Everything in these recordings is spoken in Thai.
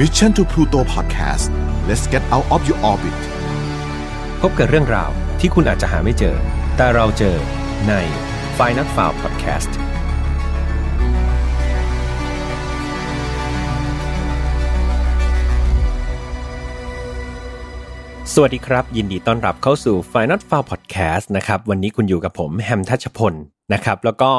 Mission to Pluto Podcast let's get out of your orbit พบกับเรื่องราวที่คุณอาจจะหาไม่เจอ แต่เราเจอใน f i n a l f i l e Podcast สวัสดีครับ ยินดีต้อนรับเข้าสู่ Final f i l e Podcast นะครับ วันนี้คุณอยู่กับผมแฮมทัชพลนะครับ แล้วก็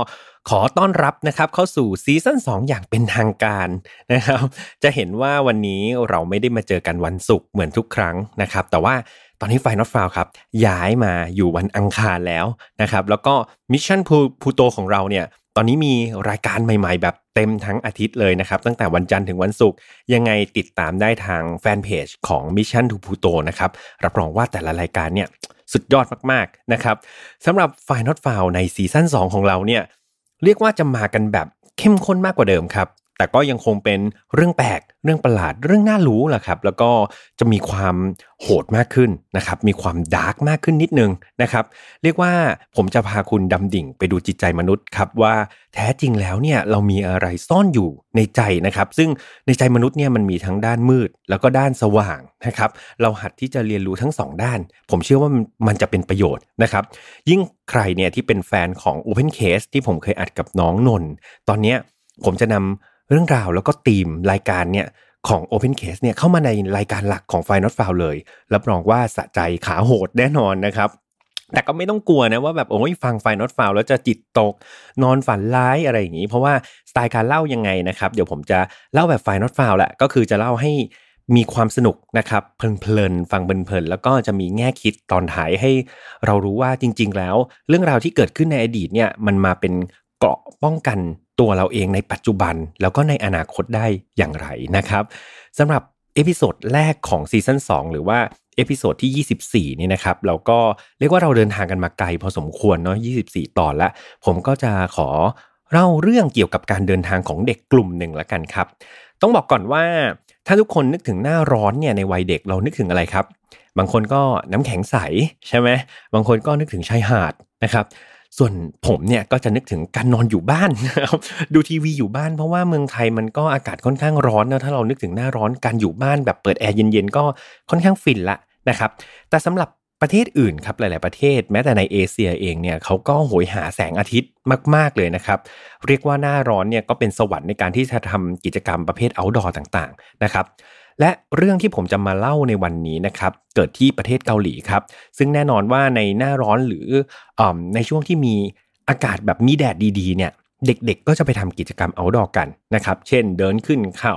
ขอต้อนรับนะครับเข้าสู่ซีซั่น2 อย่างเป็นทางการนะครับ จะเห็นว่าวันนี้เราไม่ได้มาเจอกันวันศุกร์เหมือนทุกครั้งนะครับ แต่ว่าตอนนี้ File Not Found ครับย้ายมาอยู่วันอังคารแล้วนะครับ แล้วก็ Mission to Pluto ของเราเนี่ยตอนนี้มีรายการใหม่ๆ แบบเต็มทั้งอาทิตย์เลยนะครับ ตั้งแต่วันจันทร์ถึงวันศุกร์ยังไงติดตามได้ทางแฟนเพจของ Mission to Pluto นะครับ รับรองว่าแต่ละรายการเนี่ยสุดยอดมากๆนะครับสำหรับ File Not Found ในซีซั่น2 ของเราเนี่ย เรียกว่าจะมากันแบบเข้มข้นมากกว่าเดิมครับ แต่ก็ยังคงเป็นเรื่องแปลกเรื่องประหลาดเรื่องน่ารู้แหละครับแล้วก็จะมีความโหดมากขึ้นนะครับมีความดาร์กมากขึ้นนิดนึงนะครับเรียกว่าผมจะพาคุณดำดิ่งไปดูจิตใจมนุษย์ครับว่าแท้จริงแล้วเนี่ยเรามีอะไรซ่อนอยู่ในใจนะครับซึ่งในใจมนุษย์เนี่ยมันมีทั้งด้านมืด แล้วก็ด้านสว่างนะครับเราหัดที่จะเรียนรู้ทั้งสองด้าน ผมเชื่อว่ามันจะเป็นประโยชน์นะครับยิ่งใครเนี่ยที่เป็นแฟนของ Open Case ที่ผมเคยอัดกับน้องนนตอนเนี้ยผมจะนำ เรื่องราวแล้วก็ธีมรายการเนี่ยของ Open Case เนี่ยเข้ามาในรายการหลักของ f i n a l f i l e เลย รับรองว่าสะใจขาโหดแน่นอนนะครับแต่ก็ไม่ต้องกลัวนะว่าแบบโอ้ยฟังไฟนอตฟาวแล้วจะจิตตก นอนฝันร้ายอะไรอย่างนี้ เพราะว่าสไตล์การเล่ายังไงนะครับ เดี๋ยวผมจะเล่าแบบไฟนอตฟาวแหละก็คือจะเล่าให้มีความสนุกนะครับเพลินๆฟังเพลินๆแล้วก็จะมีแง่คิดตอนท้ายให้เรารู้ว่าจริง ๆ แล้ว เรื่องราวที่เกิดขึ้นในอดีตเนี่ยมันมาเป็นเกราะป้องกัน ตัวเราเองในปัจจุบันแล้วก็ในอนาคตได้อย่างไรนะครับสำหรับ episode แรกของซีซั่น2หรือว่า episode ที่ 24 นี่นะครับเราก็เรียกว่าเราเดินทางกันมาไกลพอสมควรเนาะ 24 ตอนแล้วผมก็จะขอเล่าเรื่องเกี่ยวกับการเดินทางของเด็กกลุ่มหนึ่งละกันครับ ต้องบอกก่อนว่าถ้าทุกคนนึกถึงหน้าร้อนเนี่ยในวัยเด็กเรานึกถึงอะไรครับ บางคนก็น้ำแข็งใสใช่ไหมบางคนก็นึกถึงชายหาดนะครับ ส่วนผมเนี่ยก็จะนึกถึงการนอนอยู่บ้านนะครับดูทีวีอยู่บ้านเพราะว่าเมืองไทยมันก็อากาศค่อนข้างร้อนนะถ้าเรานึกถึงหน้าร้อนการอยู่บ้านแบบเปิดแอร์เย็นๆก็ค่อนข้างฟินละนะครับแต่สำหรับประเทศอื่นครับหลาย ๆประเทศ แม้แต่ในเอเชียเองเนี่ยเขาก็โหยหาแสงอาทิตย์มาก ๆ เลยนะครับ เรียกว่าหน้าร้อนเนี่ยก็เป็นสวรรค์ในการที่จะทำกิจกรรมประเภท outdoor ต่าง ๆ นะครับ และเรื่องที่ผมจะมาเล่าในวันนี้นะครับเกิดที่ประเทศเกาหลีครับ ซึ่งแน่นอนว่าในหน้าร้อนหรืออในช่วงที่มีอากาศแบบมีแดดดีๆเนี่ยเด็กๆ ก็จะไปทำกิจกรรมเอาดอกันนะครับ เช่นเดินขึ้นเขา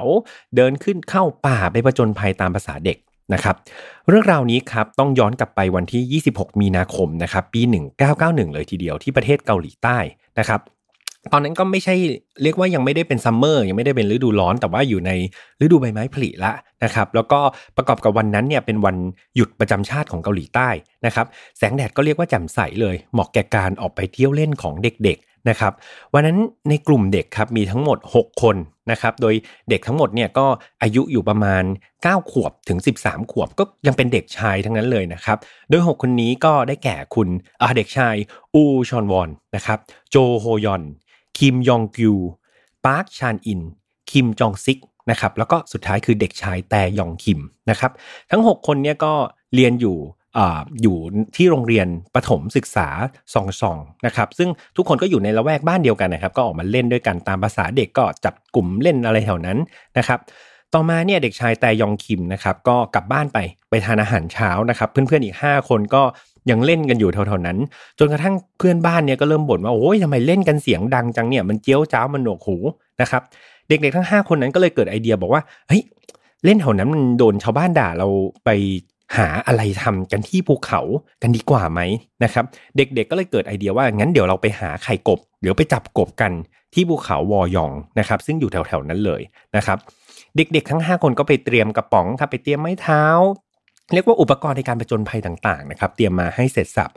เดินขึ้นเข้าป่าไปประจนภัยตามภาษาเด็กนะครับ เรื่องราวนี้ครับต้องย้อนกลับไปวันที่ 26 มีนาคมนะครับปี 1991 เลยทีเดียวที่ประเทศเกาหลีใต้นะครับ ตอนนั้นก็ไม่ใช่เรียกว่ายังไม่ได้เป็นซัมเมอร์ยังไม่ได้เป็นฤดูร้อน แต่ว่าอยู่ในฤดูใบไม้ผลิละนะครับ แล้วก็ประกอบกับวันนั้นเนี่ยเป็นวันหยุดประจำชาติของเกาหลีใต้นะครับ แสงแดดก็เรียกว่าแจ่มใสเลยเหมาะแก่การออกไปเที่ยวเล่นของเด็กๆนะครับวันนั้นในกลุ่มเด็กครับมีทั้งหมด 6 คนนะครับโดยเด็กทั้งหมดเนี่ยก็อายุอยู่ประมาณ 9 ขวบถึง 13 ขวบก็ยังเป็นเด็กชายทั้งนั้นเลยนะครับ โดย 6 คนนี้ก็ได้แก่คุณเด็กชายอูชอนวอนนะครับโจโฮยอน คิมยองกิวปาร์คชานอิน คิมจองซิกนะครับแล้วก็สุดท้ายคือเด็กชายแต่ยองคิมนะครับทั้ง 6 คนเนี่ยก็เรียนอยู่อยู่ที่โรงเรียนประถมศึกษาซองซอนะครับซึ่งทุกคนก็อยู่ในละแวกบ้านเดียวกันนะครับก็ออกมาเล่นด้วยกันตามประสาเด็กก็จับกลุ่มเล่นอะไรแถวนั้นนะครับต่อมาเนี่ยเด็กชายแต่ยองคิมนะครับก็กลับบ้านไปไปทานอาหารเช้านะครับเพื่อนๆอีก 5 คนก็ ยังเล่นกันอยู่แถวๆนั้น จนกระทั่งเพื่อนบ้านเนี่ยก็เริ่มบ่นว่าโอ้ยทำไมเล่นกันเสียงดังจังเนี่ยมันเจี้ยวจ้าวมันหนวกหูนะครับเด็กๆทั้ง 5 คนนั้นก็เลยเกิดไอเดียบอกว่าเฮ้ยเล่นแถวนั้นมันโดนชาวบ้านด่าเราไปหาอะไรทำกันที่ภูเขากันดีกว่าไหมนะครับ เด็กๆก็เลยเกิดไอเดียว่างั้นเดี๋ยวเราไปหาไข่กบเดี๋ยวไปจับกบกันที่ภูเขาวอยองนะครับ ซึ่งอยู่แถวๆนั้นเลยนะครับ เด็กๆ ทั้ง 5 คนก็ไปเตรียมกระป๋องครับไปเตรียมไม้เท้า เรียกว่าอุปกรณ์ในการประจนภัยต่างๆนะครับ เตรียมมาให้เสร็จสับ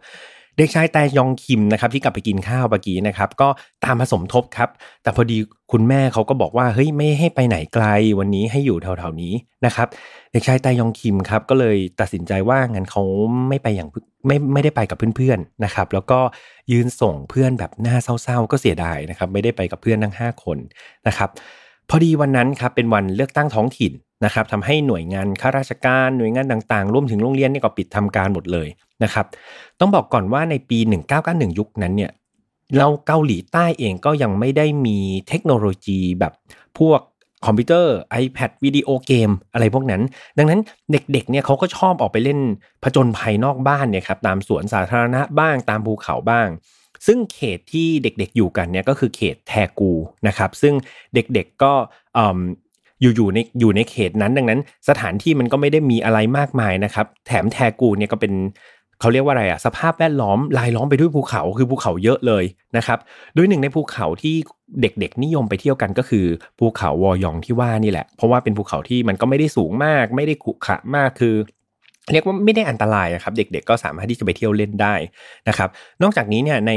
เด็กชายแตยองคิมนะครับที่กลับไปกินข้าวเมื่อกี้นะครับก็ตามมาสมทบครับ แต่พอดีคุณแม่เขาก็บอกว่าเฮ้ยไม่ให้ไปไหนไกลวันนี้ให้อยู่แถวๆนี้นะครับ เด็กชายแตยองคิมครับก็เลยตัดสินใจว่างั้นเขาไม่ไปอย่างไม่ไม่ได้ไปกับเพื่อนๆนะครับ แล้วก็ยืนส่งเพื่อนแบบหน้าเศร้าๆ ก็เสียดายนะครับ ไม่ได้ไปกับเพื่อนทั้ง 5 คนนะครับพอดีวันนั้นครับเป็นวันเลือกตั้งท้องถิ่น นะครับทำให้หน่วยงานข้าราชการหน่วยงานต่างๆรวมถึงโรงเรียนนี่ก็ปิดทำการหมดเลยนะครับ ต้องบอกก่อนว่าในปี 1991 ยุคนั้นเนี่ยเราเกาหลีใต้เองก็ยังไม่ได้มีเทคโนโลยีแบบพวกคอมพิวเตอร์ iPad วิดีโอเกมอะไรพวกนั้น ดังนั้นเด็กๆเนี่ยเขาก็ชอบออกไปเล่นผจญภัยนอกบ้านเนี่ยครับตามสวนสาธารณะบ้างตามภูเขาบ้าง ซึ่งเขตที่เด็กๆอยู่กันเนี่ยก็คือเขตแทกูนะครับ ซึ่งเด็กๆก็ อยู่อยู่ในอยู่ในเขตนั้นดังนั้น สถานที่มันก็ไม่ได้มีอะไรมากมายนะครับ แถมแทกูเนี่ยก็เป็นเขาเรียกว่าอะไรอะสภาพแวดล้อมลายล้อมไปด้วยภูเขาคือภูเขาเยอะเลยนะครับโดยหนึ่งในภูเขาที่เด็กๆนิยมไปเที่ยวกันก็คือภูเขาวอยองที่ว่านี่แหละ เพราะว่าเป็นภูเขาที่มันก็ไม่ได้สูงมาก ไม่ได้ขรุขระมากคือเรียกว่าไม่ได้อันตรายนะครับ เด็กๆก็สามารถที่จะไปเที่ยวเล่นได้นะครับ นอกจากนี้เนี่ยใน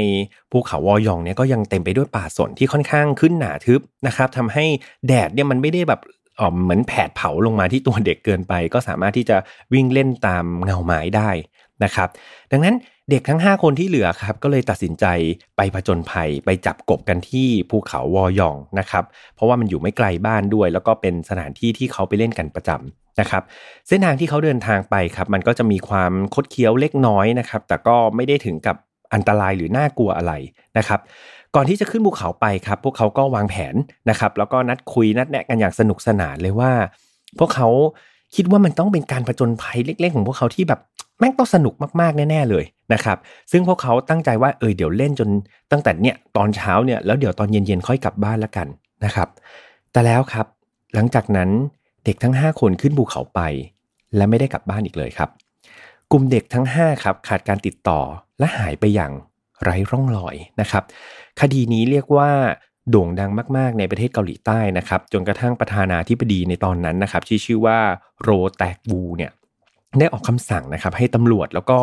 ภูเขาวอยองเนี่ยก็ยังเต็มไปด้วยป่าสนที่ค่อนข้างขึ้นหนาทึบนะครับทำให้แดดเนี่ยมันไม่ได้แบบ เหมือนแผดเผาลงมาที่ตัวเด็กเกินไป ก็สามารถที่จะวิ่งเล่นตามเงาไม้ได้นะครับ ดังนั้นเด็กทั้ง 5 คนที่เหลือครับ ก็เลยตัดสินใจไปผจญภัย ไปจับกบกันที่ภูเขาวอยองนะครับ เพราะว่ามันอยู่ไม่ไกลบ้านด้วย แล้วก็เป็นสถานที่ที่เขาไปเล่นกันประจำนะครับ เส้นทางที่เขาเดินทางไปครับ มันก็จะมีความคดเคี้ยวเล็กน้อยนะครับ แต่ก็ไม่ได้ถึงกับอันตรายหรือน่ากลัวอะไรนะครับ ก่อนที่จะขึ้นภูเขาไปครับ พวกเขาก็วางแผนนะครับ แล้วก็นัดคุยนัดแนะกันอย่างสนุกสนานเลยว่า พวกเขาคิดว่ามันต้องเป็นการผจญภัยเล็ก ๆ ของพวกเขาที่แบบแม่งต้องสนุกมากๆแน่ๆเลยนะครับซึ่งพวกเขาตั้งใจว่าเออเดี๋ยวเล่นจนตั้งแต่เนี่ยตอนเช้าเนี่ยแล้วเดี๋ยวตอนเย็นๆค่อยกลับบ้านแล้วกันนะครับ แต่แล้วครับ หลังจากนั้นเด็กทั้ง 5 คนขึ้นภูเขาไป และไม่ได้กลับบ้านอีกเลยครับ กลุ่มเด็กทั้ง5ครับขาดการติดต่อและหายไปอย่าง ไร้ร่องรอยนะครับ คดีนี้เรียกว่าโด่งดังมาก ๆ ในประเทศเกาหลีใต้นะครับ จนกระทั่งประธานาธิบดีในตอนนั้นนะครับที่ชื่อว่าโรแตกบูเนี่ยได้ออกคำสั่งนะครับให้ตำรวจแล้วก็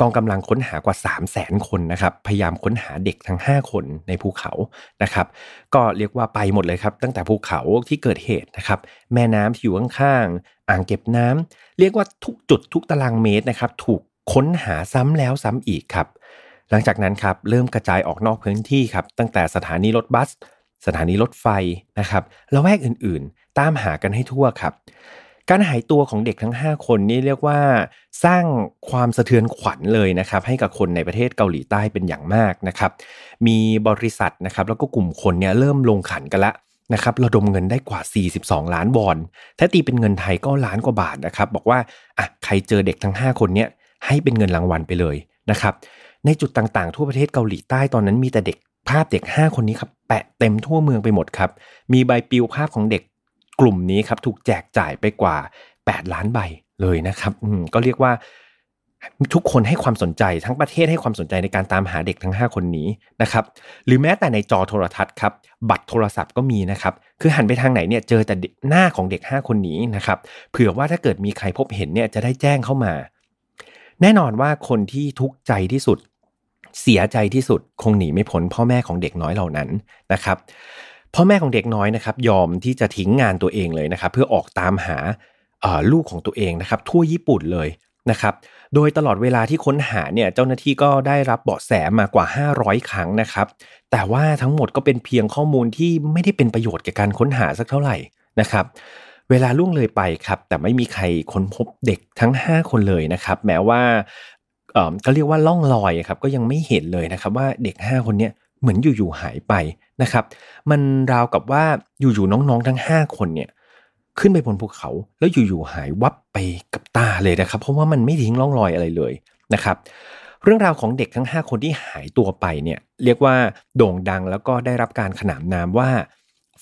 กองกำลังค้นหากว่า 3 0 0แสนคนนะครับพยายามค้นหาเด็กทั้ง 5 คนในภูเขานะครับ ก็เรียกว่าไปหมดเลยครับ ตั้งแต่ภูเขาที่เกิดเหตุนะครับแม่น้ำที่อยู่ข้างๆอ่างเก็บน้ำเรียกว่าทุกจุดทุกตารางเมตรนะครับถูกค้นหาซ้ำแล้วซ้ำอีกครับ หลังจากนั้นครับเริ่มกระจายออกนอกพื้นที่ครับตั้งแต่สถานีรถบัส สถานีรถไฟนะครับแล้วแวกอื่นๆ ตามหากันให้ทั่วครับ การหายตัวของเด็กทั้ง 5 คนนี่เรียกว่า สร้างความสะเทือนขวัญเลยนะครับให้กับคนในประเทศเกาหลีใต้เป็นอย่างมากนะครับมีบริษัทนะครับแล้วก็กลุ่มคนเนี่ยเริ่มลงขันกันละนะครับระดมเงินได้กว่า 42 ล้านวอน ถ้าตีเป็นเงินไทยก็ล้านกว่าบาทนะครับ บอกว่าอะใครเจอเด็กทั้ง 5 คนเนี่ยให้เป็นเงินรางวัลไปเลยนะครับ ในจุดต่างๆ ทั่วประเทศเกาหลีใต้ตอนนั้นมีแต่เด็กภาพเด็ก 5 คนนี้ครับแปะเต็มทั่วเมืองไปหมดครับ มีใบปลิวภาพของเด็กกลุ่มนี้ครับถูกแจกจ่ายไปกว่า 8 ล้านใบเลยนะครับก็เรียกว่าทุกคนให้ความสนใจทั้งประเทศให้ความสนใจในการตามหาเด็กทั้ง 5 คนนี้นะครับหรือแม้แต่ในจอโทรทัศน์ครับบัตรโทรศัพท์ก็มีนะครับคือหันไปทางไหนเนี่ยเจอแต่หน้าของเด็ก 5 คนนี้นะครับเผื่อว่าถ้าเกิดมีใครพบเห็นเนี่ยจะได้แจ้งเข้ามา แน่นอนว่าคนที่ทุกข์ใจที่สุด เสียใจที่สุดคงหนีไม่พ้นพ่อแม่ของเด็กน้อยเหล่านั้นนะครับ พ่อแม่ของเด็กน้อยนะครับ ยอมที่จะทิ้งงานตัวเองเลยนะครับ เพื่อออกตามหาลูกของตัวเองนะครับ ทั่วญี่ปุ่นเลยนะครับ โดยตลอดเวลาที่ค้นหาเนี่ยเจ้าหน้าที่ก็ได้รับเบาะแสมากว่า 500 ครั้งนะครับ แต่ว่าทั้งหมดก็เป็นเพียงข้อมูลที่ไม่ได้เป็นประโยชน์แก่การค้นหาสักเท่าไหร่นะครับเวลาล่วงเลยไปครับ แต่ไม่มีใครค้นพบเด็กทั้ง 5 คนเลยนะครับ แม้ว่า ก็เรียกว่าล่องลอยครับก็ยังไม่เห็นเลยนะครับว่าเด็ก 5 คนนี้เหมือนอยู่ๆหายไปนะครับ มันราวกับว่าอยู่ๆน้องๆทั้ง 5 คนเนี่ยขึ้นไปบนภูเขาแล้วอยู่ๆหายวับไปกับตาเลยนะครับ เพราะว่ามันไม่ทิ้งร่องรอยอะไรเลยนะครับ เรื่องราวของเด็กทั้ง 5 คนที่หายตัวไปเนี่ยเรียกว่าโด่งดังแล้วก็ได้รับการขนานนามว่า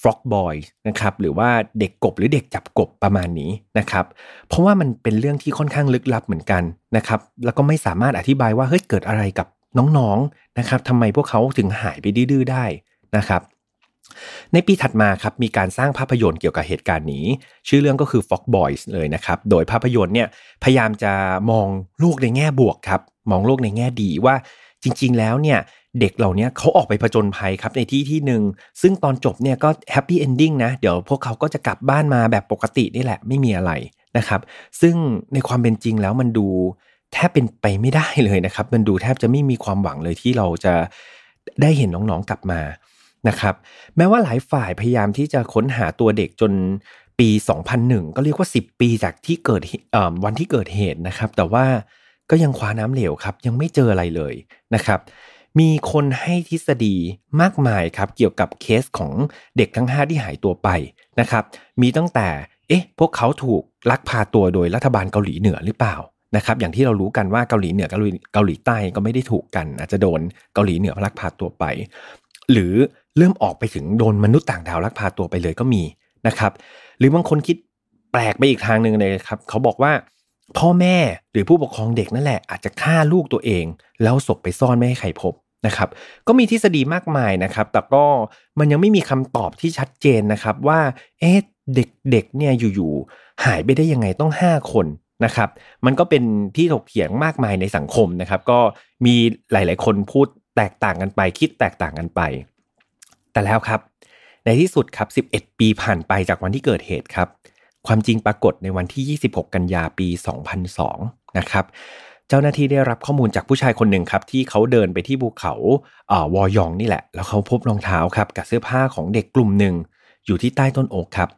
frog boy นะครับหรือว่าเด็กกบหรือเด็กจับกบประมาณนี้นะครับ เพราะว่ามันเป็นเรื่องที่ค่อนข้างลึกลับเหมือนกันนะครับ แล้วก็ไม่สามารถอธิบายว่าเฮ้ยเกิดอะไรกับน้องๆนะครับทำไมพวกเขาถึงหายไปดื้อๆ ได้นะครับ ในปีถัดมาครับมีการสร้างภาพยนตร์เกี่ยวกับเหตุการณ์นี้ ชื่อเรื่องก็คือ Frog Boys เลยนะครับ โดยภาพยนตร์เนี่ยพยายามจะมองโลกในแง่บวกครับมองโลกในแง่ดีว่าจริง ๆ แล้วเนี่ย เด็กเหล่านี้เขาออกไปผจญภัยครับในที่ที่หนึ่งซึ่งตอนจบเนี่ยก็ happy ending นะ เดี๋ยวพวกเขาก็จะกลับบ้านมาแบบปกตินี่แหละไม่มีอะไรนะครับซึ่งในความเป็นจริงแล้วมันดูแทบเป็นไปไม่ได้เลยนะครับ มันดูแทบจะไม่มีความหวังเลยที่เราจะได้เห็นน้องๆกลับมานะครับแม้ว่าหลายฝ่ายพยายามที่จะค้นหาตัวเด็กจนปี 2001 ก็เรียกว่า 10 ปีจากที่เกิดวันที่เกิดเหตุนะครับ แต่ว่าก็ยังคว้าน้ำเหลวครับ ยังไม่เจออะไรเลยนะครับ มีคนให้ทฤษฎีมากมายครับเกี่ยวกับเคสของเด็กทั้ง 5 ที่หายตัวไปนะครับ มีตั้งแต่ เอ๊ะ พวกเขาถูกลักพาตัวโดยรัฐบาลเกาหลีเหนือหรือเปล่านะครับ อย่างที่เรารู้กันว่าเกาหลีเหนือกับเกาหลีใต้ก็ไม่ได้ถูกกัน อาจจะโดนเกาหลีเหนือลักพาตัวไป หรือเริ่มออกไปถึงโดนมนุษย์ต่างดาวลักพาตัวไปเลยก็มีนะครับ หรือบางคนคิดแปลกไปอีกทางหนึ่งเลยครับเขาบอกว่าพ่อแม่หรือผู้ปกครองเด็กนั่นแหละอาจจะฆ่าลูกตัวเอง แล้วศพไปซ่อนไม่ให้ใครพบ นะครับก็มีทฤษฎีมากมายนะครับ แต่ก็มันยังไม่มีคำตอบที่ชัดเจนนะครับว่าเอ๊ะเด็กๆเนี่ยอยู่ๆหายไปได้ยังไงต้อง 5 คนนะครับมันก็เป็นที่ถกเถียงมากมายในสังคมนะครับ ก็มีหลาย ๆ คนพูดแตกต่างกันไป คิดแตกต่างกันไป แต่แล้วครับ ในที่สุดครับ 11 ปีผ่านไปจากวันที่เกิดเหตุครับ ความจริงปรากฏในวันที่ 26 กันยาปี 2002 นะครับ เจ้าหน้าที่ได้รับข้อมูลจากผู้ชายคนหนึ่งครับ ที่เขาเดินไปที่ภูเขาเอ่อวอยองนี่แหละ แล้วเขาพบรองเท้าครับกับเสื้อผ้าของเด็กกลุ่มหนึ่งอยู่ที่ใต้ต้นโอกครับ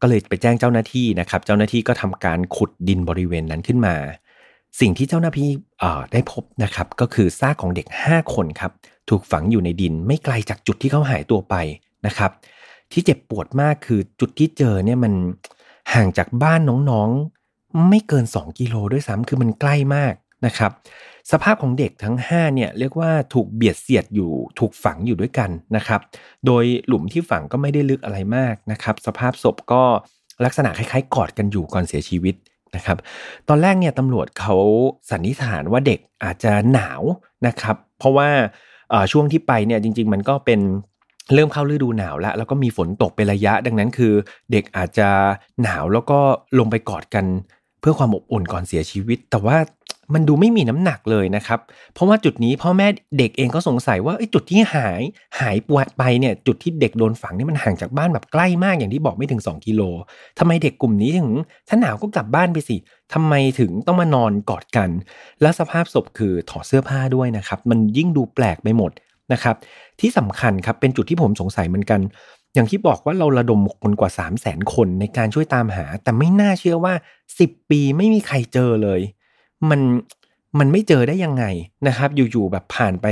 ก็เลยไปแจ้งเจ้าหน้าที่นะครับ เจ้าหน้าที่ก็ทำการขุดดินบริเวณนั้นขึ้นมา สิ่งที่เจ้าหน้าที่ได้พบนะครับ ก็คือซากของเด็ก 5 คนครับ ถูกฝังอยู่ในดินไม่ไกลจากจุดที่เขาหายตัวไปนะครับ ที่เจ็บปวดมากคือจุดที่เจอเนี่ยมันห่างจากบ้านน้องๆ ไม่เกิน 2 กิโลด้วยซ้ำคือมันใกล้มาก นะครับ สภาพของเด็กทั้ง5เนี่ยเรียกว่าถูกเบียดเสียดอยู่ถูกฝังอยู่ด้วยกันนะครับ โดยหลุมที่ฝังก็ไม่ได้ลึกอะไรมากนะครับ สภาพศพก็ลักษณะคล้ายๆ กอดกันอยู่ก่อนเสียชีวิตนะครับ ตอนแรกเนี่ยตำรวจเขาสันนิษฐานว่าเด็กอาจจะหนาวนะครับ เพราะว่าช่วงที่ไปเนี่ยจริง ๆ มันก็เป็นเริ่มเข้าฤดูหนาวแล้ว แล้วก็มีฝนตกเป็นระยะ ดังนั้นคือ เด็กอาจจะหนาวแล้วก็ลงไปกอดกัน เพื่อความอบอุ่นก่อนเสียชีวิต แต่ว่า มันดูไม่มีน้ำหนักเลยนะครับ เพราะว่าจุดนี้พ่อแม่เด็กเองก็สงสัยว่าจุดที่หายหายปวดไปเนี่ยจุดที่เด็กโดนฝังนี่มันห่างจากบ้านแบบใกล้มากอย่างที่บอกไม่ถึง 2 กิโลทำไมเด็กกลุ่มนี้ถึงถ้าหนาวก็กลับบ้านไปสิทำไมถึงต้องมานอนกอดกัน แล้วสภาพศพคือถอดเสื้อผ้าด้วยนะครับ มันยิ่งดูแปลกไปหมดนะครับ ที่สำคัญครับเป็นจุดที่ผมสงสัยเหมือนกันอย่างที่บอกว่าเราระดมคนกว่า 3 0 0แสนคนในการช่วยตามหา แต่ไม่น่าเชื่อว่า 10 ปีไม่มีใครเจอเลย มันมันไม่เจอได้ยังไงนะครับ อยู่ๆแบบผ่านไป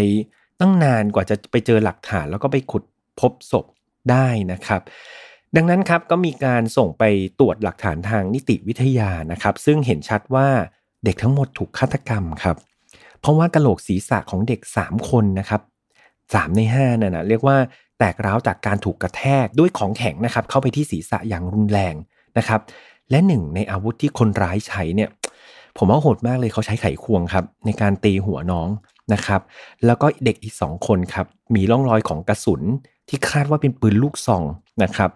ตั้งนานกว่าจะไปเจอหลักฐาน แล้วก็ไปขุดพบศพได้นะครับ ดังนั้นครับก็มีการส่งไปตรวจหลักฐานทางนิติวิทยานะครับ ซึ่งเห็นชัดว่าเด็กทั้งหมดถูกฆาตกรรมครับ เพราะว่ากระโหลกศีรษะของเด็ก 3 คนนะครับ3ใน5นั่นนะเรียกว่าแตกร้าวจากการถูกกระแทกด้วยของแข็งนะครับ เข้าไปที่ศีรษะอย่างรุนแรงนะครับ และหนึ่งในอาวุธที่คนร้ายใช้เนี่ย ผมว่าโหดมากเลยเขาใช้ไขควงครับ ในการตีหัวน้องนะครับ แล้วก็เด็กอีกสองคนครับ มีร่องรอยของกระสุนที่คาดว่าเป็นปืนลูกซองนะครับ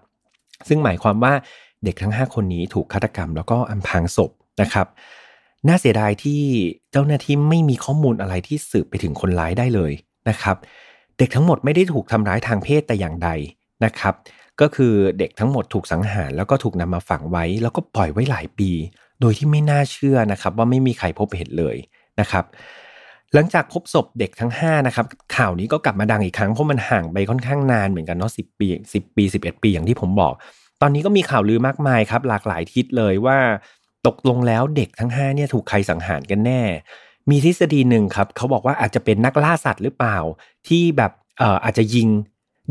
ซึ่งหมายความว่าเด็กทั้ง 5 คนนี้ถูกฆาตกรรม แล้วก็อำพรางศพนะครับน่าเสียดายที่เจ้าหน้าที่ไม่มีข้อมูลอะไรที่สืบไปถึงคนร้ายได้เลยนะครับ เด็กทั้งหมดไม่ได้ถูกทำร้ายทางเพศแต่อย่างใดนะครับ ก็คือเด็กทั้งหมดถูกสังหารแล้วก็ถูกนำมาฝังไว้ แล้วก็ปล่อยไว้หลายปี โดยที่ไม่น่าเชื่อนะครับ ว่าไม่มีใครพบเห็นเลยนะครับ หลังจากพบศพเด็กทั้ง5นะครับข่าวนี้ก็กลับมาดังอีกครั้งเพราะมันห่างไปค่อนข้างนานเหมือนกันเนาะสิปีสิปี11 ปีอย่างที่ผมบอก ตอนนี้ก็มีข่าวลือมากมายครับ หลากหลายทิศเลยว่า ตกลงแล้วเด็กทั้ง5เนี่ยถูกใครสังหารกันแน่ มีทฤษฎีหนึ่งครับเขาบอกว่าอาจจะเป็นนักล่าสัตว์หรือเปล่าที่แบบเอ่ออาจจะยิง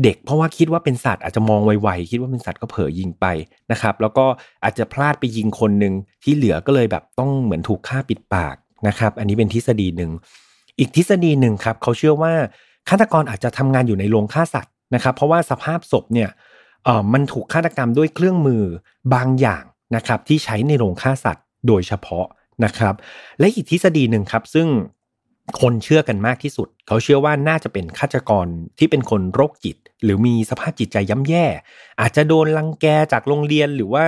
เด็กเพราะว่าคิดว่าเป็นสัตว์อาจจะมองไวๆคิดว่าเป็นสัตว์ก็เผลอยิงไปนะครับแล้วก็อาจจะพลาดไปยิงคนหนึ่งที่เหลือก็เลยแบบต้องเหมือนถูกฆ่าปิดปากนะครับ อันนี้เป็นทฤษฎีหนึ่งอีกทฤษฎีหนึ่งครับเขาเชื่อว่าฆาตกรอาจจะทำงานอยู่ในโรงฆ่าสัตว์นะครับ เพราะว่าสภาพศพเนี่ยเออมันถูกฆาตกรรมด้วยเครื่องมือบางอย่างนะครับที่ใช้ในโรงฆ่าสัตว์โดยเฉพาะนะครับ และอีกทฤษฎีหนึ่งครับซึ่ง คนเชื่อกันมากที่สุด เขาเชื่อว่าน่าจะเป็นฆาตกรที่เป็นคนโรคจิต หรือมีสภาพจิตใจย่ำแย่ อาจจะโดนลังแกจากโรงเรียนหรือว่า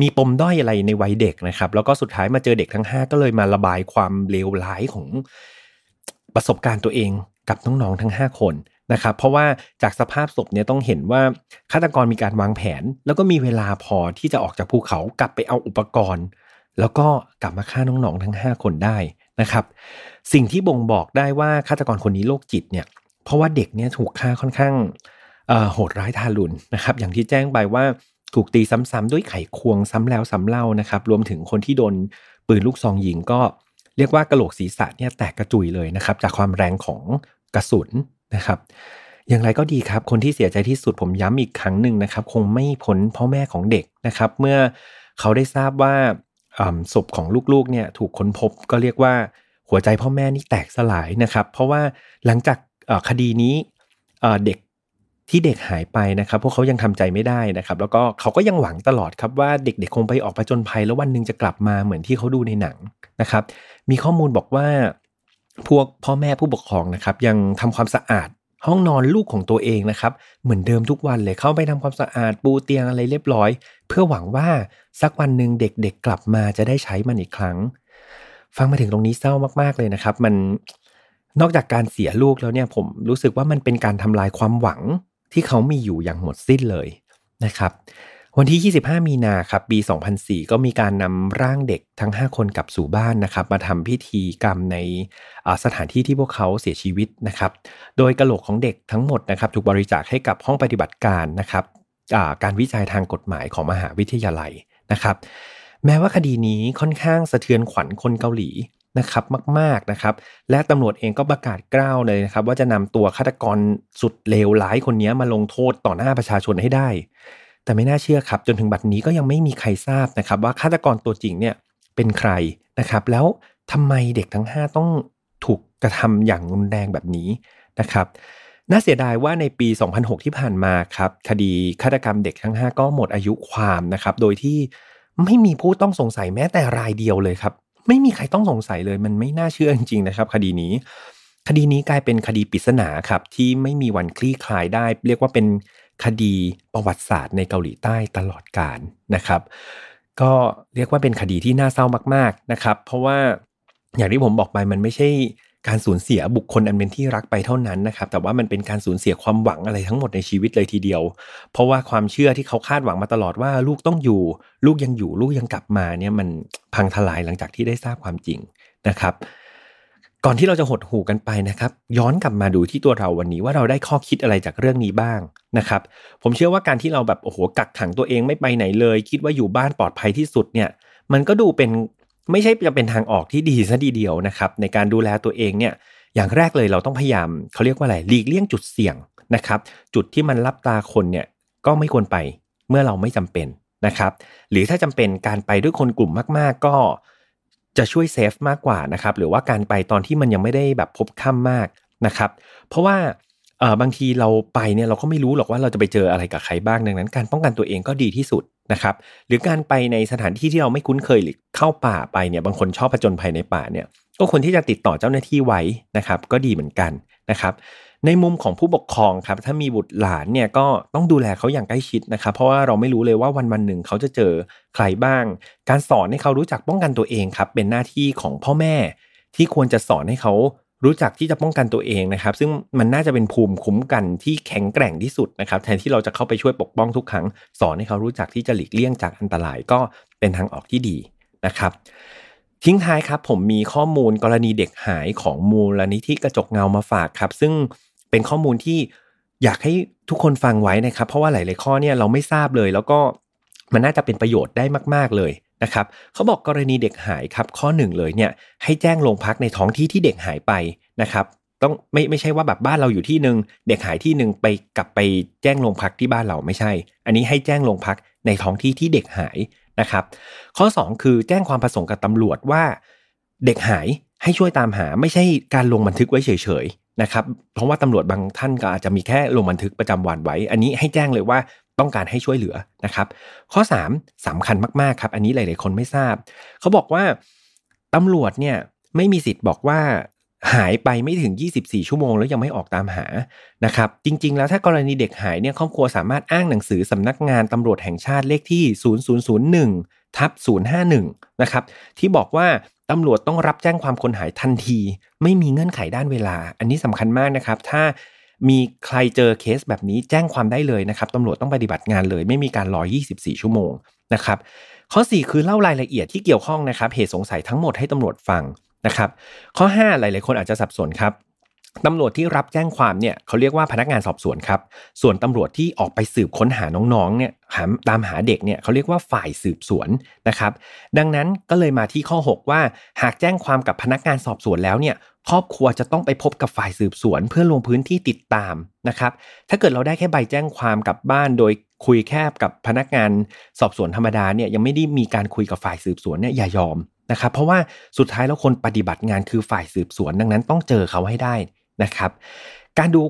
มีปมด้อยอะไรในวัยเด็กนะครับ แล้วก็สุดท้ายมาเจอเด็กทั้ง 5 ก็เลยมาระบายความเลวร้ายของประสบการณ์ตัวเองกับน้องๆทั้ง 5 คนนะครับเพราะว่าจากสภาพศพเนี่ยต้องเห็นว่าฆาตกรมีการวางแผน แล้วก็มีเวลาพอที่จะออกจากภูเขากลับไปเอาอุปกรณ์ แล้วก็กลับมาฆ่าน้องๆทั้ง 5 คนได้นะครับ สิ่งที่บ่งบอกได้ว่าฆาตกรคนนี้โรคจิตเนี่ย เพราะว่าเด็กเนี่ยถูกฆ่าค่อนข้างโหดร้ายทารุณนะครับ อย่างที่แจ้งไปว่าถูกตีซ้ำๆด้วยไขควงซ้ำแล้วซ้ำเล่านะครับ รวมถึงคนที่โดนปืนลูกซองยิงก็เรียกว่ากระโหลกศีรษะเนี่ยแตกกระจุยเลยนะครับ จากความแรงของกระสุนนะครับ อย่างไรก็ดีครับ คนที่เสียใจที่สุดผมย้ำอีกครั้งหนึ่งนะครับ คงไม่พ้นพ่อแม่ของเด็กนะครับ เมื่อเขาได้ทราบว่าศพของลูกๆเนี่ยถูกค้นพบก็เรียกว่า หัวใจพ่อแม่นี่แตกสลายนะครับ เพราะว่าหลังจากคดีนี้เด็กที่เด็กหายไปนะครับ พวกเขายังทำใจไม่ได้นะครับ แล้วก็เขาก็ยังหวังตลอดครับว่าเด็กๆคงไปออกไปจนภัยแล้ววันหนึ่งจะกลับมาเหมือนที่เขาดูในหนังนะครับ มีข้อมูลบอกว่าพวกพ่อแม่ผู้ปกครองนะครับ ยังทำความสะอาดห้องนอนลูกของตัวเองนะครับ เหมือนเดิมทุกวันเลยเข้าไปทำความสะอาดปูเตียงอะไรเรียบร้อย เพื่อหวังว่าสักวันหนึ่งเด็กๆกลับมาจะได้ใช้มันอีกครั้ง ฟังมาถึงตรงนี้เศร้ามากๆเลยนะครับ มันนอกจากการเสียลูกแล้วเนี่ยผมรู้สึกว่ามันเป็นการทำลายความหวังที่เขามีอยู่อย่างหมดสิ้นเลยนะครับวันที่ 25 มีนาครับ ปี 2004 ก็มีการนำร่างเด็กทั้ง 5 คนกลับสู่บ้านนะครับ มาทำพิธีกรรมในสถานที่ที่พวกเขาเสียชีวิตนะครับ โดยกระโหลกของเด็กทั้งหมดนะครับ ถูกบริจาคให้กับห้องปฏิบัติการนะครับการวิจัยทางกฎหมายของมหาวิทยาลัยนะครับ แม้ว่าคดีนี้ค่อนข้างสะเทือนขวัญคนเกาหลีนะครับมากๆนะครับ และตำรวจเองก็ประกาศกล้าวเลยนะครับ ว่าจะนำตัวฆาตกรสุดเลวร้ายคนนี้มาลงโทษต่อหน้าประชาชนให้ได้ แต่ไม่น่าเชื่อครับ จนถึงบัดนี้ก็ยังไม่มีใครทราบนะครับ ว่าฆาตกรตัวจริงเนี่ยเป็นใครนะครับ แล้วทำไมเด็กทั้ง 5 ต้องถูกกระทำอย่างรุนแรงแบบนี้นะครับน่าเสียดายว่าในปี 2006 ที่ผ่านมาครับ คดีฆาตกรรมเด็กทั้ง 5 ก็หมดอายุความนะครับ โดยที่ ไม่มีผู้ต้องสงสัยแม้แต่รายเดียวเลยครับ ไม่มีใครต้องสงสัยเลย มันไม่น่าเชื่อจริงๆนะครับ คดีนี้ คดีนี้กลายเป็นคดีปริศนาครับที่ไม่มีวันคลี่คลายได้ เรียกว่าเป็นคดีประวัติศาสตร์ในเกาหลีใต้ตลอดกาลนะครับ ก็เรียกว่าเป็นคดีที่น่าเศร้ามาก ๆนะครับ เพราะว่าอย่างที่ผมบอกไปมันไม่ใช่ การสูญเสียบุคคลอันเป็นที่รักไปเท่านั้นนะครับ แต่ว่ามันเป็นการสูญเสียความหวังอะไรทั้งหมดในชีวิตเลยทีเดียว เพราะว่าความเชื่อที่เขาคาดหวังมาตลอดว่าลูกต้องอยู่ ลูกยังอยู่ลูกยังกลับมาเนี่ยมันพังทลายหลังจากที่ได้ทราบความจริงนะครับ ก่อนที่เราจะหดหูกันไปนะครับ ย้อนกลับมาดูที่ตัวเราวันนี้ว่าเราได้ข้อคิดอะไรจากเรื่องนี้บ้างนะครับ ผมเชื่อว่าการที่เราแบบโอ้โหกักขังตัวเองไม่ไปไหนเลย คิดว่าอยู่บ้านปลอดภัยที่สุดเนี่ยมันก็ดูเป็น ไม่ใช่จะเป็นทางออกที่ดีซะดีเดียวนะครับ ในการดูแลตัวเองเนี่ยอย่างแรกเลยเราต้องพยายามเขาเรียกว่าอะไรหลีกเลี่ยงจุดเสี่ยงนะครับ จุดที่มันรับตาคนเนี่ยก็ไม่ควรไปเมื่อเราไม่จำเป็นนะครับ หรือถ้าจำเป็นการไปด้วยคนกลุ่มมาก ๆ ก็จะช่วยเซฟมากกว่านะครับหรือว่าการไปตอนที่มันยังไม่ได้แบบพบค่ำมากนะครับ เพราะว่าเออบางทีเราไปเนี่ยเราก็ไม่รู้หรอกว่าเราจะไปเจออะไรกับใครบ้างดังนั้น การป้องกันตัวเองก็ดีที่สุด นะครับหรือการไปในสถานที่ที่เราไม่คุ้นเคยหรือเข้าป่าไปเนี่ยบางคนชอบผจญภัยในป่าเนี่ยก็ควรที่จะติดต่อเจ้าหน้าที่ไว้นะครับ ก็ดีเหมือนกันนะครับในมุมของผู้ปกครองครับถ้ามีบุตรหลานเนี่ยก็ต้องดูแลเขาอย่างใกล้ชิดนะครับ เพราะว่าเราไม่รู้เลยว่าวันวันหนึ่งเขาจะเจอใครบ้าง การสอนให้เขารู้จักป้องกันตัวเองครับเป็นหน้าที่ของพ่อแม่ที่ควรจะสอนให้เขา รู้จักที่จะป้องกันตัวเองนะครับ ซึ่งมันน่าจะเป็นภูมิคุ้มกันที่แข็งแกร่งที่สุดนะครับ แทนที่เราจะเข้าไปช่วยปกป้องทุกครั้ง สอนให้เขารู้จักที่จะหลีกเลี่ยงจากอันตรายก็เป็นทางออกที่ดีนะครับทิ้งท้ายครับผมมีข้อมูลกรณีเด็กหายของมูลนิธิกระจกเงามาฝากครับ ซึ่งเป็นข้อมูลที่อยากให้ทุกคนฟังไว้นะครับ เพราะว่าหลาย ๆ ข้อเนี่ยเราไม่ทราบเลย แล้วก็มันน่าจะเป็นประโยชน์ได้มาก ๆ เลย นะครับเขาบอกกรณีเด็กหายครับข้อหนึ่งเลยเนี่ยให้แจ้งโรงพักในท้องที่ที่เด็กหายไปนะครับต้องไม่ไม่ใช่ว่าแบบบ้านเราอยู่ที่หนึ่งเด็กหายที่หนึ่งไปกลับไปแจ้งโรงพักที่บ้านเราไม่ใช่ อันนี้ให้แจ้งโรงพักในท้องที่ที่เด็กหายนะครับข้อ 2 คือแจ้งความประสงค์กับตำรวจว่า เด็กหายให้ช่วยตามหาไม่ใช่การลงบันทึกไว้เฉยๆนะครับเพราะว่าตำรวจบางท่านก็อาจจะมีแค่ลงบันทึกประจำวันไว้ อันนี้ให้แจ้งเลยว่า ต้องการให้ช่วยเหลือนะครับ ข้อ 3สำคัญมากๆครับ อันนี้หลาย ๆ คนไม่ทราบ เขาบอกว่าตำรวจเนี่ยไม่มีสิทธิ์บอกว่าหายไปไม่ถึง 24 ชั่วโมงแล้วยังไม่ออกตามหานะครับ จริง ๆ แล้วถ้ากรณีเด็กหายเนี่ยครอบครัวสามารถอ้างหนังสือสำนักงานตำรวจแห่งชาติเลขที่ 0001ทับ051 นะครับ ที่บอกว่าตำรวจต้องรับแจ้งความคนหายทันที ไม่มีเงื่อนไขด้านเวลา อันนี้สำคัญมากนะครับ ถ้า มีใครเจอเคสแบบนี้แจ้งความได้เลยนะครับตำรวจต้องปฏิบัติงานเลย ไม่มีการรอ 24 ชั่วโมงนะครับข้อ 4 คือเล่ารายละเอียดที่เกี่ยวข้องนะครับเหตุสงสัยทั้งหมดให้ตำรวจฟังนะครับข้อ 5 หลาย ๆ คนอาจจะสับสนครับ ตำรวจที่รับแจ้งความเนี่ยเขาเรียกว่าพนักงานสอบสวนครับ ส่วนตำรวจที่ออกไปสืบค้นหาน้องๆเนี่ยหาตามหาเด็กเนี่ยเขาเรียกว่าฝ่ายสืบสวนนะครับ ดังนั้นก็เลยมาที่ข้อ 6 ว่า หากแจ้งความกับพนักงานสอบสวนแล้วเนี่ยครอบครัวจะต้องไปพบกับฝ่ายสืบสวน เพื่อลงพื้นที่ติดตามนะครับถ้าเกิดเราได้แค่ใบแจ้งความกับบ้านโดยคุยแคบกับพนักงานสอบสวนธรรมดาเนี่ยยังไม่ได้มีการคุยกับฝ่ายสืบสวนเนี่ยอย่ายอมนะครับเพราะว่าสุดท้ายแล้วคนปฏิบัติงานคือฝ่ายสืบสวน ดังนั้นต้องเจอเขาให้ได้ นะครับ การดู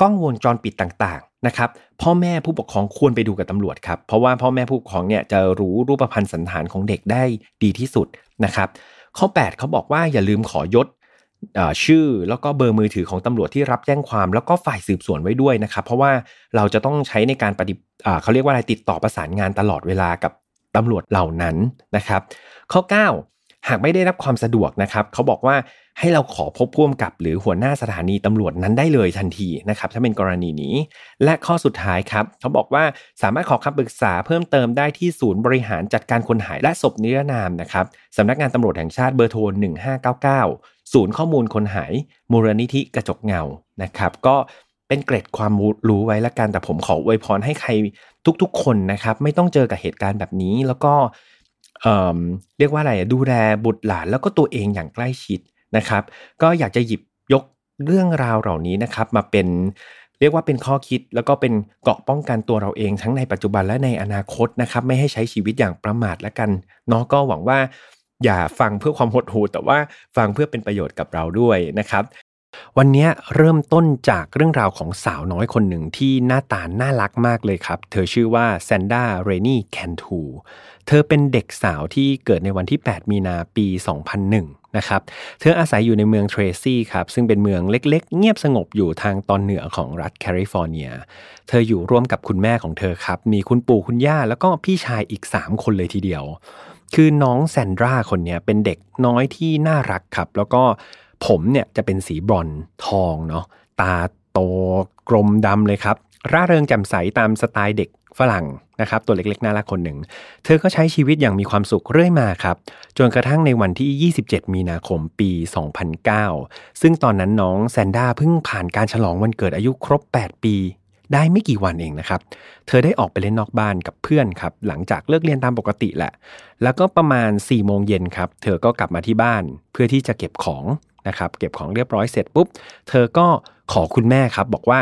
กล้องวงจรปิดต่างๆนะครับพ่อแม่ผู้ปกครองควรไปดูกับตำรวจครับเพราะว่าพ่อแม่ผู้ปกครองเนี่ยจะรู้รูปพรรณสันฐานของเด็กได้ดีที่สุดนะครับ ข้อ 8 เขาบอกว่าอย่าลืมขอยศชื่อแล้วก็เบอร์มือถือของตำรวจที่รับแจ้งความ แล้วก็ฝ่ายสืบสวนไว้ด้วยนะครับ เพราะว่าเราจะต้องใช้ในการปฏิเขาเรียกว่าอะไรติดต่อประสานงานตลอดเวลากับตำรวจเหล่านั้นนะครับ ข้อ 9 หากไม่ได้รับความสะดวกนะครับเขาบอกว่าให้เราขอพบพ่วงกับหรือหัวหน้าสถานีตำรวจนั้นได้เลยทันทีนะครับถ้าเป็นกรณีนี้ และข้อสุดท้ายครับเขาบอกว่าสามารถขอคำปรึกษาเพิ่มเติมได้ที่ศูนย์บริหารจัดการคนหายและศพนิรนามนะครับสำนักงานตำรวจแห่งชาติเบอร์โทร1599 ศูนย์ข้อมูลคนหายมูลนิธิกระจกเงานะครับก็เป็นเกร็ดความรู้ไว้ละกันแต่ผมขออวยพรให้ใครทุกๆ คนนะครับ ไม่ต้องเจอกับเหตุการณ์แบบนี้ แล้วก็ เเรียกว่าอะไรดูแลบุตรหลานแล้วก็ตัวเองอย่างใกล้ชิดนะครับ ก็อยากจะหยิบยกเรื่องราวเหล่านี้นะครับ มาเป็นเรียกว่าเป็นข้อคิดแล้วก็เป็นเกาะป้องกันตัวเราเองทั้งในปัจจุบันและในอนาคตนะครับ ไม่ให้ใช้ชีวิตอย่างประมาทละกันเนาะก็หวังว่าอย่าฟังเพื่อความหดหู่แต่ว่าฟังเพื่อเป็นประโยชน์กับเราด้วยนะครับ วันนี้เริ่มต้นจากเรื่องราวของสาวน้อยคนหนึ่งที่หน้าตาน่ารักมากเลยครับ เธอชื่อว่าแซนด้า เรนี่แคนทู เธอเป็นเด็กสาวที่เกิดในวันที่ 8 มีนาปี 2001 นะครับ เธออาศัยอยู่ในเมืองเทรซี่ครับ ซึ่งเป็นเมืองเล็กๆ เงียบสงบอยู่ทางตอนเหนือของรัฐแคลิฟอร์เนีย เธออยู่ร่วมกับคุณแม่ของเธอครับ มีคุณปู่คุณย่าแล้วก็พี่ชายอีก 3 คนเลยทีเดียว คือน้องแซนดราคนนี้เป็นเด็กน้อยที่น่ารักครับ แล้วก็ ผมเนี่ยจะเป็นสีบรอนทองเนาะตาโตกลมดำเลยครับ ร่าเริงแจ่มใสตามสไตล์เด็กฝรั่งนะครับตัวเล็กๆน่ารักคนหนึ่ง เธอก็ใช้ชีวิตอย่างมีความสุขเรื่อยมาครับ จนกระทั่งในวันที่ 27 มีนาคมปี 2009 ซึ่งตอนนั้นน้องแซนด้าเพิ่งผ่านการฉลองวันเกิดอายุครบ 8 ปี ได้ไม่กี่วันเองนะครับ เธอได้ออกไปเล่นนอกบ้านกับเพื่อนครับ หลังจากเลิกเรียนตามปกติแหละ แล้วก็ประมาณ4ี่โมงเย็นครับ เธอก็กลับมาที่บ้านเพื่อที่จะเก็บของ นะครับเก็บของเรียบร้อยเสร็จปุ๊บ เธอก็ขอคุณแม่ครับ บอกว่า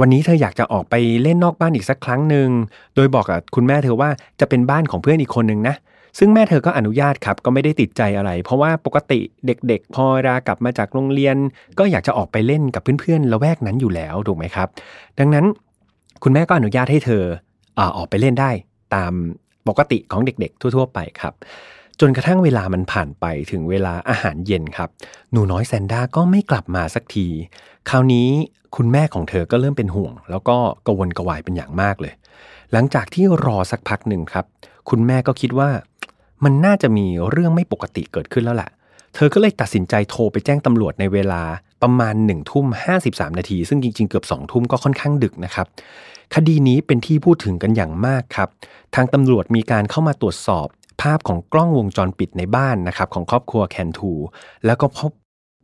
วันนี้เธออยากจะออกไปเล่นนอกบ้านอีกสักครั้งหนึ่งโดยบอกกับคุณแม่เธอว่าจะเป็นบ้านของเพื่อนอีกคนนึงนะซึ่งแม่เธอก็อนุญาตครับก็ไม่ได้ติดใจอะไร เพราะว่าปกติเด็กๆ พอรากลับมาจากโรงเรียน ก็อยากจะออกไปเล่นกับเพื่อนๆละแวกนั้นอยู่แล้วถูกไหมครับ ดังนั้นคุณแม่ก็อนุญาตให้เธออออกไปเล่นได้ตามปกติของเด็กๆ ทั่ว ๆ ไปครับ จนกระทั่งเวลามันผ่านไปถึงเวลาอาหารเย็นครับ หนูน้อยแซนด้าก็ไม่กลับมาสักที คราวนี้คุณแม่ของเธอก็เริ่มเป็นห่วง แล้วก็กวนกวายเป็นอย่างมากเลย หลังจากที่รอสักพักหนึ่งครับ คุณแม่ก็คิดว่า มันน่าจะมีเรื่องไม่ปกติเกิดขึ้นแล้วแหละเธอก็เลยตัดสินใจโทรไปแจ้งตำรวจในเวลาประมาณ1นึ่ทุ่มห้นาที ซึ่งจริงๆ เกือบ2องทุ่มก็ค่อนข้างดึกนะครับ คดีนี้เป็นที่พูดถึงกันอย่างมากครับ ทางตำรวจมีการเข้ามาตรวจสอบ ภาพของกล้องวงจรปิดในบ้านนะครับของครอบครัวแคนทู แล้วก็พบ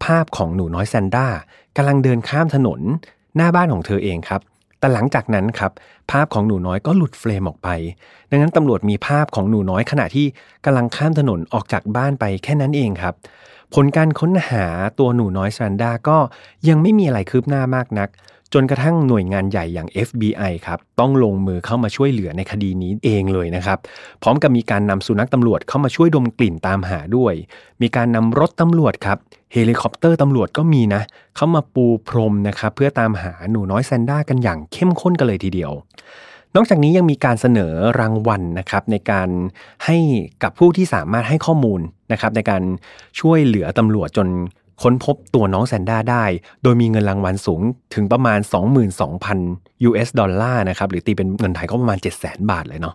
ภาพของหนูน้อยแซนด้ากำลังเดินข้ามถนนหน้าบ้านของเธอเองครับ แต่หลังจากนั้นครับภาพของหนูน้อยก็หลุดเฟรมออกไป ดังนั้นตำรวจมีภาพของหนูน้อยขณะที่กำลังข้ามถนนออกจากบ้านไปแค่นั้นเองครับ ผลการค้นหาตัวหนูน้อยแซนด้าก็ยังไม่มีอะไรคืบหน้ามากนัก จนกระทั่งหน่วยงานใหญ่อย่าง FBI ครับต้องลงมือเข้ามาช่วยเหลือในคดีนี้เองเลยนะครับ พร้อมกับมีการนำสุนัขตำรวจเข้ามาช่วยดมกลิ่นตามหาด้วย มีการนำรถตำรวจครับเฮลิคอปเตอร์ตำรวจก็มีนะ เข้ามาปูพรมนะครับเพื่อตามหาหนูน้อยแซนด้ากันอย่างเข้มข้นกันเลยทีเดียวนอกจากนี้ยังมีการเสนอรางวัลนะครับในการให้กับผู้ที่สามารถให้ข้อมูลนะครับในการช่วยเหลือตำรวจจน ค้นพบตัวน้องแซนด้าได้ โดยมีเงินรางวัลสูงถึงประมาณ 22,000 US ดอลลาร์นะครับ หรือตีเป็นเงินไทยก็ประมาณ 700,000 บาทเลยเนาะ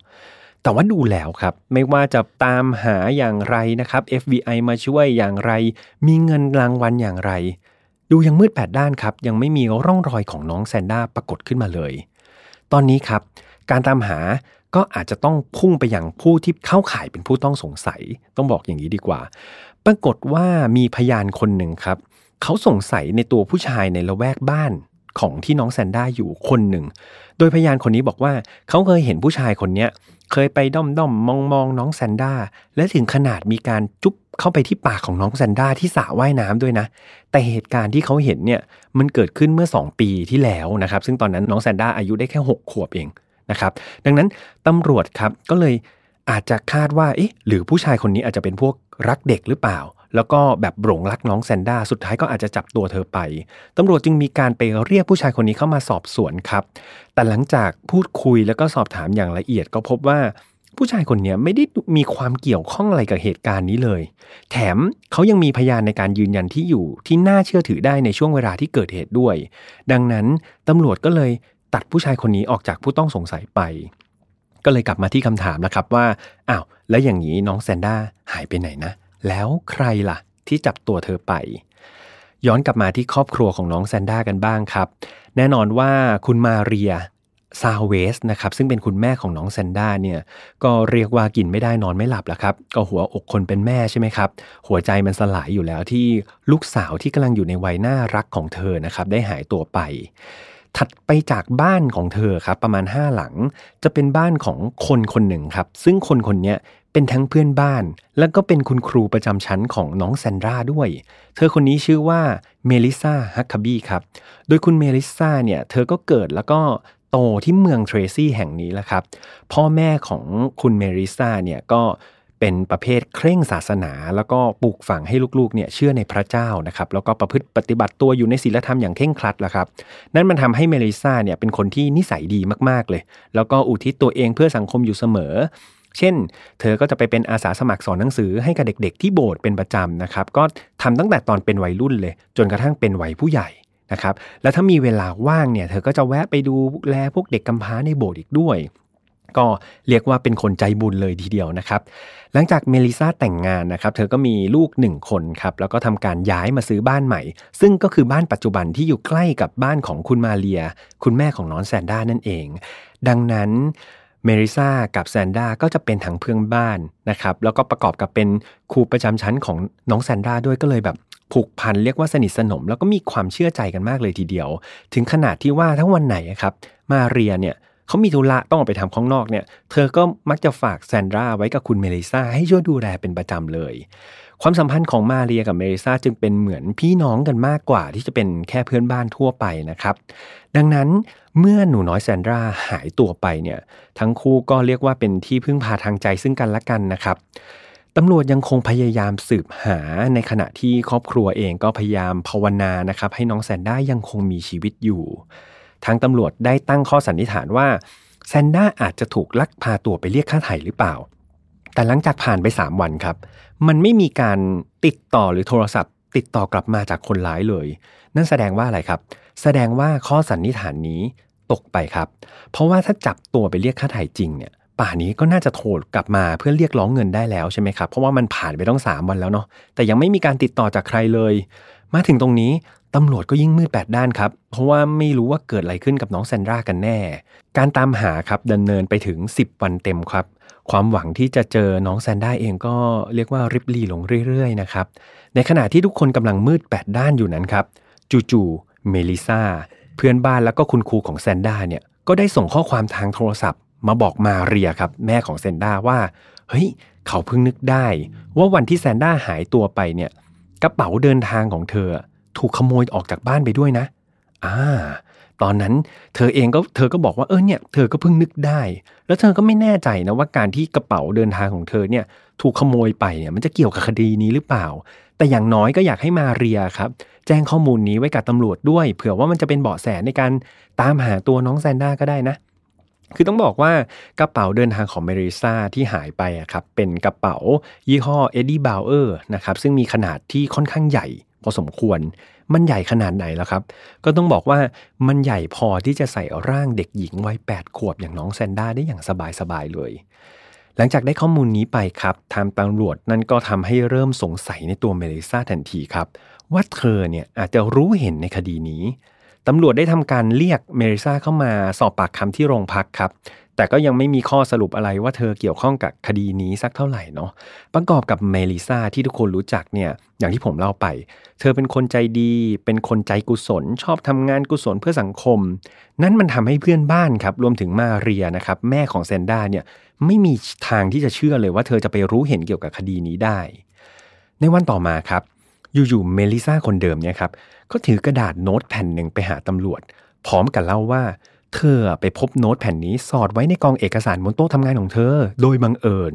แต่ว่าดูแล้วครับ ไม่ว่าจะตามหาอย่างไรนะครับ FBI มาช่วยอย่างไร มีเงินรางวัลอย่างไร ดูยังมืดแปดด้านครับ ยังไม่มีร่องรอยของน้องแซนด้าปรากฏขึ้นมาเลย ตอนนี้ครับ การตามหาก็อาจจะต้องพุ่งไปอย่างผู้ที่เข้าข่ายเป็นผู้ต้องสงสัย ต้องบอกอย่างนี้ดีกว่า ปรากฏว่ามีพยานคนหนึ่งครับ เขาสงสัยในตัวผู้ชายในละแวกบ้านของที่น้องแซนด้าอยู่คนหนึ่ง โดยพยานคนนี้บอกว่าเขาเคยเห็นผู้ชายคนเนี้ยเคยไปด้อมด้อมมองมองน้องแซนด้าและถึงขนาดมีการจุ๊บเข้าไปที่ปากของน้องแซนด้าที่สระว่ายน้ำด้วยนะ แต่เหตุการณ์ที่เขาเห็นเนี่ยมันเกิดขึ้นเมื่อ 2 ปีที่แล้วนะครับ ซึ่งตอนนั้นน้องแซนด้าอายุได้แค่ 6 ขวบเองนะครับ ดังนั้นตำรวจครับก็เลย อาจจะคาดว่าเอ๊ะหรือผู้ชายคนนี้อาจจะเป็นพวกรักเด็กหรือเปล่า แล้วก็แบบหลงรักน้องแซนด้าสุดท้ายก็อาจจะจับตัวเธอไปตำรวจจึงมีการไปเรียกผู้ชายคนนี้เข้ามาสอบสวนครับ แต่หลังจากพูดคุยแล้วก็สอบถามอย่างละเอียดก็พบว่าผู้ชายคนนี้ไม่ได้มีความเกี่ยวข้องอะไรกับเหตุการณ์นี้เลย แถมเขายังมีพยานในการยืนยันที่อยู่ที่น่าเชื่อถือได้ในช่วงเวลาที่เกิดเหตุด้วย ดังนั้นตำรวจก็เลยตัดผู้ชายคนนี้ออกจากผู้ต้องสงสัยไป ก็เลยกลับมาที่คำถามแล้วครับว่าอ้าวแล้วอย่างนี้น้องแซนด้าหายไปไหนนะ แล้วใครล่ะ ที่จับตัวเธอไป ย้อนกลับมาที่ครอบครัวของน้องแซนด้ากันบ้างครับ แน่นอนว่าคุณมาเรียซาเวสนะครับซึ่งเป็นคุณแม่ของน้องแซนด้าเนี่ยก็เรียกว่ากินไม่ได้นอนไม่หลับแล้วครับ ก็หัวอกคนเป็นแม่ใช่ไหมครับ หัวใจมันสลายอยู่แล้วที่ลูกสาวที่กำลังอยู่ในวัยน่ารักของเธอนะครับได้หายตัวไป ถัดไปจากบ้านของเธอครับประมาณ 5 หลัง จะเป็นบ้านของคนคนหนึ่งครับ ซึ่งคนคนนี้เป็นทั้งเพื่อนบ้าน แล้วก็เป็นคุณครูประจำชั้นของน้องแซนดราด้วย เธอคนนี้ชื่อว่าเมลิซาฮักคาบี้ครับ โดยคุณเมลิซาเนี่ยเธอก็เกิดแล้วก็โตที่เมืองเทรซี่แห่งนี้แหละครับ พ่อแม่ของคุณเมลิซาเนี่ยก็เเป็นประเภทเคร่งศาสนา แล้วก็ปลูกฝังให้ลูกๆเนี่ยเชื่อในพระเจ้านะครับแล้วก็ประพฤติปฏิบัติตัวอยู่ในศีลธรรมอย่างเคร่งครัดแหละครับ นั่นมันทำให้เมลิซาเนี่ยเป็นคนที่นิสัยดีมากๆเลย แล้วก็อุทิศตัวเองเพื่อสังคมอยู่เสมอ เช่น เธอก็จะไปเป็นอาสาสมัครสอนหนังสือให้กับเด็ก ๆ ที่โบสถ์เป็นประจำนะครับ ก็ทำตั้งแต่ตอนเป็นวัยรุ่นเลย จนกระทั่งเป็นวัยผู้ใหญ่นะครับแล้วถ้ามีเวลาว่างเนี่ยเธอก็จะแวะไปดูแลพวกเด็กกำพร้าในโบสถ์อีกด้วย ก็เรียกว่าเป็นคนใจบุญเลยทีเดียวนะครับ หลังจากเมลิซาแต่งงานนะครับ เธอก็มีลูกหนึ่งคนครับ แล้วก็ทำการย้ายมาซื้อบ้านใหม่ ซึ่งก็คือบ้านปัจจุบันที่อยู่ใกล้กับบ้านของคุณมาเรีย คุณแม่ของน้องแซนด้านั่นเอง ดังนั้นเมริซากับแซนด้าก็จะเป็นทั้งเพื่อนบ้านนะครับ แล้วก็ประกอบกับเป็นครูประจำชั้นของน้องแซนด้าด้วยก็เลยแบบผูกพันเรียกว่าสนิทสนม แล้วก็มีความเชื่อใจกันมากเลยทีเดียว ถึงขนาดที่ว่าถ้าวันไหนครับ มาเรียเนี่ย เขามีธุระต้องออกไปทำข้างนอกเนี่ย เธอก็มักจะฝากแซนดราไว้กับคุณเมลิซาให้ช่วยดูแลเป็นประจำเลย ความสัมพันธ์ของมาเรียกับเมลิซาจึงเป็นเหมือนพี่น้องกันมากกว่าที่จะเป็นแค่เพื่อนบ้านทั่วไปนะครับ ดังนั้นเมื่อหนูน้อยแซนดราหายตัวไปเนี่ย ทั้งคู่ก็เรียกว่าเป็นที่พึ่งพาทางใจซึ่งกันและกันนะครับตำรวจยังคงพยายามสืบหาในขณะที่ครอบครัวเองก็พยายามภาวนานะครับ ให้น้องแซนด้ายังคงมีชีวิตอยู่ ทางตำรวจได้ตั้งข้อสันนิษฐานว่าแซนด้าอาจจะถูกลักพาตัวไปเรียกค่าไถ่หรือเปล่า แต่หลังจากผ่านไป 3 วันครับ มันไม่มีการติดต่อหรือโทรศัพท์ ติดต่อกลับมาจากคนร้ายเลย นั่นแสดงว่าอะไรครับ แสดงว่าข้อสันนิษฐานนี้ตกไปครับ เพราะว่าถ้าจับตัวไปเรียกค่าไถ่จริงเนี่ย ป่านี้ก็น่าจะโทรกลับมาเพื่อเรียกร้องเงินได้แล้วใช่ไหมครับ เพราะว่ามันผ่านไปต้องสามวันแล้วเนาะ แต่ยังไม่มีการติดต่อจากใครเลย มาถึงตรงนี้ตำรวจก็ยิ่งมืดแปดด้านครับ เพราะว่าไม่รู้ว่าเกิดอะไรขึ้นกับน้องแซนดรากันแน่ การตามหาครับดำเนินไปถึง 10 วันเต็มครับ ความหวังที่จะเจอน้องแซนด้าเองก็เรียกว่าริบลี่ลงเรื่อยๆนะครับ ในขณะที่ทุกคนกำลังมืดแปดด้านอยู่นั้นครับ จู่ๆเมลิซาเพื่อนบ้านแล้วก็คุณครูของแซนด้าเนี่ยก็ได้ส่งข้อความทางโทรศัพท์ มาบอกมาเรียครับ แม่ของเซนด้าว่าเฮ้ยเขาเพิ่งนึกได้ ว่าวันที่แซนด้าหายตัวไปเนี่ย กระเป๋าเดินทางของเธอ ถูกขโมยออกจากบ้านไปด้วยนะ อ่า ตอนนั้นเธอเองก็เธอก็บอกว่าเออเนี่ยเธอก็เพิ่งนึกได้ แล้วเธอก็ไม่แน่ใจนะว่าการที่กระเป๋าเดินทางของเธอเนี่ยถูกขโมยไปเนี่ยมันจะเกี่ยวกับคดีนี้หรือเปล่า แต่อย่างน้อยก็อยากให้มาเรียครับ แจ้งข้อมูลนี้ไว้กับตำรวจด้วย เผื่อว่ามันจะเป็นเบาะแสในการตามหาตัวน้องแซนด้าก็ได้นะ คือต้องบอกว่ากระเป๋าเดินทางของเมลิซาที่หายไปครับเป็นกระเป๋ายี่ห้อเอ็ดดี้บาวเออร์นะครับซึ่งมีขนาดที่ค่อนข้างใหญ่พอสมควร มันใหญ่ขนาดไหนแล้วครับ ก็ต้องบอกว่ามันใหญ่พอที่จะใส่ร่างเด็กหญิงวัย 8 ขวบอย่างน้องแซนด้าได้อย่างสบายๆเลย หลังจากได้ข้อมูลนี้ไปครับทางตำรวจนั่นก็ทำให้เริ่มสงสัยในตัวเมลิซาทันทีครับ ว่าเธอเนี่ยอาจจะรู้เห็นในคดีนี้ ตำรวจได้ทำการเรียกเมริซาเข้ามาสอบปากคำที่โรงพักครับ แต่ก็ยังไม่มีข้อสรุปอะไรว่าเธอเกี่ยวข้องกับคดีนี้สักเท่าไหร่เนาะ ประกอบกับเมลิซาที่ทุกคนรู้จักเนี่ย อย่างที่ผมเล่าไป เธอเป็นคนใจดี เป็นคนใจกุศล ชอบทำงานกุศลเพื่อสังคม นั่นมันทำให้เพื่อนบ้านครับ รวมถึงมาเรียนะครับ แม่ของเซนด้าเนี่ย ไม่มีทางที่จะเชื่อเลยว่าเธอจะไปรู้เห็นเกี่ยวกับคดีนี้ได้ ในวันต่อมาครับ อยู่ๆเมลิซาคนเดิมเนี่ยครับก็ถือกระดาษโน้ตแผ่นหนึ่งไปหาตำรวจ พร้อมกับเล่าว่า เธอไปพบโน้ตแผ่นนี้สอดไว้ในกองเอกสารบนโต๊ะทำงานของเธอ โดยบังเอิญ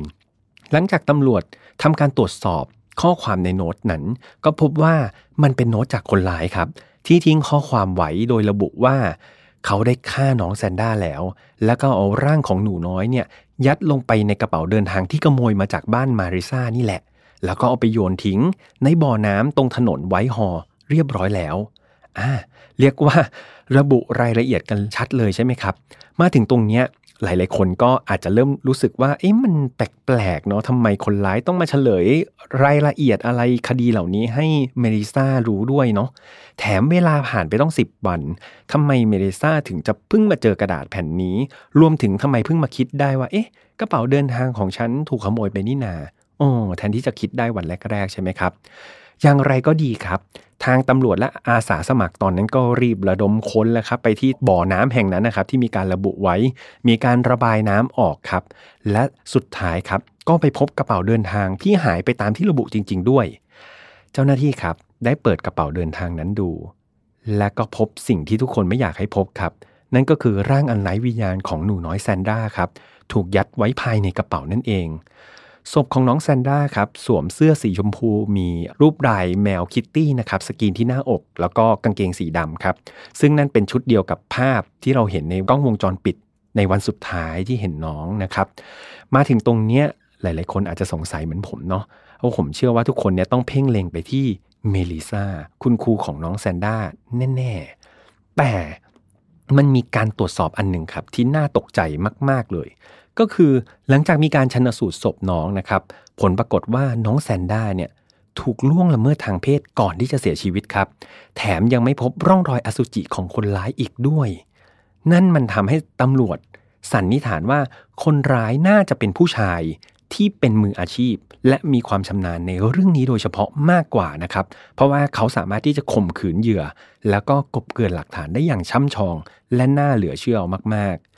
หลังจากตำรวจทำการตรวจสอบข้อความในโน้ตนั้น ก็พบว่ามันเป็นโน้ตจากคนร้ายครับ ที่ทิ้งข้อความไว้โดยระบุว่า เขาได้ฆ่าน้องแซนด้าแล้ว แล้วก็เอาร่างของหนูน้อยเนี่ยยัดลงไปในกระเป๋าเดินทางที่ขโมยมาจากบ้านมาริซานี่แหละ แล้วก็เอาไปโยนทิ้งในบ่อน้ำตรงถนนไวท์ฮอเรียบร้อยแล้วอ่าเรียกว่าระบุรายละเอียดกันชัดเลยใช่ไหมครับ มาถึงตรงเนี้ยหลาย ๆ คนก็อาจจะเริ่มรู้สึกว่า เอ๊ะ มันแปลก ๆ เนาะทำไมคนร้ายต้องมาเฉลย รายละเอียดอะไรคดีเหล่านี้ให้เมลิซารู้ด้วยเนาะ แถมเวลาผ่านไปต้อง 10 วัน ทำไมเมลิซาถึงจะเพิ่งมาเจอกระดาษแผ่นนี้ รวมถึงทำไมเพิ่งมาคิดได้ว่า เอ๊ะ กระเป๋าเดินทางของฉันถูกขโมยไปนี่นา โอ้แทนที่จะคิดได้วันแรกๆใช่ไหมครับ อย่างไรก็ดีครับ ทางตำรวจและอาสาสมัครตอนนั้นก็รีบระดมค้นแล้วครับ ไปที่บ่อน้ำแห่งนั้นนะครับ ที่มีการระบุไว้ มีการระบายน้ำออกครับ และสุดท้ายครับ ก็ไปพบกระเป๋าเดินทางที่หายไปตามที่ระบุจริง ๆ ด้วย เจ้าหน้าที่ครับ ได้เปิดกระเป๋าเดินทางนั้นดู และก็พบสิ่งที่ทุกคนไม่อยากให้พบครับ นั่นก็คือร่างอันไร้วิญญาณของหนูน้อยแซนด้าครับถูกยัดไว้ภายในกระเป๋านั่นเอง ศพของน้องแซนด้าครับสวมเสื้อสีชมพูมีรูปลายแมวคิตตี้นะครับสกรีนที่หน้าอก แล้วก็กางเกงสีดำครับ ซึ่งนั่นเป็นชุดเดียวกับภาพที่เราเห็นในกล้องวงจรปิดในวันสุดท้ายที่เห็นน้องนะครับ มาถึงตรงเนี้ยหลาย ๆ คนอาจจะสงสัยเหมือนผมเนาะเพราะผมเชื่อว่าทุกคนเนี่ยต้องเพ่งเล็งไปที่เมลิซาคุณครูของน้องแซนด้าแน่ ๆ แต่มันมีการตรวจสอบอันหนึ่งครับที่น่าตกใจมาก ๆ เลย ก็คือหลังจากมีการชันสูตรศพน้องนะครับ ผลปรากฏว่าน้องแซนด้าเนี่ยถูกล่วงละเมิดทางเพศก่อนที่จะเสียชีวิตครับ แถมยังไม่พบร่องรอยอสุจิของคนร้ายอีกด้วย นั่นมันทำให้ตำรวจ สันนิษฐานว่าคนร้ายน่าจะเป็นผู้ชายที่เป็นมืออาชีพ และมีความชำนาญในเรื่องนี้โดยเฉพาะมากกว่านะครับ เพราะว่าเขาสามารถที่จะข่มขืนเหยื่อ แล้วก็กบเกลื่อนหลักฐานได้อย่างช่ำชอง และน่าเหลือเชื่อมากๆ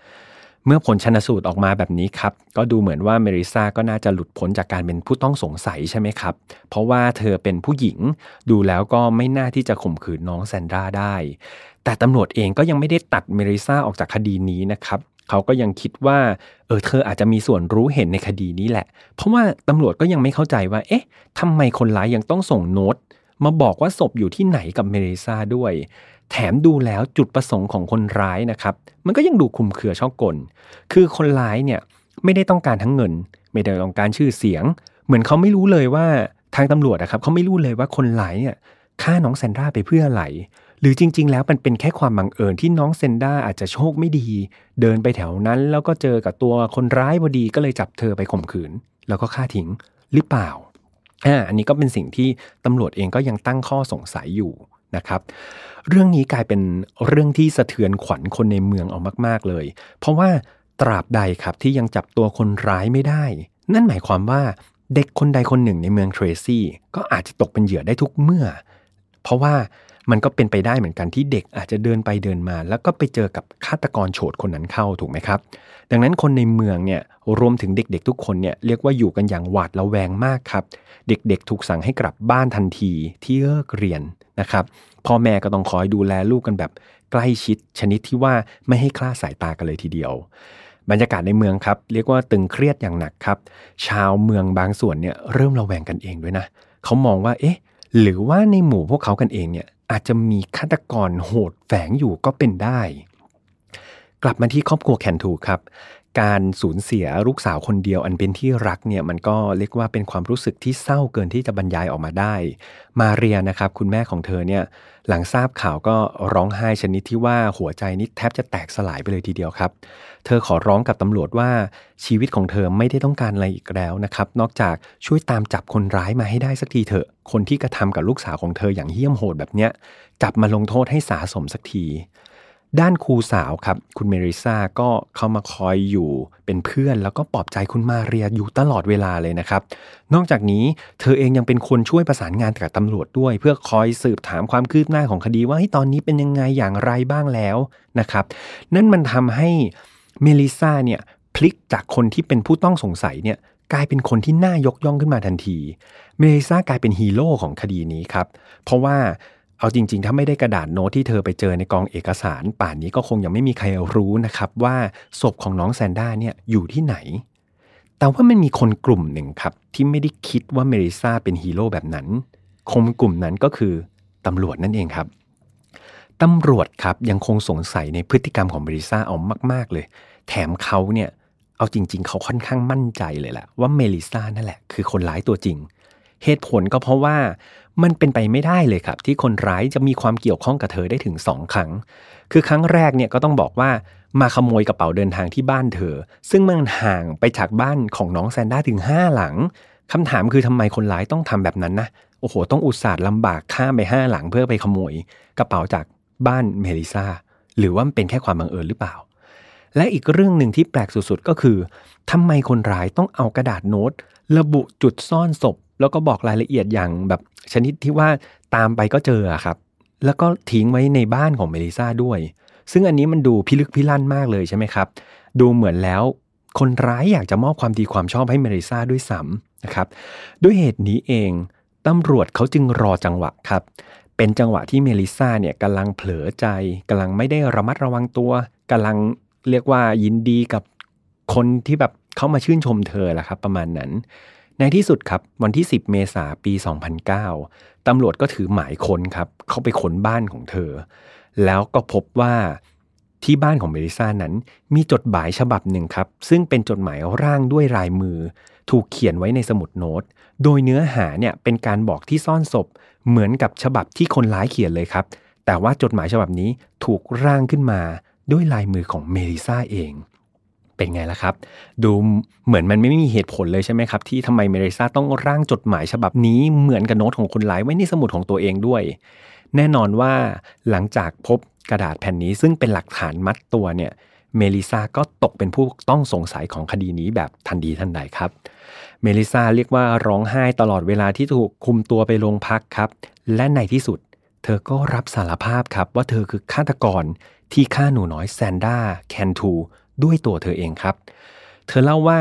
เมื่อผลชนสูตรออกมาแบบนี้ครับ ก็ดูเหมือนว่าเมริซาก็น่าจะหลุดพ้นจากการเป็นผู้ต้องสงสัยใช่ไหมครับ เพราะว่าเธอเป็นผู้หญิง ดูแล้วก็ไม่น่าที่จะข่มขืนน้องแซนดราได้ แต่ตำรวจเองก็ยังไม่ได้ตัดเมริซาออกจากคดีนี้นะครับเขาก็ยังคิดว่า เออเธออาจจะมีส่วนรู้เห็นในคดีนี้แหละ เพราะว่าตำรวจก็ยังไม่เข้าใจว่า เอ๊ะทำไมคนร้ายยังต้องส่งโน้ตมาบอกว่าศพอยู่ที่ไหนกับเมริซาด้วย แถมดูแล้วจุดประสงค์ของคนร้ายนะครับ มันก็ยังดูคุมเครือช่อกล คือคนร้ายเนี่ยไม่ได้ต้องการทั้งเงิน ไม่ได้ต้องการชื่อเสียง เหมือนเขาไม่รู้เลยว่าทางตำรวจนะครับเขาไม่รู้เลยว่าคนร้ายเนี่ยฆ่าน้องแซนดราไปเพื่ออะไร หรือจริง ๆ แล้วมันเป็นแค่ความบังเอิญที่น้องเซนด้าอาจจะโชคไม่ดี เดินไปแถวนั้น แล้วก็เจอกับตัวคนร้ายพอดีก็เลยจับเธอไปข่มขืน แล้วก็ฆ่าทิ้งหรือเปล่าอ่าอันนี้ก็เป็นสิ่งที่ตำรวจเองก็ยังตั้งข้อสงสัยอยู่ นะครับ เรื่องนี้กลายเป็นเรื่องที่สะเทือนขวัญคนในเมืองเอามาก ๆเลย เพราะว่าตราบใดครับที่ยังจับตัวคนร้ายไม่ได้ นั่นหมายความว่าเด็กคนใดคนหนึ่งในเมืองเทรซี่ก็อาจจะตกเป็นเหยื่อได้ทุกเมื่อ เพราะว่า มันก็เป็นไปได้เหมือนกันที่เด็กอาจจะเดินไปเดินมา แล้วก็ไปเจอกับฆาตกรโฉดคนนั้นเข้าถูกไหมครับ ดังนั้นคนในเมืองเนี่ยรวมถึงเด็กๆ ทุกคนเนี่ยเรียกว่าอยู่กันอย่างหวาดระแวงมากครับ เด็กๆ ถูกสั่งให้กลับบ้านทันทีที่เลิกเรียนนะครับพ่อแม่ก็ต้องคอยดูแลลูกกันแบบใกล้ชิดชนิดที่ว่าไม่ให้คลาดสายตากันเลยทีเดียวบรรยากาศในเมืองครับเรียกว่าตึงเครียดอย่างหนักครับ ชาวเมืองบางส่วนเนี่ยเริ่มระแวงกันเองด้วยนะเขามองว่าเอ๊ะ หรือว่าในหมู่พวกเขากันเองเนี่ย อาจจะมีฆาตกรโหดแฝงอยู่ก็เป็นได้ กลับมาที่ครอบครัวแคนทูครับ การสูญเสียลูกสาวคนเดียวอันเป็นที่รักเนี่ยมันก็เรียกว่าเป็นความรู้สึกที่เศร้าเกินที่จะบรรยายออกมาได้ มาเรียนะครับ คุณแม่ของเธอเนี่ย หลังทราบข่าวก็ร้องไห้ชนิดที่ว่าหัวใจนี่แทบจะแตกสลายไปเลยทีเดียวครับ เธอขอร้องกับตำรวจว่าชีวิตของเธอไม่ได้ต้องการอะไรอีกแล้วนะครับ นอกจากช่วยตามจับคนร้ายมาให้ได้สักทีเถอะ คนที่กระทำกับลูกสาวของเธออย่างเหี้ยมโหดแบบเนี้ยจับมาลงโทษให้สาสมสักที ด้านครูสาวครับ คุณเมริซาก็เข้ามาคอยอยู่เป็นเพื่อน แล้วก็ปลอบใจคุณมาเรียอยู่ตลอดเวลาเลยนะครับ นอกจากนี้เธอเองยังเป็นคนช่วยประสานงานกับตำรวจด้วย เพื่อคอยสืบถามความคืบหน้าของคดีว่าตอนนี้เป็นยังไงอย่างไรบ้างแล้วนะครับ นั่นมันทำให้เมลิซาเนี่ยพลิกจากคนที่เป็นผู้ต้องสงสัยเนี่ยกลายเป็นคนที่น่ายกย่องขึ้นมาทันที เมลิซากลายเป็นฮีโร่ของคดีนี้ครับ เพราะว่า เอาจริง ๆ ถ้าไม่ได้กระดาษโน้ตที่เธอไปเจอในกองเอกสาร ป่านนี้ก็คงยังไม่มีใครรู้นะครับว่าศพของน้องแซนด้าเนี่ยอยู่ที่ไหน แต่ว่ามันมีคนกลุ่มหนึ่งครับ ที่ไม่ได้คิดว่าเมลิซาเป็นฮีโร่แบบนั้นคนกลุ่มนั้นก็คือตำรวจนั่นเองครับตำรวจครับยังคงสงสัยในพฤติกรรมของเมริซาเอามาก ๆ เลย แถมเขาเนี่ยเอาจริง ๆ เขาค่อนข้างมั่นใจเลยแหละว่าเมลิซานั่นแหละคือคนร้ายตัวจริง เหตุผลก็เพราะว่า มันเป็นไปไม่ได้เลยครับ ที่คนร้ายจะมีความเกี่ยวข้องกับเธอได้ถึงสองครั้ง คือครั้งแรกเนี่ยก็ต้องบอกว่ามาขโมยกระเป๋าเดินทางที่บ้านเธอ ซึ่งมันห่างไปจากบ้านของน้องแซนด้าถึง 5 หลังคำถามคือทำไมคนร้ายต้องทำแบบนั้นนะโอ้โห ต้องอุตส่าห์ลำบากข้ามไปห้าหลังเพื่อไปขโมย กระเป๋าจากบ้านเมลิซาหรือว่ามันเป็นแค่ความบังเอิญหรือเปล่า และอีกเรื่องหนึ่งที่แปลกสุดๆก็คือทำไมคนร้ายต้องเอากระดาษโน้ต ระบุจุดซ่อนศพ แล้วก็บอกรายละเอียดอย่างแบบชนิดที่ว่าตามไปก็เจอครับ แล้วก็ทิ้งไว้ในบ้านของเมลิซาด้วย ซึ่งอันนี้มันดูพิลึกพิลั่นมากเลยใช่ไหมครับ ดูเหมือนแล้วคนร้ายอยากจะมอบความดีความชอบให้เมลิซาด้วยซ้ำนะครับ ด้วยเหตุนี้เองตำรวจเขาจึงรอจังหวะครับ เป็นจังหวะที่เมลิซาเนี่ยกำลังเผลอใจกำลังไม่ได้ระมัดระวังตัวกำลังเรียกว่ายินดีกับคนที่แบบเข้ามาชื่นชมเธอแหละครับ ประมาณนั้น ในที่สุดครับวันที่ 10 เมษาปี 2009 ตำรวจก็ถือหมายค้นครับ เข้าไปค้นบ้านของเธอ แล้วก็พบว่าที่บ้านของเมลิซานั้น มีจดหมายฉบับหนึ่งครับ ซึ่งเป็นจดหมายร่างด้วยลายมือ ถูกเขียนไว้ในสมุดโน้ต โดยเนื้อหาเนี่ยเป็นการบอกที่ซ่อนศพ เหมือนกับฉบับที่คนร้ายเขียนเลยครับ แต่ว่าจดหมายฉบับนี้ถูกร่างขึ้นมาด้วยลายมือของเมลิซาเอง เป็นไงล่ะครับ ดูเหมือนมันไม่มีเหตุผลเลยใช่ไหมครับ ที่ทำไมเมริซาต้องร่างจดหมายฉบับนี้เหมือนกับโน้ตของคนร้ายไว้ในสมุดของตัวเองด้วย แน่นอนว่าหลังจากพบกระดาษแผ่นนี้ซึ่งเป็นหลักฐานมัดตัวเนี่ยเมลิซาก็ตกเป็นผู้ต้องสงสัยของคดีนี้แบบทันทีทันใดครับ เมลิซาเรียกว่าร้องไห้ตลอดเวลาที่ถูกคุมตัวไปโรงพักครับ และในที่สุด เธอก็รับสารภาพครับว่าเธอคือฆาตกรที่ฆ่าหนูน้อยแซนด้าแคนทู ด้วยตัวเธอเองครับ เธอเล่าว่า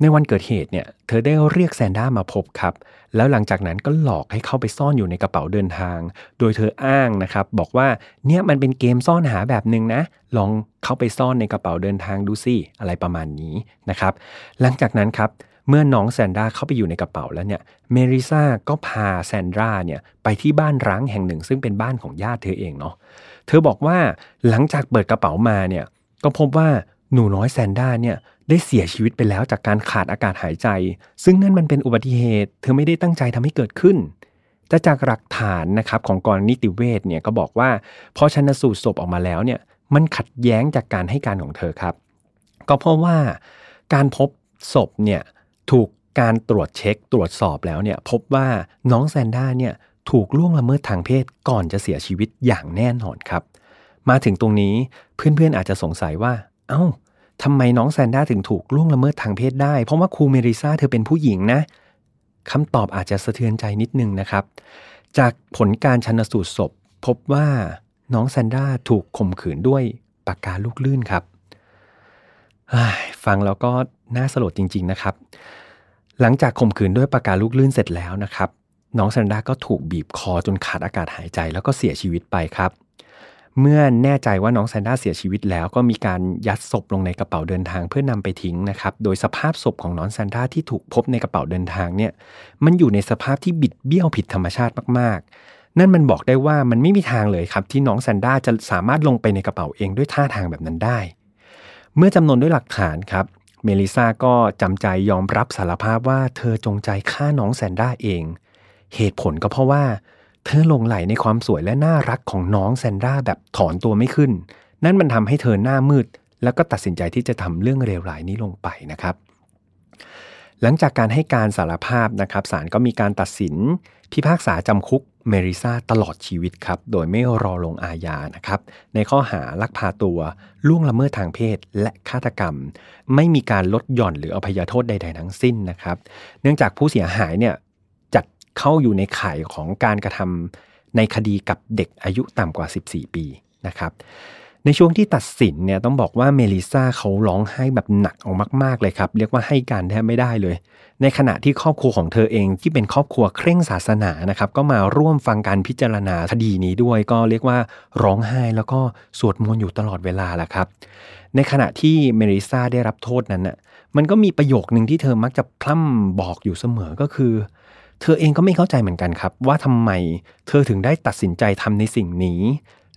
ในวันเกิดเหตุเนี่ย เธอได้เรียกแซนด้ามาพบครับ แล้วหลังจากนั้นก็หลอกให้เข้าไปซ่อนอยู่ในกระเป๋าเดินทาง โดยเธออ้างนะครับ บอกว่าเนี่ยมันเป็นเกมซ่อนหาแบบหนึ่งนะ ลองเข้าไปซ่อนในกระเป๋าเดินทางดูสิอะไรประมาณนี้นะครับ หลังจากนั้นครับเมื่อน้องแซนด้าเข้าไปอยู่ในกระเป๋าแล้วเนี่ยเมริซาก็พาแซนดราเนี่ยไปที่บ้านร้างแห่งหนึ่ง ซึ่งเป็นบ้านของญาติเธอเองเนาะเธอบอกว่าหลังจากเปิดกระเป๋ามาเนี่ยก็พบว่า หนูน้อยแซนด้าเนี่ยได้เสียชีวิตไปแล้วจากการขาดอากาศหายใจ ซึ่งนั่นมันเป็นอุบัติเหตุ เธอไม่ได้ตั้งใจทำให้เกิดขึ้นแต่จากหลักฐานนะครับของกรนิติเวชเนี่ยก็บอกว่าพอชนสูตรศพออกมาแล้วเนี่ยมันขัดแย้งจากการให้การของเธอครับ ก็เพราะว่าการพบศพเนี่ยถูกการตรวจเช็คตรวจสอบแล้วเนี่ยพบว่าน้องแซนด้าเนี่ยถูกล่วงละเมิดทางเพศก่อนจะเสียชีวิตอย่างแน่นอนครับ มาถึงตรงนี้เพื่อนๆอาจจะสงสัยว่า เอา้า ทำไมน้องแซนด้าถึงถูกล่วงละเมิดทางเพศได้ เพราะว่าครูเมริซาเธอเป็นผู้หญิงนะคำตอบอาจจะสะเทือนใจนิดนึงนะครับ จากผลการชันสูตรศพ พบว่าน้องแซนด้าถูกข่มขืนด้วยปากกาลูกลื่นครับฟังแล้วก็น่าสลดจริง ๆนะครับ หลังจากข่มขืนด้วยปากกาลูกลื่นเสร็จแล้วนะครับ น้องแซนด้าก็ถูกบีบคอจนขาดอากาศหายใจแล้วก็เสียชีวิตไปครับ เมื่อแน่ใจว่าน้องแซนด้าเสียชีวิตแล้วก็มีการยัดศพลงในกระเป๋าเดินทางเพื่อนำไปทิ้งนะครับ โดยสภาพศพของน้องแซนด้าที่ถูกพบในกระเป๋าเดินทางเนี่ย มันอยู่ในสภาพที่บิดเบี้ยวผิดธรรมชาติมากๆ นั่นมันบอกได้ว่ามันไม่มีทางเลยครับ ที่น้องแซนด้าจะสามารถลงไปในกระเป๋าเองด้วยท่าทางแบบนั้นได้ เมื่อจำนวนด้วยหลักฐานครับ เมลิซาก็จำใจยอมรับสารภาพว่าเธอจงใจฆ่าน้องแซนด้าเอง เหตุผลก็เพราะว่า เธอหลงไหลในความสวยและน่ารักของน้องแซนด้าแบบถอนตัวไม่ขึ้น นั่นมันทำให้เธอหน้ามืด แล้วก็ตัดสินใจที่จะทำเรื่องเลวร้ายนี้ลงไปนะครับ หลังจากการให้การสารภาพนะครับศาลก็มีการตัดสิน พิพากษาจำคุกเมริซาตลอดชีวิตครับ โดยไม่รอลงอาญานะครับ ในข้อหาลักพาตัว ล่วงละเมิดทางเพศ และฆาตกรรม ไม่มีการลดหย่อนหรืออภัยโทษใด ๆ ทั้งสิ้นนะครับ เนื่องจากผู้เสียหายเนี่ย เข้าอยู่ในข่ายของการกระทำในคดีกับเด็กอายุต่ำกว่า 14 ปีนะครับในช่วงที่ตัดสินเนี่ยต้องบอกว่าเมลิซาเขาร้องไห้แบบหนักออกมาก ๆ เลยครับ เรียกว่าให้การแทบไม่ได้เลย ในขณะที่ครอบครัวของเธอเองที่เป็นครอบครัวเคร่งศาสนานะครับก็มาร่วมฟังการพิจารณาคดีนี้ด้วย ก็เรียกว่าร้องไห้แล้วก็สวดมนต์อยู่ตลอดเวลาแหละครับ ในขณะที่เมลิซาได้รับโทษนั้นน่ะมันก็มีประโยคหนึ่งที่เธอมักจะพร่ำบอกอยู่เสมอก็คือ เธอเองก็ไม่เข้าใจเหมือนกันครับ ว่าทำไมเธอถึงได้ตัดสินใจทำในสิ่งนี้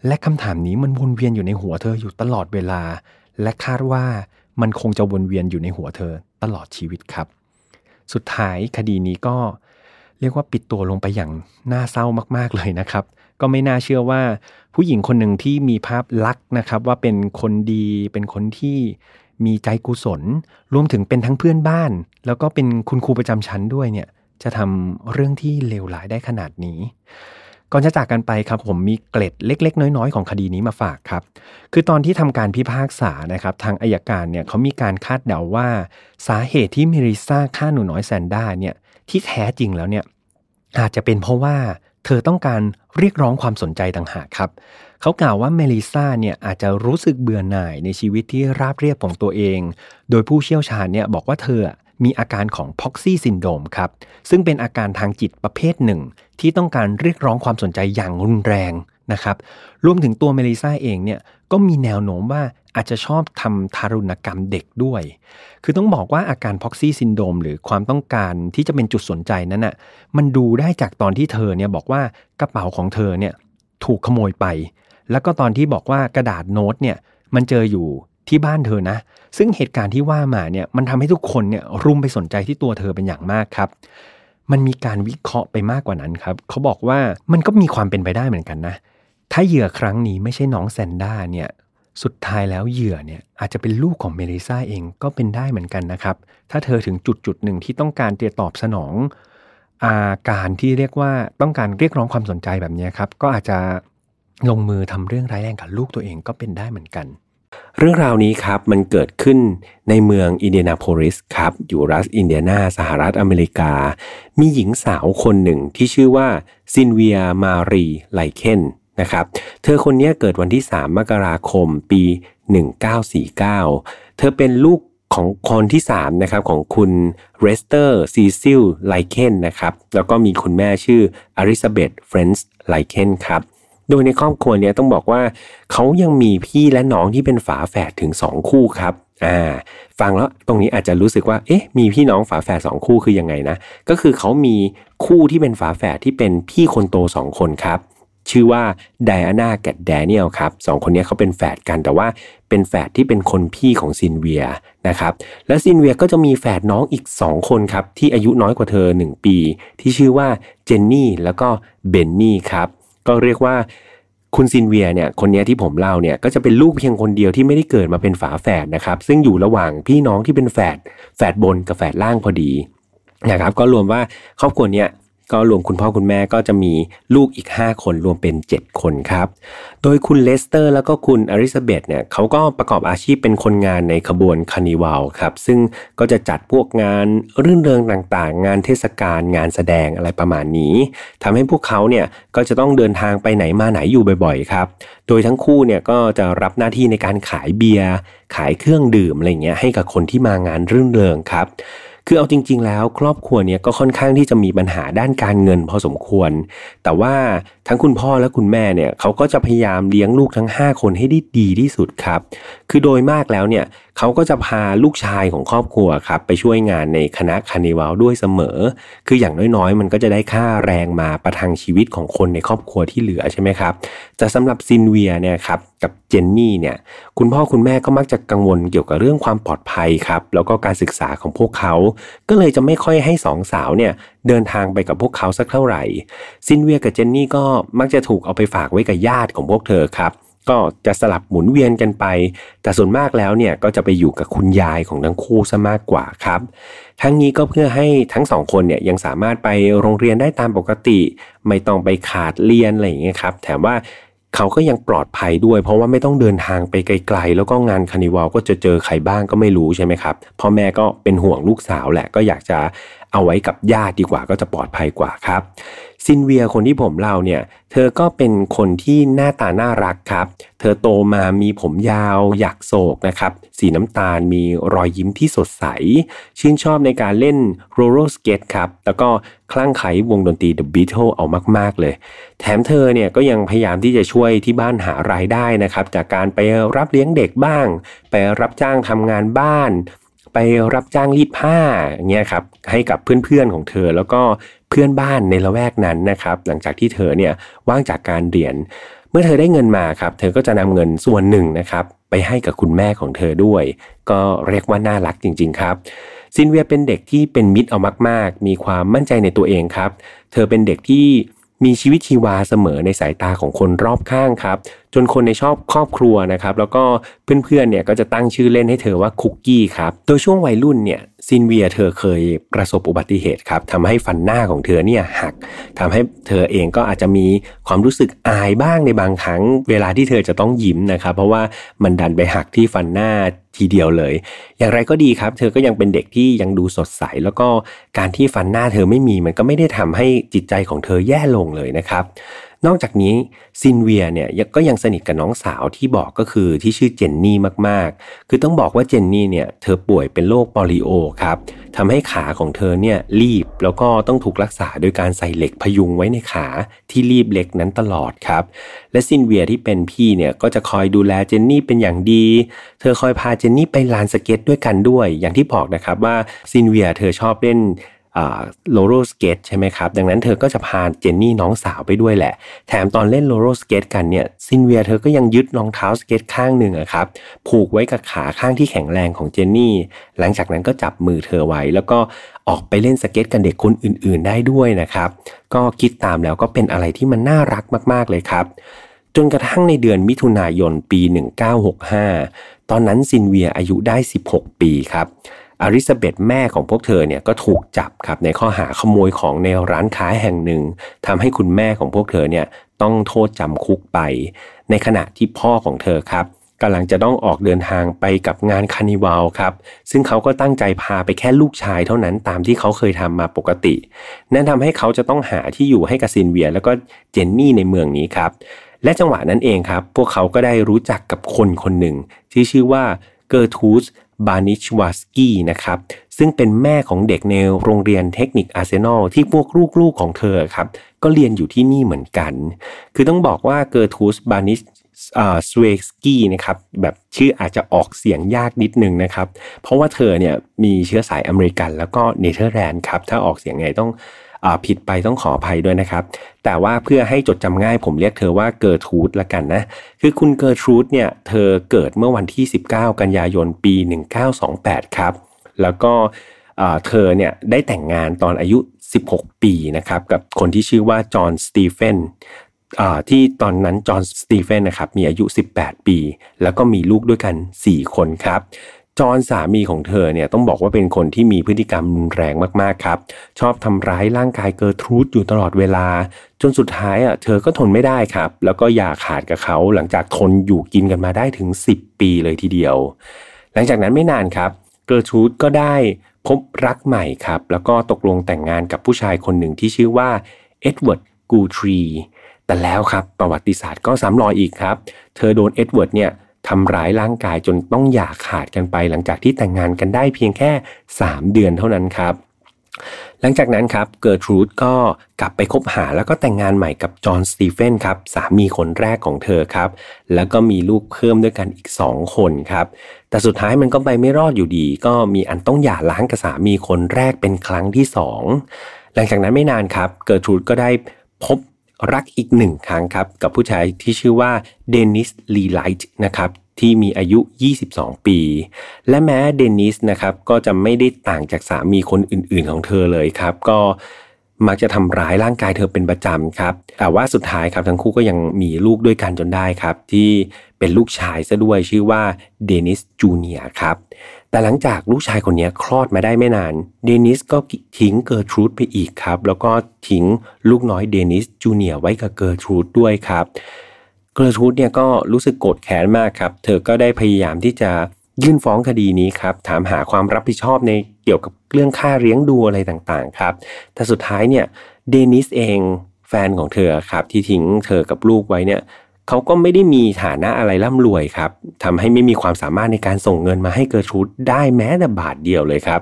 และคำถามนี้มันวนเวียนอยู่ในหัวเธออยู่ตลอดเวลา และคาดว่ามันคงจะวนเวียนอยู่ในหัวเธอตลอดชีวิตครับ สุดท้ายคดีนี้ก็เรียกว่าปิดตัวลงไปอย่างน่าเศร้ามาก ๆเลยนะครับ ก็ไม่น่าเชื่อว่าผู้หญิงคนหนึ่งที่มีภาพลักษณ์นะครับ ว่าเป็นคนดีเป็นคนที่มีใจกุศล รวมถึงเป็นทั้งเพื่อนบ้าน แล้วก็เป็นคุณครูประจำชั้นด้วยเนี่ย จะทำเรื่องที่เลวร้ายได้ขนาดนี้ ก่อนจะจากกันไปครับผมมีเกล็ดเล็ก ๆ น้อย ๆ ของคดีนี้มาฝากครับ คือตอนที่ทำการพิพากษานะครับทางอายการเนี่ยเขามีการคาดเดาว่า สาเหตุที่เมริซาฆ่าหนูน้อยแซนด้าเนี่ยที่แท้จริงแล้วเนี่ยอาจจะเป็นเพราะว่าเธอต้องการเรียกร้องความสนใจต่างหากครับ เขากล่าวว่าเมลิซาเนี่ยอาจจะรู้สึกเบื่อหน่ายในชีวิตที่ราบเรียบของตัวเอง โดยผู้เชี่ยวชาญเนี่ยบอกว่าเธอ มีอาการของพ็อกซี่ซินโดมครับ ซึ่งเป็นอาการทางจิตประเภทหนึ่ง ที่ต้องการเรียกร้องความสนใจอย่างรุนแรงนะครับ รวมถึงตัวเมลิซาเองเนี่ยก็มีแนวโน้มว่าอาจจะชอบทำทารุณกรรมเด็กด้วย คือต้องบอกว่าอาการพ็อกซี่ซินโดมหรือความต้องการที่จะเป็นจุดสนใจนั้นน่ะ มันดูได้จากตอนที่เธอเนี่ยบอกว่ากระเป๋าของเธอเนี่ยถูกขโมยไป แล้วก็ตอนที่บอกว่ากระดาษโน้ตเนี่ยมันเจออยู่ที่บ้านเธอนะ ซึ่งเหตุการณ์ที่ว่ามาเนี่ยมันทำให้ทุกคนเนี่ยรุมไปสนใจที่ตัวเธอเป็นอย่างมากครับ มันมีการวิเคราะห์ไปมากกว่านั้นครับเขาบอกว่ามันก็มีความเป็นไปได้เหมือนกันนะ ถ้าเหยื่อครั้งนี้ไม่ใช่น้องแซนด้าเนี่ยสุดท้ายแล้วเหยื่อเนี่ยอาจจะเป็นลูกของเมลิซาเองก็เป็นได้เหมือนกันนะครับ ถ้าเธอถึงจุดจุดหนึ่งที่ต้องการจะตอบสนองอาการที่เรียกว่าต้องการเรียกร้องความสนใจแบบนี้ครับ ก็อาจจะลงมือทำเรื่องร้ายแรงกับลูกตัวเองก็เป็นได้เหมือนกัน เรื่องราวนี้ครับมันเกิดขึ้นในเมืองอินเดียนาโพลิสครับอยู่รัฐอินเดียนาสหรัฐอเมริกา มีหญิงสาวคนหนึ่งที่ชื่อว่าซิลเวียมารีไลเคนนะครับเธอคนนี้เกิดวันที่ 3 มกราคมปี 1949 เธอเป็นลูกของคนที่3นะครับของคุณเลสเตอร์ซีซิลไลเคนนะครับแล้วก็มีคุณแม่ชื่อเอลิซาเบธฟรานเซสไลเคนครับ โดยในครอบครัวเนี้ยต้องบอกว่าเขายังมีพี่และน้องที่เป็นฝาแฝดถึง 2 คู่ครับอ่าฟังแล้วตรงนี้อาจจะรู้สึกว่า เอ๊ะ มีพี่น้องฝาแฝดสองคู่คือยังไงนะ ก็คือเขามีคู่ที่เป็นฝาแฝดที่เป็นพี่คนโตสองคนครับ ชื่อว่าไดอาน่ากับแดเนียลครับสองคนนี้เขาเป็นแฝดกันแต่ว่าเป็นแฝดที่เป็นคนพี่ของซิลเวียนะครับและซิลเวียก็จะมีแฝดน้องอีก 2 คนครับที่อายุน้อยกว่าเธอ 1 ปี ที่ชื่อว่าเจนนี่แล้วก็เบนนี่ครับ ก็เรียกว่าคุณซิลเวียเนี่ยคนนี้ที่ผมเล่าเนี่ยก็จะเป็นลูกเพียงคนเดียวที่ไม่ได้เกิดมาเป็นฝาแฝดนะครับ ซึ่งอยู่ระหว่างพี่น้องที่เป็นแฝดแฝดบนกับแฝดล่างพอดีนะครับก็รวมว่าครอบครัวเนี้ย ก็รวมคุณพ่อคุณแม่ก็จะมีลูกอีก 5 คนรวมเป็น 7 คนครับ โดยคุณเลสเตอร์ แล้วก็คุณเอลิซาเบธเนี่ยเขาก็ประกอบอาชีพเป็นคนงานในขบวนคาร์นิวัลครับซึ่งก็จะจัดพวกงานรื่นเริงต่างๆ งานเทศกาลงานแสดงอะไรประมาณนี้ทำให้พวกเขาเนี่ยก็จะต้องเดินทางไปไหนมาไหนอยู่บ่อยๆครับโดยทั้งคู่เนี่ยก็จะรับหน้าที่ในการขายเบียร์ขายเครื่องดื่มอะไรเงี้ยให้กับคนที่มางานรื่นเริงครับ คือเอาจริง ๆ แล้วครอบครัวเนี้ยก็ค่อนข้างที่จะมีปัญหาด้านการเงินพอสมควร แต่ว่าทั้งคุณพ่อและคุณแม่เนี่ยเขาก็จะพยายามเลี้ยงลูกทั้ง 5 คนให้ได้ดีที่สุดครับ คือโดยมากแล้วเนี่ยเขาก็จะพาลูกชายของครอบครัวครับไปช่วยงานในคณะคานิวัลด้วยเสมอ คืออย่างน้อยๆ มันก็จะได้ค่าแรงมาประทังชีวิตของคนในครอบครัวที่เหลือใช่ไหมครับแต่สำหรับซินเวียเนี่ยครับกับเจนนี่เนี่ยคุณพ่อคุณแม่ก็มักจะกังวลเกี่ยวกับเรื่องความปลอดภัยครับแล้วก็การศึกษาของพวกเขา ก็เลยจะไม่ค่อยให้สองสาวเนี่ยเดินทางไปกับพวกเขาสักเท่าไหร่ซินเวียกับเจนนี่ก็มักจะถูกเอาไปฝากไว้กับญาติของพวกเธอครับ ก็จะสลับหมุนเวียนกันไป แต่ส่วนมากแล้วเนี่ยก็จะไปอยู่กับคุณยายของทั้งคู่ซะมากกว่าครับ ทั้งนี้ก็เพื่อให้ทั้งสองคนเนี่ยยังสามารถไปโรงเรียนได้ตามปกติ ไม่ต้องไปขาดเรียนอะไรอย่างเงี้ยครับแถมว่าเขาก็ยังปลอดภัยด้วย เพราะว่าไม่ต้องเดินทางไปไกลๆ แล้วก็งานคาร์นิวัลก็จะเจอใครบ้างก็ไม่รู้ใช่ไหมครับพ่อแม่ก็เป็นห่วงลูกสาวแหละก็อยากจะเอาไว้กับญาติดีกว่าก็จะปลอดภัยกว่าครับ ซิลเวียคนที่ผมเล่าเนี่ย เธอก็เป็นคนที่หน้าตาน่ารักครับ เธอโตมามีผมยาวหยักศกนะครับ สีน้ำตาลมีรอยยิ้มที่สดใส ชื่นชอบในการเล่นโรลเลอร์สเกตครับ แล้วก็คลั่งไคล้วงดนตรี The Beatles เอามาก ๆ เลย แถมเธอเนี่ยก็ยังพยายามที่จะช่วยที่บ้านหารายได้นะครับ จากการไปรับเลี้ยงเด็กบ้าง ไปรับจ้างทำงานบ้านไปรับจ้างรีดผ้าเงี้ยครับให้กับเพื่อนๆของเธอแล้วก็ เพื่อนบ้านในละแวกนั้นนะครับ หลังจากที่เธอเนี่ยว่างจากการเรียน เมื่อเธอได้เงินมาครับ เธอก็จะนำเงินส่วนหนึ่งนะครับไปให้กับคุณแม่ของเธอด้วย ก็เรียกว่าน่ารักจริง ๆ ครับซิลเวียเป็นเด็กที่เป็นมิตรเอามาก ๆ มีความมั่นใจในตัวเองครับ เธอเป็นเด็กที่มีชีวิตชีวาเสมอในสายตาของคนรอบข้างครับ จนคนในชอบครอบครัวนะครับแล้วก็เพื่อนๆเนี่ยก็จะตั้งชื่อเล่นให้เธอว่าคุกกี้ครับโดยช่วงวัยรุ่นเนี่ยซิลเวียเธอเคยประสบอุบัติเหตุครับทำให้ฟันหน้าของเธอเนี่ยหักทำให้เธอเองก็อาจจะมีความรู้สึกอายบ้างในบางครั้ง เวลาที่เธอจะต้องยิ้มนะครับเพราะว่ามันดันไปหักที่ฟันหน้าทีเดียวเลย อย่างไรก็ดีครับ เธอก็ยังเป็นเด็กที่ยังดูสดใส แล้วก็การที่ฟันหน้าเธอไม่มีมันก็ไม่ได้ทำให้จิตใจของเธอแย่ลงเลยนะครับ นอกจากนี้ซินเวียเนี่ยก็ยังสนิทกับน้องสาวที่บอกก็คือที่ชื่อเจนนี่มากๆ คือต้องบอกว่าเจนนี่เนี่ยเธอป่วยเป็นโรคปอลิโอครับทำให้ขาของเธอเนี่ยรีบแล้วก็ต้องถูกรักษาโดยการใส่เหล็กพยุงไว้ในขาที่ลีบเล็กนั้นตลอดครับและซิลเวียที่เป็นพี่เนี่ยก็จะคอยดูแลเจนนี่เป็นอย่างดี เธอคอยพาเจนนี่ไปลานสเก็ตด้วยกันด้วย อย่างที่บอกนะครับว่าซิลเวียเธอชอบเล่น โรลเลอร์สเก็ตใช่ไหมครับ ดังนั้นเธอก็จะพาเจนนี่น้องสาวไปด้วยแหละ แถมตอนเล่นโรลเลอร์สเก็ตกันเนี่ยซิลเวียเธอก็ยังยึดรองเท้าสเก็ตข้างหนึ่งอะครับผูกไว้กับขาข้างที่แข็งแรงของเจนนี่ หลังจากนั้นก็จับมือเธอไว้ แล้วก็ออกไปเล่นสเก็ตกับเด็กคนอื่นๆได้ด้วยนะครับ ก็คิดตามแล้วก็เป็นอะไรที่มันน่ารักมากๆเลยครับจนกระทั่งในเดือนมิถุนายนปี 1965 ตอนนั้นซิลเวียอายุได้ 16 ปีครับ เอลิซาเบธแม่ของพวกเธอเนี่ยก็ถูกจับครับในข้อหาขโมยของในร้านค้าแห่งหนึ่งทำให้คุณแม่ของพวกเธอเนี่ยต้องโทษจำคุกไป ในขณะที่พ่อของเธอครับกำลังจะต้องออกเดินทางไปกับงานคาร์นิวัลครับ ซึ่งเขาก็ตั้งใจพาไปแค่ลูกชายเท่านั้นตามที่เขาเคยทำมาปกติ นั่นทำให้เขาจะต้องหาที่อยู่ให้กับซิลเวีย แล้วก็เจนนี่ในเมืองนี้ครับ และจังหวะนั้นเองครับ พวกเขาก็ได้รู้จักกับคนคนหนึ่งที่ชื่อว่าเกอร์ทรูด บานิชวาสกี้นะครับ ซึ่งเป็นแม่ของเด็กในโรงเรียนเทคนิคอาร์เซนอลที่พวกลูกๆของเธอครับ ก็เรียนอยู่ที่นี่เหมือนกัน คือต้องบอกว่าเกอร์ทรูดบานิชสเวสกี้นะครับแบบชื่ออาจจะออกเสียงยากนิดนึงนะครับ เพราะว่าเธอเนี่ยมีเชื้อสายอเมริกันแล้วก็เนเธอร์แลนด์ครับ ถ้าออกเสียงไงต้อง ผิดไปต้องขออภัยด้วยนะครับ แต่ว่าเพื่อให้จดจำง่ายผมเรียกเธอว่าเกิร์ทูดละกันนะ คือคุณเกิร์ทูดเนี่ย เธอเกิดเมื่อวันที่ 19 กันยายนปี 1928 ครับ แล้วก็เธอเนี่ยได้แต่งงานตอนอายุ 16 ปีนะครับ กับคนที่ชื่อว่าจอห์นสตีเฟนที่ตอนนั้นจอห์นสตีเฟนนะครับมีอายุ 18 ปี แล้วก็มีลูกด้วยกัน 4 คนครับ จอนสามีของเธอเนี่ยต้องบอกว่าเป็นคนที่มีพฤติกรรมรุนแรงมากๆครับ ชอบทำร้ายร่างกายเกิร์ทรูดอยู่ตลอดเวลา จนสุดท้ายอะเธอก็ทนไม่ได้ครับ แล้วก็หย่าขาดกับเขาหลังจากทนอยู่กินกันมาได้ถึง 10 ปีเลยทีเดียว หลังจากนั้นไม่นานครับ เกิร์ทรูดก็ได้พบรักใหม่ครับ แล้วก็ตกลงแต่งงานกับผู้ชายคนหนึ่งที่ชื่อว่าเอ็ดเวิร์ดกูทรีแต่แล้วครับประวัติศาสตร์ก็ซ้ำรอยอีกครับ เธอโดนเอ็ดเวิร์ดเนี่ย ทำร้ายร่างกายจนต้องหย่าขาดกันไป หลังจากที่แต่งงานกันได้เพียงแค่ 3 เดือนเท่านั้นครับ หลังจากนั้นครับเกิร์ทรูดก็กลับไปคบหาแล้วก็แต่งงานใหม่กับจอห์นสตีเฟนครับสามีคนแรกของเธอครับ แล้วก็มีลูกเพิ่มด้วยกันอีก 2 คนครับ แต่สุดท้ายมันก็ไปไม่รอดอยู่ดี ก็มีอันต้องหย่าร้างกับสามีคนแรกเป็นครั้งที่ 2 หลังจากนั้นไม่นานครับเกิร์ทรูดก็ได้พบ รักอีกหนึ่งครั้งครับ กับผู้ชายที่ชื่อว่าเดนิสลีไลท์นะครับที่มีอายุ 22 ปี และแม้เดนิสนะครับก็จะไม่ได้ต่างจากสามีคนอื่นๆของเธอเลยครับ ก็มักจะทำร้ายร่างกายเธอเป็นประจำครับ แต่ว่าสุดท้ายครับทั้งคู่ก็ยังมีลูกด้วยกันจนได้ครับ ที่เป็นลูกชายซะด้วยชื่อว่าเดนิสจูเนียครับ แต่หลังจากลูกชายคนนี้คลอดมาได้ไม่นาน เดนิสก็ทิ้งเกอร์ทรูดไปอีกครับ แล้วก็ทิ้งลูกน้อยเดนิสจูเนียไว้กับเกอร์ทรูดด้วยครับ เกอร์ทรูดเนี่ยก็รู้สึกโกรธแค้นมากครับ เธอก็ได้พยายามที่จะยื่นฟ้องคดีนี้ครับ ถามหาความรับผิดชอบในเกี่ยวกับเรื่องค่าเลี้ยงดูอะไรต่างๆครับ แต่สุดท้ายเนี่ยเดนิสเองแฟนของเธอครับที่ทิ้งเธอกับลูกไว้เนี่ย เขาก็ไม่ได้มีฐานะอะไรร่ำรวยครับทำให้ไม่มีความสามารถในการส่งเงินมาให้เกิร์ทูดได้แม้แต่บาทเดียวเลยครับ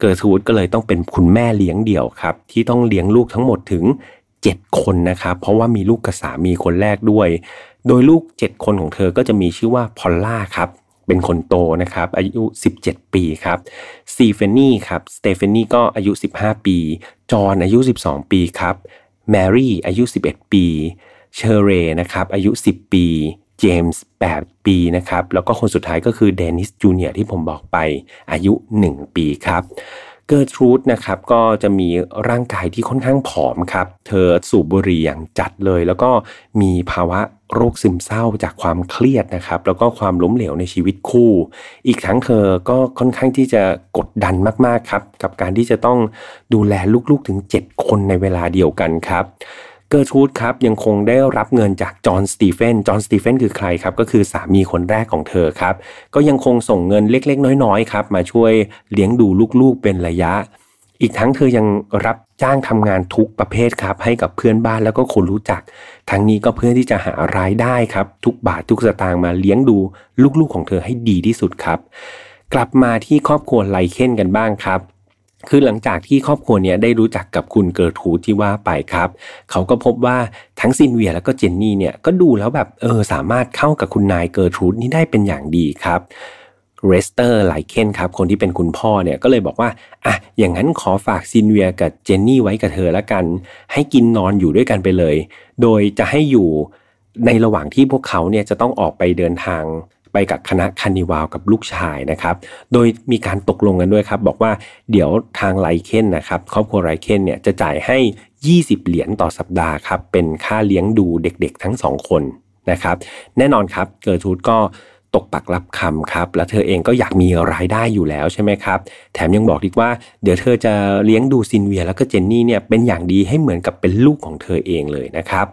เกิร์ทูดก็เลยต้องเป็นคุณแม่เลี้ยงเดี่ยวครับ ที่ต้องเลี้ยงลูกทั้งหมดถึง 7 คนนะครับ เพราะว่ามีลูกกับสามีคนแรกด้วย โดยลูก 7 คนของเธอก็จะมีชื่อว่าพอลล่าครับเป็นคนโตนะครับ อายุ 17 ปีครับสเตฟานี่ครับสเตฟานี่ก็อายุ 15 ปี จอห์นอายุ 12 ปีครับแมรี่อายุ 11 ปี เชอร์เรนะครับอายุ 10 ปี เจมส์ 8 ปีนะครับแล้วก็คนสุดท้ายก็คือเดนิสจูเนียที่ผมบอกไปอายุ 1 ปีครับเกิร์ทรูดนะครับก็จะมีร่างกายที่ค่อนข้างผอมครับ เธอสูบบุหรี่อย่างจัดเลย แล้วก็มีภาวะโรคซึมเศร้าจากความเครียดนะครับ แล้วก็ความล้มเหลวในชีวิตคู่ อีกทั้งเธอก็ค่อนข้างที่จะกดดันมากๆครับ กับการที่จะต้องดูแลลูกๆถึง 7 คนในเวลาเดียวกันครับ เกอร์ทูดครับยังคงได้รับเงินจากจอห์นสตีเฟน จอห์นสตีเฟนคือใครครับ ก็คือสามีคนแรกของเธอครับ ก็ยังคงส่งเงินเล็กๆ น้อยๆครับมาช่วยเลี้ยงดูลูกๆเป็นระยะ อีกทั้งเธอยังรับจ้างทำงานทุกประเภทครับให้กับเพื่อนบ้านแล้วก็คนรู้จัก ทั้งนี้ก็เพื่อที่จะหารายได้ครับทุกบาททุกสตางค์มาเลี้ยงดูลูกๆของเธอให้ดีที่สุดครับ กลับมาที่ครอบครัวไลเคนกันบ้างครับ คือหลังจากที่ครอบครัวเนี้ยได้รู้จักกับคุณเกิร์ทรูดที่ว่าไปครับเขาก็พบว่าทั้งซินเวียแล้วก็เจนนี่เนี่ยก็ดูแล้วแบบเออสามารถเข้ากับคุณนายเกิร์ทรูดนี่ได้เป็นอย่างดีครับเลสเตอร์ไลเคนครับคนที่เป็นคุณพ่อเนี่ยก็เลยบอกว่าอะอย่างนั้นขอฝากซินเวียกับเจนนี่ไว้กับเธอแล้วกัน ให้กินนอนอยู่ด้วยกันไปเลย โดยจะให้อยู่ในระหว่างที่พวกเขาเนี่ยจะต้องออกไปเดินทาง ไปกับคณะคาร์นิวัลกับลูกชายนะครับ โดยมีการตกลงกันด้วยครับ บอกว่าเดี๋ยวทางไลเคนนะครับครอบครัวไลเคนเนี่ยจะจ่ายให้ 20 เหรียญต่อสัปดาห์ครับเป็นค่าเลี้ยงดูเด็กๆ ทั้งสองคนนะครับแน่นอนครับเกิร์ทูดก็ตกปากรับคำครับ และเธอเองก็อยากมีรายได้อยู่แล้วใช่ไหมครับ แถมยังบอกอีกว่าเดี๋ยวเธอจะเลี้ยงดูซินเวียแล้วก็เจนนี่เนี่ยเป็นอย่างดีให้เหมือนกับเป็นลูกของเธอเองเลยนะครับ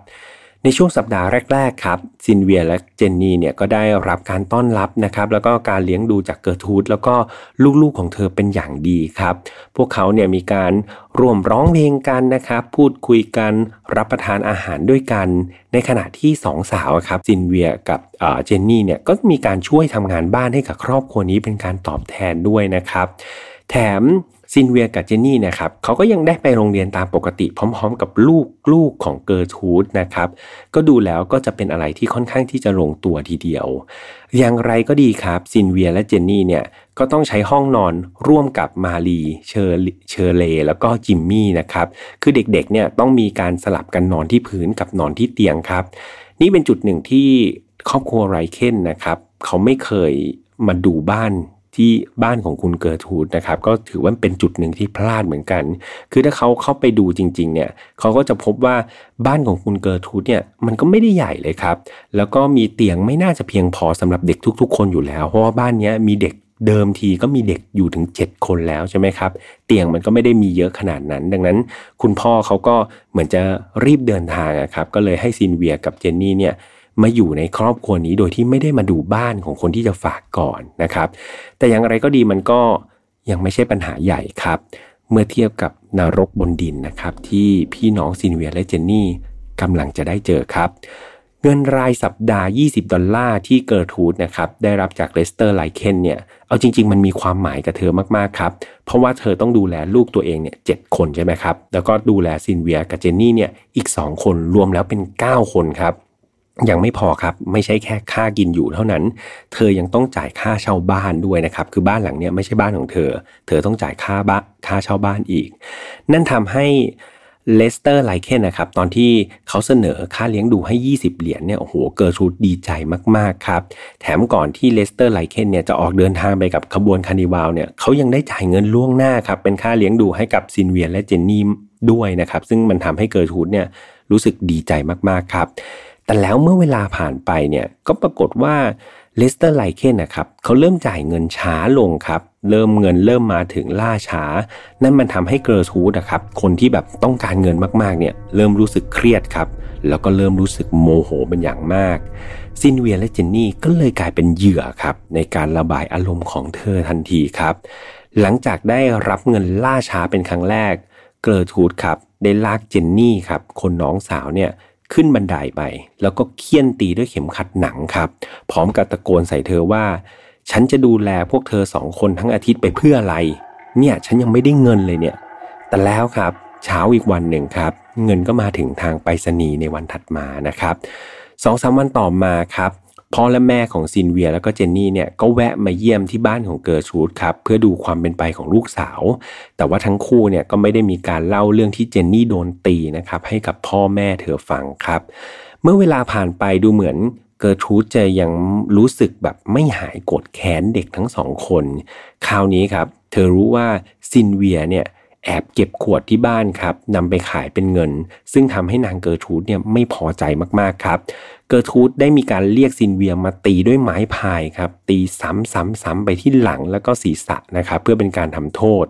ในช่วงสัปดาห์แรก ๆ ครับซินเวียและเจนนี่เนี่ยก็ได้รับการต้อนรับนะครับแล้วก็การเลี้ยงดูจากเกิร์ทูดแล้วก็ลูกๆของเธอเป็นอย่างดีครับ พวกเขาเนี่ยมีการร่วมร้องเพลงกันนะครับ พูดคุยกันรับประทานอาหารด้วยกัน ในขณะที่สองสาวครับซินเวียกับเจนนี่เนี่ยก็มีการช่วยทำงานบ้านให้กับครอบครัวนี้เป็นการตอบแทนด้วยนะครับ แถม ซินเวียกับเจนนี่นะครับเขาก็ยังได้ไปโรงเรียนตามปกติพร้อม ๆ กับลูกลูกของเกอร์ทูดนะครับ ก็ดูแล้วก็จะเป็นอะไรที่ค่อนข้างที่จะลงตัวทีเดียว อย่างไรก็ดีครับซินเวียและเจนนี่เนี่ยก็ต้องใช้ห้องนอนร่วมกับมารีเชอร์เชอร์เลแล้วก็จิมมี่นะครับ คือเด็กๆเนี่ยต้องมีการสลับกันนอนที่พื้นกับนอนที่เตียงครับ นี่เป็นจุดหนึ่งที่ครอบครัวไลเคนนะครับเขาไม่เคยมาดูบ้าน ที่บ้านของคุณเกิร์ทูดนะครับก็ถือว่าเป็นจุดหนึ่งที่พลาดเหมือนกัน คือถ้าเขาเข้าไปดูจริงๆเนี่ยเขาก็จะพบว่าบ้านของคุณเกิร์ทูดเนี่ยมันก็ไม่ได้ใหญ่เลยครับ แล้วก็มีเตียงไม่น่าจะเพียงพอสำหรับเด็กทุก ๆ คนอยู่แล้ว เพราะว่าบ้านนี้มีเด็กเดิมทีก็มีเด็กอยู่ถึง 7 คนแล้วใช่ไหมครับ เตียงมันก็ไม่ได้มีเยอะขนาดนั้น ดังนั้น คุณพ่อเขาก็เหมือนจะรีบเดินทางครับก็เลยให้ซินเวียกับเจนนี่เนี่ย มาอยู่ในครอบครัวนี้โดยที่ไม่ได้มาดูบ้านของคนที่จะฝากก่อนนะครับ แต่อย่างไรก็ดีมันก็ยังไม่ใช่ปัญหาใหญ่ครับ เมื่อเทียบกับนรกบนดินนะครับ ที่พี่น้องซินเวียและเจนนี่กำลังจะได้เจอครับ เงินรายสัปดาห์ 20 ดอลลาร์ที่เกิร์ทูดนะครับได้รับจากเลสเตอร์ไลเคนเนี่ยเอาจริง ๆ มันมีความหมายกับเธอมากๆครับ เพราะว่าเธอต้องดูแลลูกตัวเองเนี่ย 7 คนใช่ไหมครับ แล้วก็ดูแลซินเวียกับเจนนี่เนี่ยอีก 2 คนรวมแล้วเป็น 9 คนครับ ยังไม่พอครับ ไม่ใช่แค่ค่ากินอยู่เท่านั้น เธอยังต้องจ่ายค่าเช่าบ้านด้วยนะครับ คือบ้านหลังนี้ไม่ใช่บ้านของเธอ เธอต้องจ่ายค่าบ้านค่าเช่าบ้านอีก นั่นทำให้เลสเตอร์ไลเคนนะครับ ตอนที่เขาเสนอค่าเลี้ยงดูให้ 20 เหรียญเนี่ยโอ้โหเกิร์ทูดดีใจมาก ๆ ครับ แถมก่อนที่เลสเตอร์ไลเคนเนี่ยจะออกเดินทางไปกับขบวนคาร์นิวัลเนี่ยเขายังได้จ่ายเงินล่วงหน้าครับ เป็นค่าเลี้ยงดูให้กับซินเวียและเจนนี่ด้วยนะครับ ซึ่งมันทำให้เกิร์ทูดเนี่ยรู้สึกดีใจมาก ๆ ครับ แต่แล้วเมื่อเวลาผ่านไปเนี่ยก็ปรากฏว่าเลสเตอร์ไลเคนนะครับเขาเริ่มจ่ายเงินช้าลงครับ เริ่มเงินเริ่มมาถึงล่าช้า นั่นมันทำให้เกิร์ทูดนะครับคนที่แบบต้องการเงินมากๆเนี่ยเริ่มรู้สึกเครียดครับ แล้วก็เริ่มรู้สึกโมโหเป็นอย่างมาก ซินเวียและเจนนี่ก็เลยกลายเป็นเหยื่อครับในการระบายอารมณ์ของเธอทันทีครับ หลังจากได้รับเงินล่าช้าเป็นครั้งแรก เกอร์ทูดครับได้ลากเจนนี่ครับคนน้องสาวเนี่ย ขึ้นบันไดไป แล้วก็เฆี่ยนตีด้วยเข็มขัดหนังครับ พร้อมกับตะโกนใส่เธอว่า ฉันจะดูแลพวกเธอสองคนทั้งอาทิตย์ไปเพื่ออะไร เนี่ยฉันยังไม่ได้เงินเลยเนี่ย แต่แล้วครับเช้าอีกวันหนึ่งครับ เงินก็มาถึงทางไปรษณีย์ในวันถัดมานะครับสองสามวันต่อมาครับ พ่อและแม่ของซินเวียแล้วก็เจนนี่เนี่ยก็แวะมาเยี่ยมที่บ้านของเกิร์ทูดครับเพื่อดูความเป็นไปของลูกสาว แต่ว่าทั้งคู่เนี่ยก็ไม่ได้มีการเล่าเรื่องที่เจนนี่โดนตีนะครับให้กับพ่อแม่เธอฟังครับ เมื่อเวลาผ่านไปดูเหมือนเกิร์ทูดจะยังรู้สึกแบบไม่หายโกรธแค้นเด็กทั้งสองคน คราวนี้ครับ เธอรู้ว่าซินเวียเนี่ย แอบเก็บขวดที่บ้านครับนำไปขายเป็นเงิน ซึ่งทำให้นางเกอร์ทูดเนี่ยไม่พอใจมากๆครับ เกอร์ทูดได้มีการเรียกซินเวียมาตีด้วยไม้พายครับ ตีซ้ำๆๆไปที่หลังแล้วก็ศีรษะนะครับ เพื่อเป็นการทำโทษ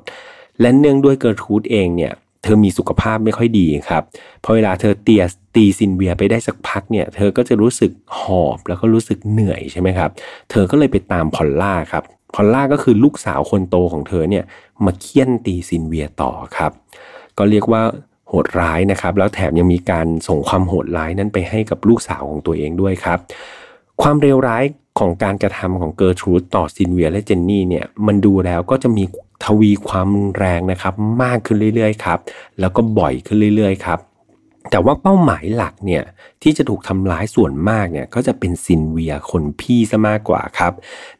และเนื่องด้วยเกอร์ทูดเองเนี่ยเธอมีสุขภาพไม่ค่อยดีครับพอเวลาเธอเฆี่ยนตีซินเวียไปได้สักพักเนี่ย เธอก็จะรู้สึกหอบแล้วก็รู้สึกเหนื่อยใช่ไหมครับ เธอก็เลยไปตามพอลล่าครับ พอลล่าก็คือลูกสาวคนโตของเธอเนี่ยมาเฆี่ยนตีซินเวียต่อครับ ก็เรียกว่าโหดร้ายนะครับ แล้วแถมยังมีการส่งความโหดร้ายนั้นไปให้กับลูกสาวของตัวเองด้วยครับ ความเลวร้ายของการกระทำของเกอร์ทรูดต่อซินเวียและเจนนี่เนี่ยมันดูแล้วก็จะมีทวีความแรงนะครับ มากขึ้นเรื่อยๆครับ แล้วก็บ่อยขึ้นเรื่อยๆครับ แต่ว่าเป้าหมายหลักเนี่ยที่จะถูกทำร้ายส่วนมากเนี่ยก็จะเป็นซินเวียคนพี่ซะมากกว่าครับ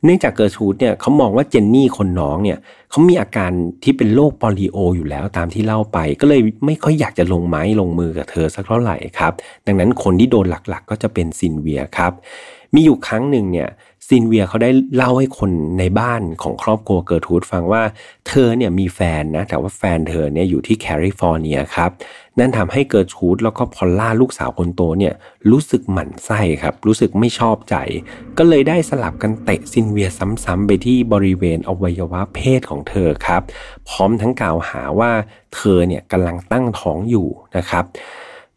เนื่องจากเกอร์ทูดเนี่ยเขามองว่าเจนนี่คนน้องเนี่ยเขามีอาการที่เป็นโรคโปลิโออยู่แล้วตามที่เล่าไป ก็เลยไม่ค่อยอยากจะลงไม้ลงมือกับเธอสักเท่าไหร่ครับ ดังนั้นคนที่โดนหลักๆก็จะเป็นซินเวียครับ มีอยู่ครั้งหนึ่งเนี่ย ซินเวียเขาได้เล่าให้คนในบ้านของครอบครัวเกิร์ทูดฟังว่าเธอเนี่ยมีแฟนนะ แต่ว่าแฟนเธอเนี่ยอยู่ที่แคลิฟอร์เนียครับ นั่นทำให้เกิร์ทูดแล้วก็พอลล่าลูกสาวคนโตเนี่ยรู้สึกหมั่นไส้ครับ รู้สึกไม่ชอบใจ ก็เลยได้สลับกันเตะซินเวียซ้ำๆไปที่บริเวณอวัยวะเพศของเธอครับ พร้อมทั้งกล่าวหาว่าเธอเนี่ยกำลังตั้งท้องอยู่นะครับ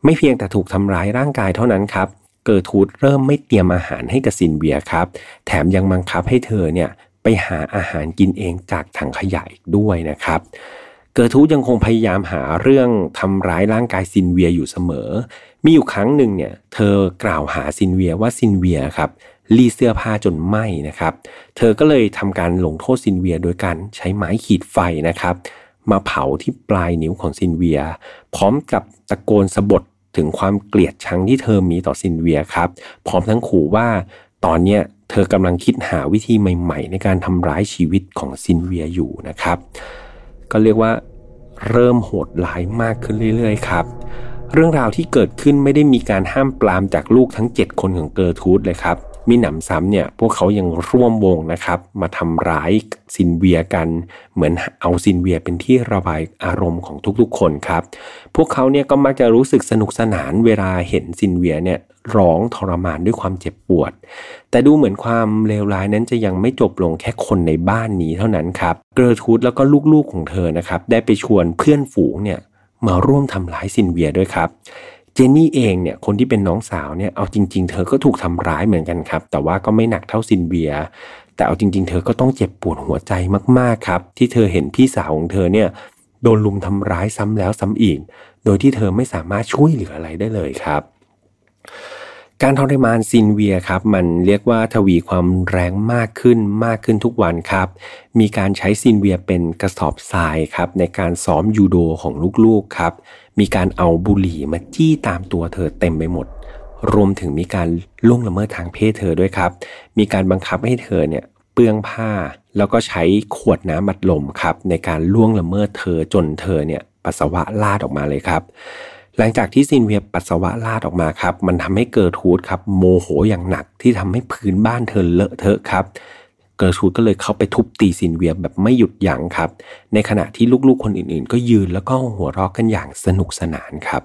ไม่เพียงแต่ถูกทำร้ายร่างกายเท่านั้นครับ เกิร์ทูดเริ่มไม่เตรียมอาหารให้กับซินเวียครับ แถมยังบังคับให้เธอเนี่ยไปหาอาหารกินเองจากถังขยะอีกด้วยนะครับ เกิร์ทูดยังคงพยายามหาเรื่องทำร้ายร่างกายซินเวียอยู่เสมอ มีอยู่ครั้งหนึ่งเนี่ยเธอกล่าวหาซินเวียว่าซินเวียครับรีดเสื้อผ้าจนไหม้นะครับ เธอก็เลยทำการลงโทษซินเวียโดยการใช้ไม้ขีดไฟนะครับ มาเผาที่ปลายนิ้วของซินเวีย พร้อมกับตะโกนสบถ ถึงความเกลียดชังที่เธอมีต่อซินเวียครับพร้อมทั้งขู่ว่าตอนเนี้ยเธอกำลังคิดหาวิธีใหม่ๆ ในการทำร้ายชีวิตของซินเวียอยู่นะครับ ก็เรียกว่าเริ่มโหดร้ายมากขึ้นเรื่อยๆ ครับ เรื่องราวที่เกิดขึ้นไม่ได้มีการห้ามปรามจากลูกทั้ง 7 คนของเกอร์ทูดเลยครับ มิหนำซ้ำเนี่ยพวกเขายังร่วมวงนะครับ มาทำร้ายซินเวียกัน เหมือนเอาซินเวียเป็นที่ระบายอารมณ์ของทุกๆคนครับ พวกเขาเนี่ยก็มักจะรู้สึกสนุกสนานเวลาเห็นซินเวียเนี่ยร้องทรมานด้วยความเจ็บปวด แต่ดูเหมือนความเลวร้ายนั้นจะยังไม่จบลงแค่คนในบ้านนี้เท่านั้นครับ เกอร์ทูดแล้วก็ลูกๆของเธอนะครับ ได้ไปชวนเพื่อนฝูงเนี่ยมาร่วมทำร้ายซินเวียด้วยครับ เจนนี่เองเนี่ยคนที่เป็นน้องสาวเนี่ยเอาจริง ๆ เธอก็ถูกทำร้ายเหมือนกันครับ แต่ว่าก็ไม่หนักเท่าซินเวีย แต่เอาจริง ๆ เธอก็ต้องเจ็บปวดหัวใจมากๆครับ ที่เธอเห็นพี่สาวของเธอเนี่ยโดนรุมทำร้ายซ้ำแล้วซ้ำอีก โดยที่เธอไม่สามารถช่วยเหลืออะไรได้เลยครับการทรมานซินเวียครับมันเรียกว่าทวีความแรงมากขึ้นมากขึ้นทุกวันครับ มีการใช้ซินเวียเป็นกระสอบทรายครับในการซ้อมยูโดของลูกๆครับ มีการเอาบุหรี่มาจี้ตามตัวเธอเต็มไปหมด รวมถึงมีการล่วงละเมิดทางเพศเธอด้วยครับ มีการบังคับให้เธอเนี่ยเปลื้องผ้า แล้วก็ใช้ขวดน้ำอัดลมครับ ในการล่วงละเมิดเธอจนเธอเนี่ยปัสสาวะราดออกมาเลยครับ หลังจากที่ซินเวียปัสสาวะราดออกมาครับ มันทำให้เกิร์ทูดครับโมโหอย่างหนักที่ทำให้พื้นบ้านเธอเลอะเทอะครับ เกิร์ทูดก็เลยเข้าไปทุบตีซินเวียแบบไม่หยุดยั้งครับ ในขณะที่ลูกๆคนอื่นๆ ก็ยืนแล้วก็หัวเราะกันอย่างสนุกสนานครับ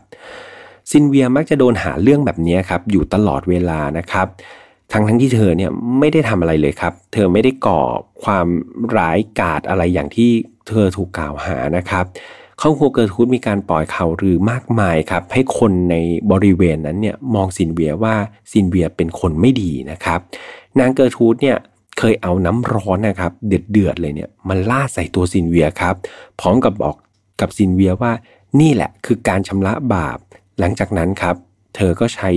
ซินเวียมักจะโดนหาเรื่องแบบนี้ครับอยู่ตลอดเวลานะครับ ทั้งทั้งที่เธอเนี่ยไม่ได้ทำอะไรเลยครับ เธอไม่ได้ก่อความร้ายกาจอะไรอย่างที่เธอถูกกล่าวหานะครับครอบครัวเกิร์ทูดมีการปล่อยข่าวลือมากมายครับ ให้คนในบริเวณนั้นเนี่ยมองซินเวียว่าซินเวียเป็นคนไม่ดีนะครับ นางเกิร์ทูดเนี่ย เคยเอาน้ำร้อนนะครับเดือดเดือดเลยเนี่ยมันราดใส่ตัวซินเวียครับ พร้อมกับบอกกับซินเวียว่านี่แหละคือการชำระบาป หลังจากนั้นครับ เธอก็ใช้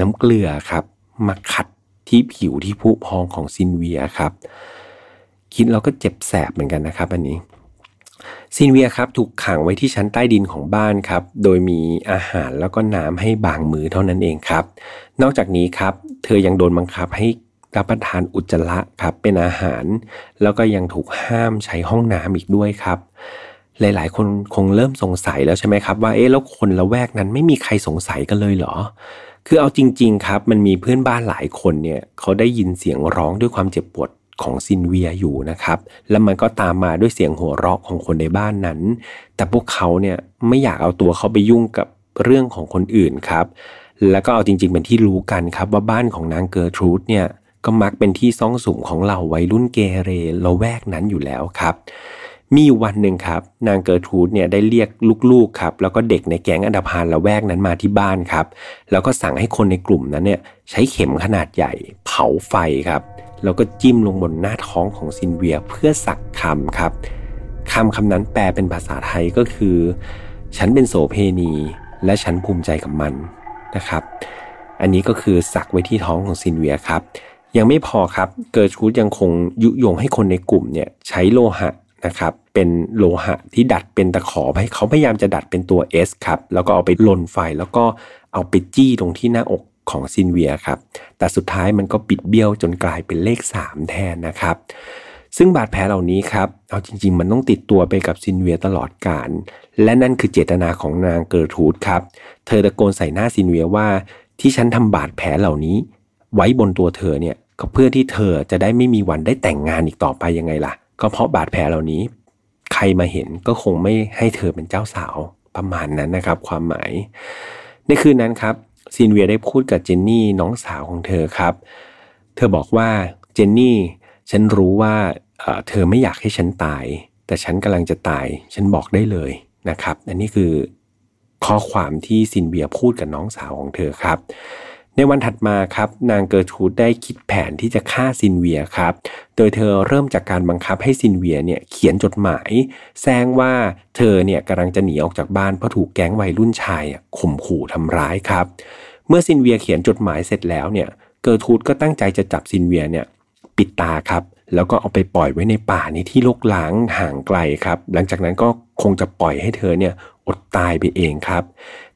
น้ำเกลือครับมาขัดที่ผิวที่ผุพองของซินเวียครับ คิดเราก็เจ็บแสบเหมือนกันนะครับ อันนี้ซินเวียครับถูกขังไว้ที่ชั้นใต้ดินของบ้านครับ โดยมีอาหารแล้วก็น้ำให้บางมือเท่านั้นเองครับ นอกจากนี้ครับ เธอยังโดนบังคับให้ รับประทานอุจจาระครับเป็นอาหาร แล้วก็ยังถูกห้ามใช้ห้องน้ำอีกด้วยครับ หลาย ๆ คนคงเริ่มสงสัยแล้วใช่ไหมครับ ว่าเอ๊ะแล้วคนละแวกนั้นไม่มีใครสงสัยกันเลยเหรอ คือเอาจริง ๆ ครับ มันมีเพื่อนบ้านหลายคนเนี่ยเขาได้ยินเสียงร้องด้วยความเจ็บปวดของซินเวียอยู่นะครับ แล้วมันก็ตามมาด้วยเสียงหัวเราะของคนในบ้านนั้น แต่พวกเขาเนี่ยไม่อยากเอาตัวเขาไปยุ่งกับเรื่องของคนอื่นครับ แล้วก็เอาจริง ๆ เป็นที่รู้กันครับว่าบ้านของนางเกอร์ทรูดเนี่ย ก็มักเป็นที่ซ่องสุมของเหล่าวัยรุ่นเกเรละแวกนั้นอยู่แล้วครับ มีวันหนึ่งครับ นางเกอร์ทูดเนี่ยได้เรียกลูกๆครับ แล้วก็เด็กในแก๊งอันดาพานละแวกนั้นมาที่บ้านครับ แล้วก็สั่งให้คนในกลุ่มนั้นเนี่ยใช้เข็มขนาดใหญ่ เผาไฟครับ แล้วก็จิ้มลงบนหน้าท้องของซินเวียเพื่อสักคำครับคำคำนั้นแปลเป็นภาษาไทยก็คือ ฉันเป็นโสเพณี และฉันภูมิใจกับมันนะครับ อันนี้ก็คือสักไว้ที่ท้องของซินเวียครับ ยังไม่พอครับเกิร์ทูดยังคงยุยงให้คนในกลุ่มเนี่ยใช้โลหะนะครับเป็นโลหะที่ดัดเป็นตะขอให้เขาพยายามจะดัดเป็นตัว S ครับแล้วก็เอาไปลนไฟแล้วก็เอาไปจี้ตรงที่หน้าอกของซินเวียครับแต่สุดท้ายมันก็บิดเบี้ยวจนกลายเป็นเลข 3 แทนนะครับซึ่งบาดแผลเหล่านี้ครับ เอาจริง ๆ มันต้องติดตัวไปกับซินเวียตลอดกาล และนั่นคือเจตนาของนางเกิร์ทูดครับ เธอตะโกนใส่หน้าซินเวียว่าที่ฉันทำบาดแผลเหล่านี้ ไว้บนตัวเธอเนี่ย ก็เพื่อที่เธอจะได้ไม่มีวันได้แต่งงานอีกต่อไปยังไงล่ะ ก็เพราะบาดแผลเหล่านี้ ใครมาเห็นก็คงไม่ให้เธอเป็นเจ้าสาวประมาณนั้นนะครับ ความหมาย ในคืนนั้นครับซินเวียได้พูดกับเจนนี่น้องสาวของเธอครับ เธอบอกว่าเจนนี่ฉันรู้ว่าเธอไม่อยากให้ฉันตาย แต่ฉันกำลังจะตาย ฉันบอกได้เลยนะครับ อันนี้คือข้อความที่ซินเวียพูดกับน้องสาวของเธอครับ ในวันถัดมาครับนางเกอร์ทูดได้คิดแผนที่จะฆ่าซินเวียครับ โดยเธอเริ่มจากการบังคับให้ซินเวียเนี่ยเขียนจดหมายแสร้งว่าเธอเนี่ยกำลังจะหนีออกจากบ้านเพราะถูกแก๊งวัยรุ่นชายข่มขู่ทำร้ายครับ เมื่อซินเวียเขียนจดหมายเสร็จแล้วเนี่ยเกอร์ทูดก็ตั้งใจจะจับซินเวียเนี่ยปิดตาครับแล้วก็เอาไปปล่อยไว้ในป่าในที่รกร้างห่างไกลครับ หลังจากนั้นก็คงจะปล่อยให้เธอเนี่ยอดตายไปเองครับ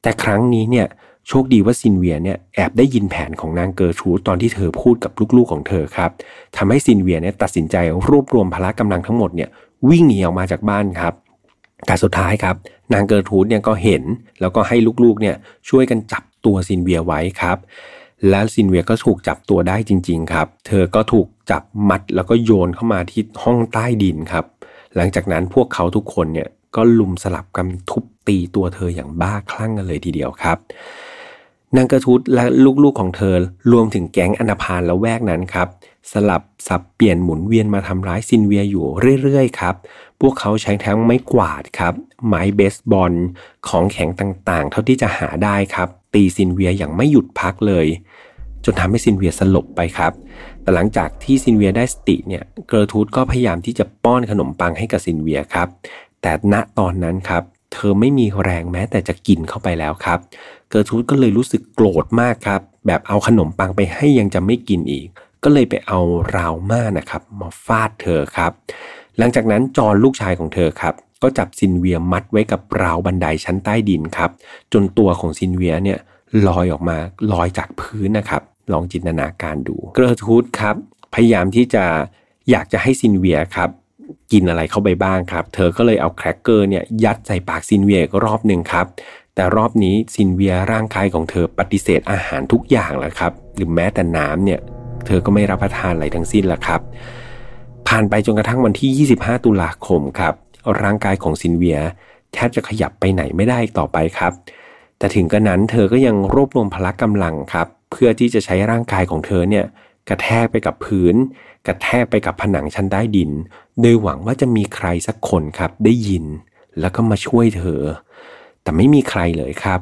แต่ครั้งนี้เนี่ย โชคดีว่าซินเวียเนี่ยแอบได้ยินแผนของนางเกอร์ทูดตอนที่เธอพูดกับลูกๆของเธอครับทำให้ซินเวียเนี่ยตัดสินใจรวบรวมพละกำลังทั้งหมดเนี่ยวิ่งหนีออกมาจากบ้านครับแต่สุดท้ายครับ นางเกอร์ทูดเนี่ยก็เห็นแล้วก็ให้ลูกๆเนี่ยช่วยกันจับตัวซินเวียไว้ครับแล้วซินเวียก็ถูกจับตัวได้จริง ๆ ครับ เธอก็ถูกจับมัดแล้วก็โยนเข้ามาที่ห้องใต้ดินครับ หลังจากนั้นพวกเขาทุกคนเนี่ยก็รุมสลับกันทุบตีตัวเธออย่างบ้าคลั่งกันเลยทีเดียวครับ นางเกอร์ทูดและลูกๆของเธอ รวมถึงแก๊งอันธพาลละแวกนั้นครับ สลับสับเปลี่ยนหมุนเวียนมาทำร้ายซินเวียอยู่เรื่อยๆครับ พวกเขาใช้ทั้งไม้กวาดครับ ไม้เบสบอล ของแข็งต่างๆ เท่าที่จะหาได้ครับ ตีซินเวียอย่างไม่หยุดพักเลย จนทำให้ซินเวียสลบไปครับ แต่หลังจากที่ซินเวียได้สติเนี่ย เกอร์ทูดก็พยายามที่จะป้อนขนมปังให้กับซินเวียครับ แต่ณตอนนั้นครับ เธอไม่มีแรงแม้แต่จะกินเข้าไปแล้วครับ เกิร์ทูดก็เลยรู้สึกโกรธมากครับ แบบเอาขนมปังไปให้ยังจะไม่กินอีก ก็เลยไปเอาราวม่านนะครับมาฟาดเธอครับ หลังจากนั้นจอห์นลูกชายของเธอครับ ก็จับซินเวียมัดไว้กับราวบันไดชั้นใต้ดินครับ จนตัวของซินเวียเนี่ยลอยออกมาลอยจากพื้นนะครับ ลองจินตนาการดู เกอร์ทูดครับ พยายามที่จะอยากจะให้ซินเวียครับกินอะไรเข้าไปบ้างครับ เธอก็เลยเอาแครกเกอร์เนี่ยยัดใส่ปากซินเวียรอบหนึ่งครับ แต่รอบนี้ซินเวียร่างกายของเธอปฏิเสธอาหารทุกอย่างแล้วครับ หรือแม้แต่น้ำเนี่ย เธอก็ไม่รับประทานอะไรทั้งสิ้นละครับ ผ่านไปจนกระทั่งวันที่ 25 ตุลาคมครับ ร่างกายของซินเวียแทบจะขยับไปไหนไม่ได้ต่อไปครับ แต่ถึงกระนั้นเธอก็ยังรวบรวมพละกำลังครับ เพื่อที่จะใช้ร่างกายของเธอเนี่ยกระแทกไปกับพื้น กระแทกไปกับผนังชั้นใต้ดิน โดยหวังว่าจะมีใครสักคนครับได้ยิน แล้วก็มาช่วยเธอ แต่ไม่มีใครเลยครับ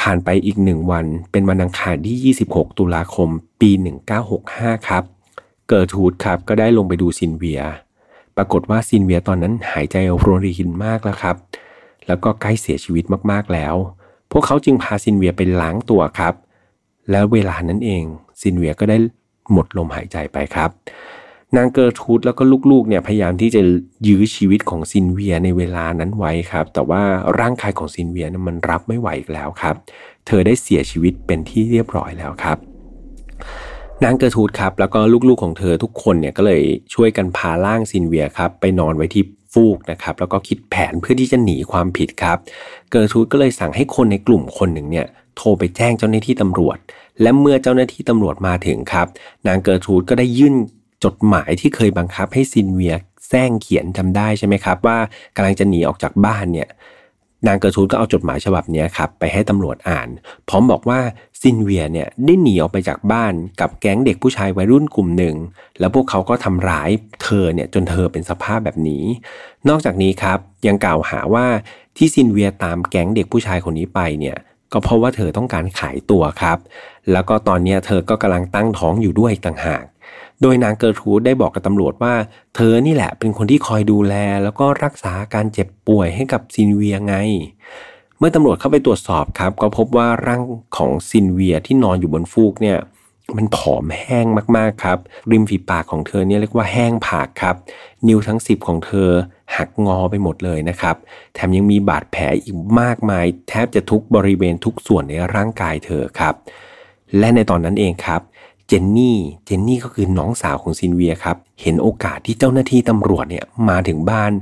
ผ่านไปอีกหนึ่งวันเป็นวันอังคารที่ 26 ตุลาคม ปี 1965 ครับ เกิร์ทูดครับก็ได้ลงไปดูซินเวีย ปรากฏว่าซินเวียตอนนั้นหายใจโรยรินมากแล้วครับ แล้วก็ใกล้เสียชีวิตมากๆแล้ว พวกเขาจึงพาซินเวียไปล้างตัวครับ แล้วเวลานั้นเองซินเวียก็ได้หมดลมหายใจไปครับ นางเกอร์ทูดแล้วก็ลูกๆเนี่ยพยายามที่จะยื้อชีวิตของซินเวียในเวลานั้นไว้ครับ แต่ว่าร่างกายของซินเวียมันรับไม่ไหวอีกแล้วครับ เธอได้เสียชีวิตเป็นที่เรียบร้อยแล้วครับ นางเกอร์ทูดครับแล้วก็ลูกๆของเธอทุกคนเนี่ยก็เลยช่วยกันพาร่างซินเวียครับไปนอนไว้ที่ฟูกนะครับแล้วก็คิดแผนเพื่อที่จะหนีความผิดครับ เกอร์ทูดก็เลยสั่งให้คนในกลุ่มคนหนึ่งเนี่ยโทรไปแจ้งเจ้าหน้าที่ตำรวจ และเมื่อเจ้าหน้าที่ตำรวจมาถึงครับ นางเกอร์ทูดก็ได้ยื่น จดหมายที่เคยบังคับให้ซินเวียแสร้งเขียนจำได้ใช่ไหมครับ ว่ากำลังจะหนีออกจากบ้านเนี่ยนางเกอร์ทูดก็เอาจดหมายฉบับนี้ครับไปให้ตำรวจอ่าน พร้อมบอกว่าซินเวียเนี่ยได้หนีออกไปจากบ้านกับแก๊งเด็กผู้ชายวัยรุ่นกลุ่มหนึ่ง แล้วพวกเขาก็ทำร้ายเธอเนี่ยจนเธอเป็นสภาพแบบนี้ นอกจากนี้ครับยังกล่าวหาว่าที่ซินเวียตามแก๊งเด็กผู้ชายคนนี้ไปเนี่ยก็เพราะว่าเธอต้องการขายตัวครับ แล้วก็ตอนนี้เธอก็กำลังตั้งท้องอยู่ด้วยต่างหาก โดยนางเกิร์ทูดได้บอกกับตำรวจว่า เธอนี่แหละเป็นคนที่คอยดูแล แล้วก็รักษาการเจ็บป่วยให้กับซินเวียไง เมื่อตำรวจเข้าไปตรวจสอบครับ ก็พบว่าร่างของซินเวียที่นอนอยู่บนฟูกเนี่ยมันผอมแห้งมากๆครับ ริมฝีปากของเธอเนี่ยเรียกว่าแห้งผากครับ นิ้วทั้ง 10 ของเธอหักงอไปหมดเลยนะครับ แถมยังมีบาดแผลอีกมากมาย แทบจะทุกบริเวณทุกส่วนในร่างกายเธอครับ และในตอนนั้นเองครับ จนนี่ เจนนี่ก็คือน้องสาวของซินเวียครับ เห็นโอกาสที่เจ้าหน้าที่ตำรวจเนี่ยมาถึงบ้าน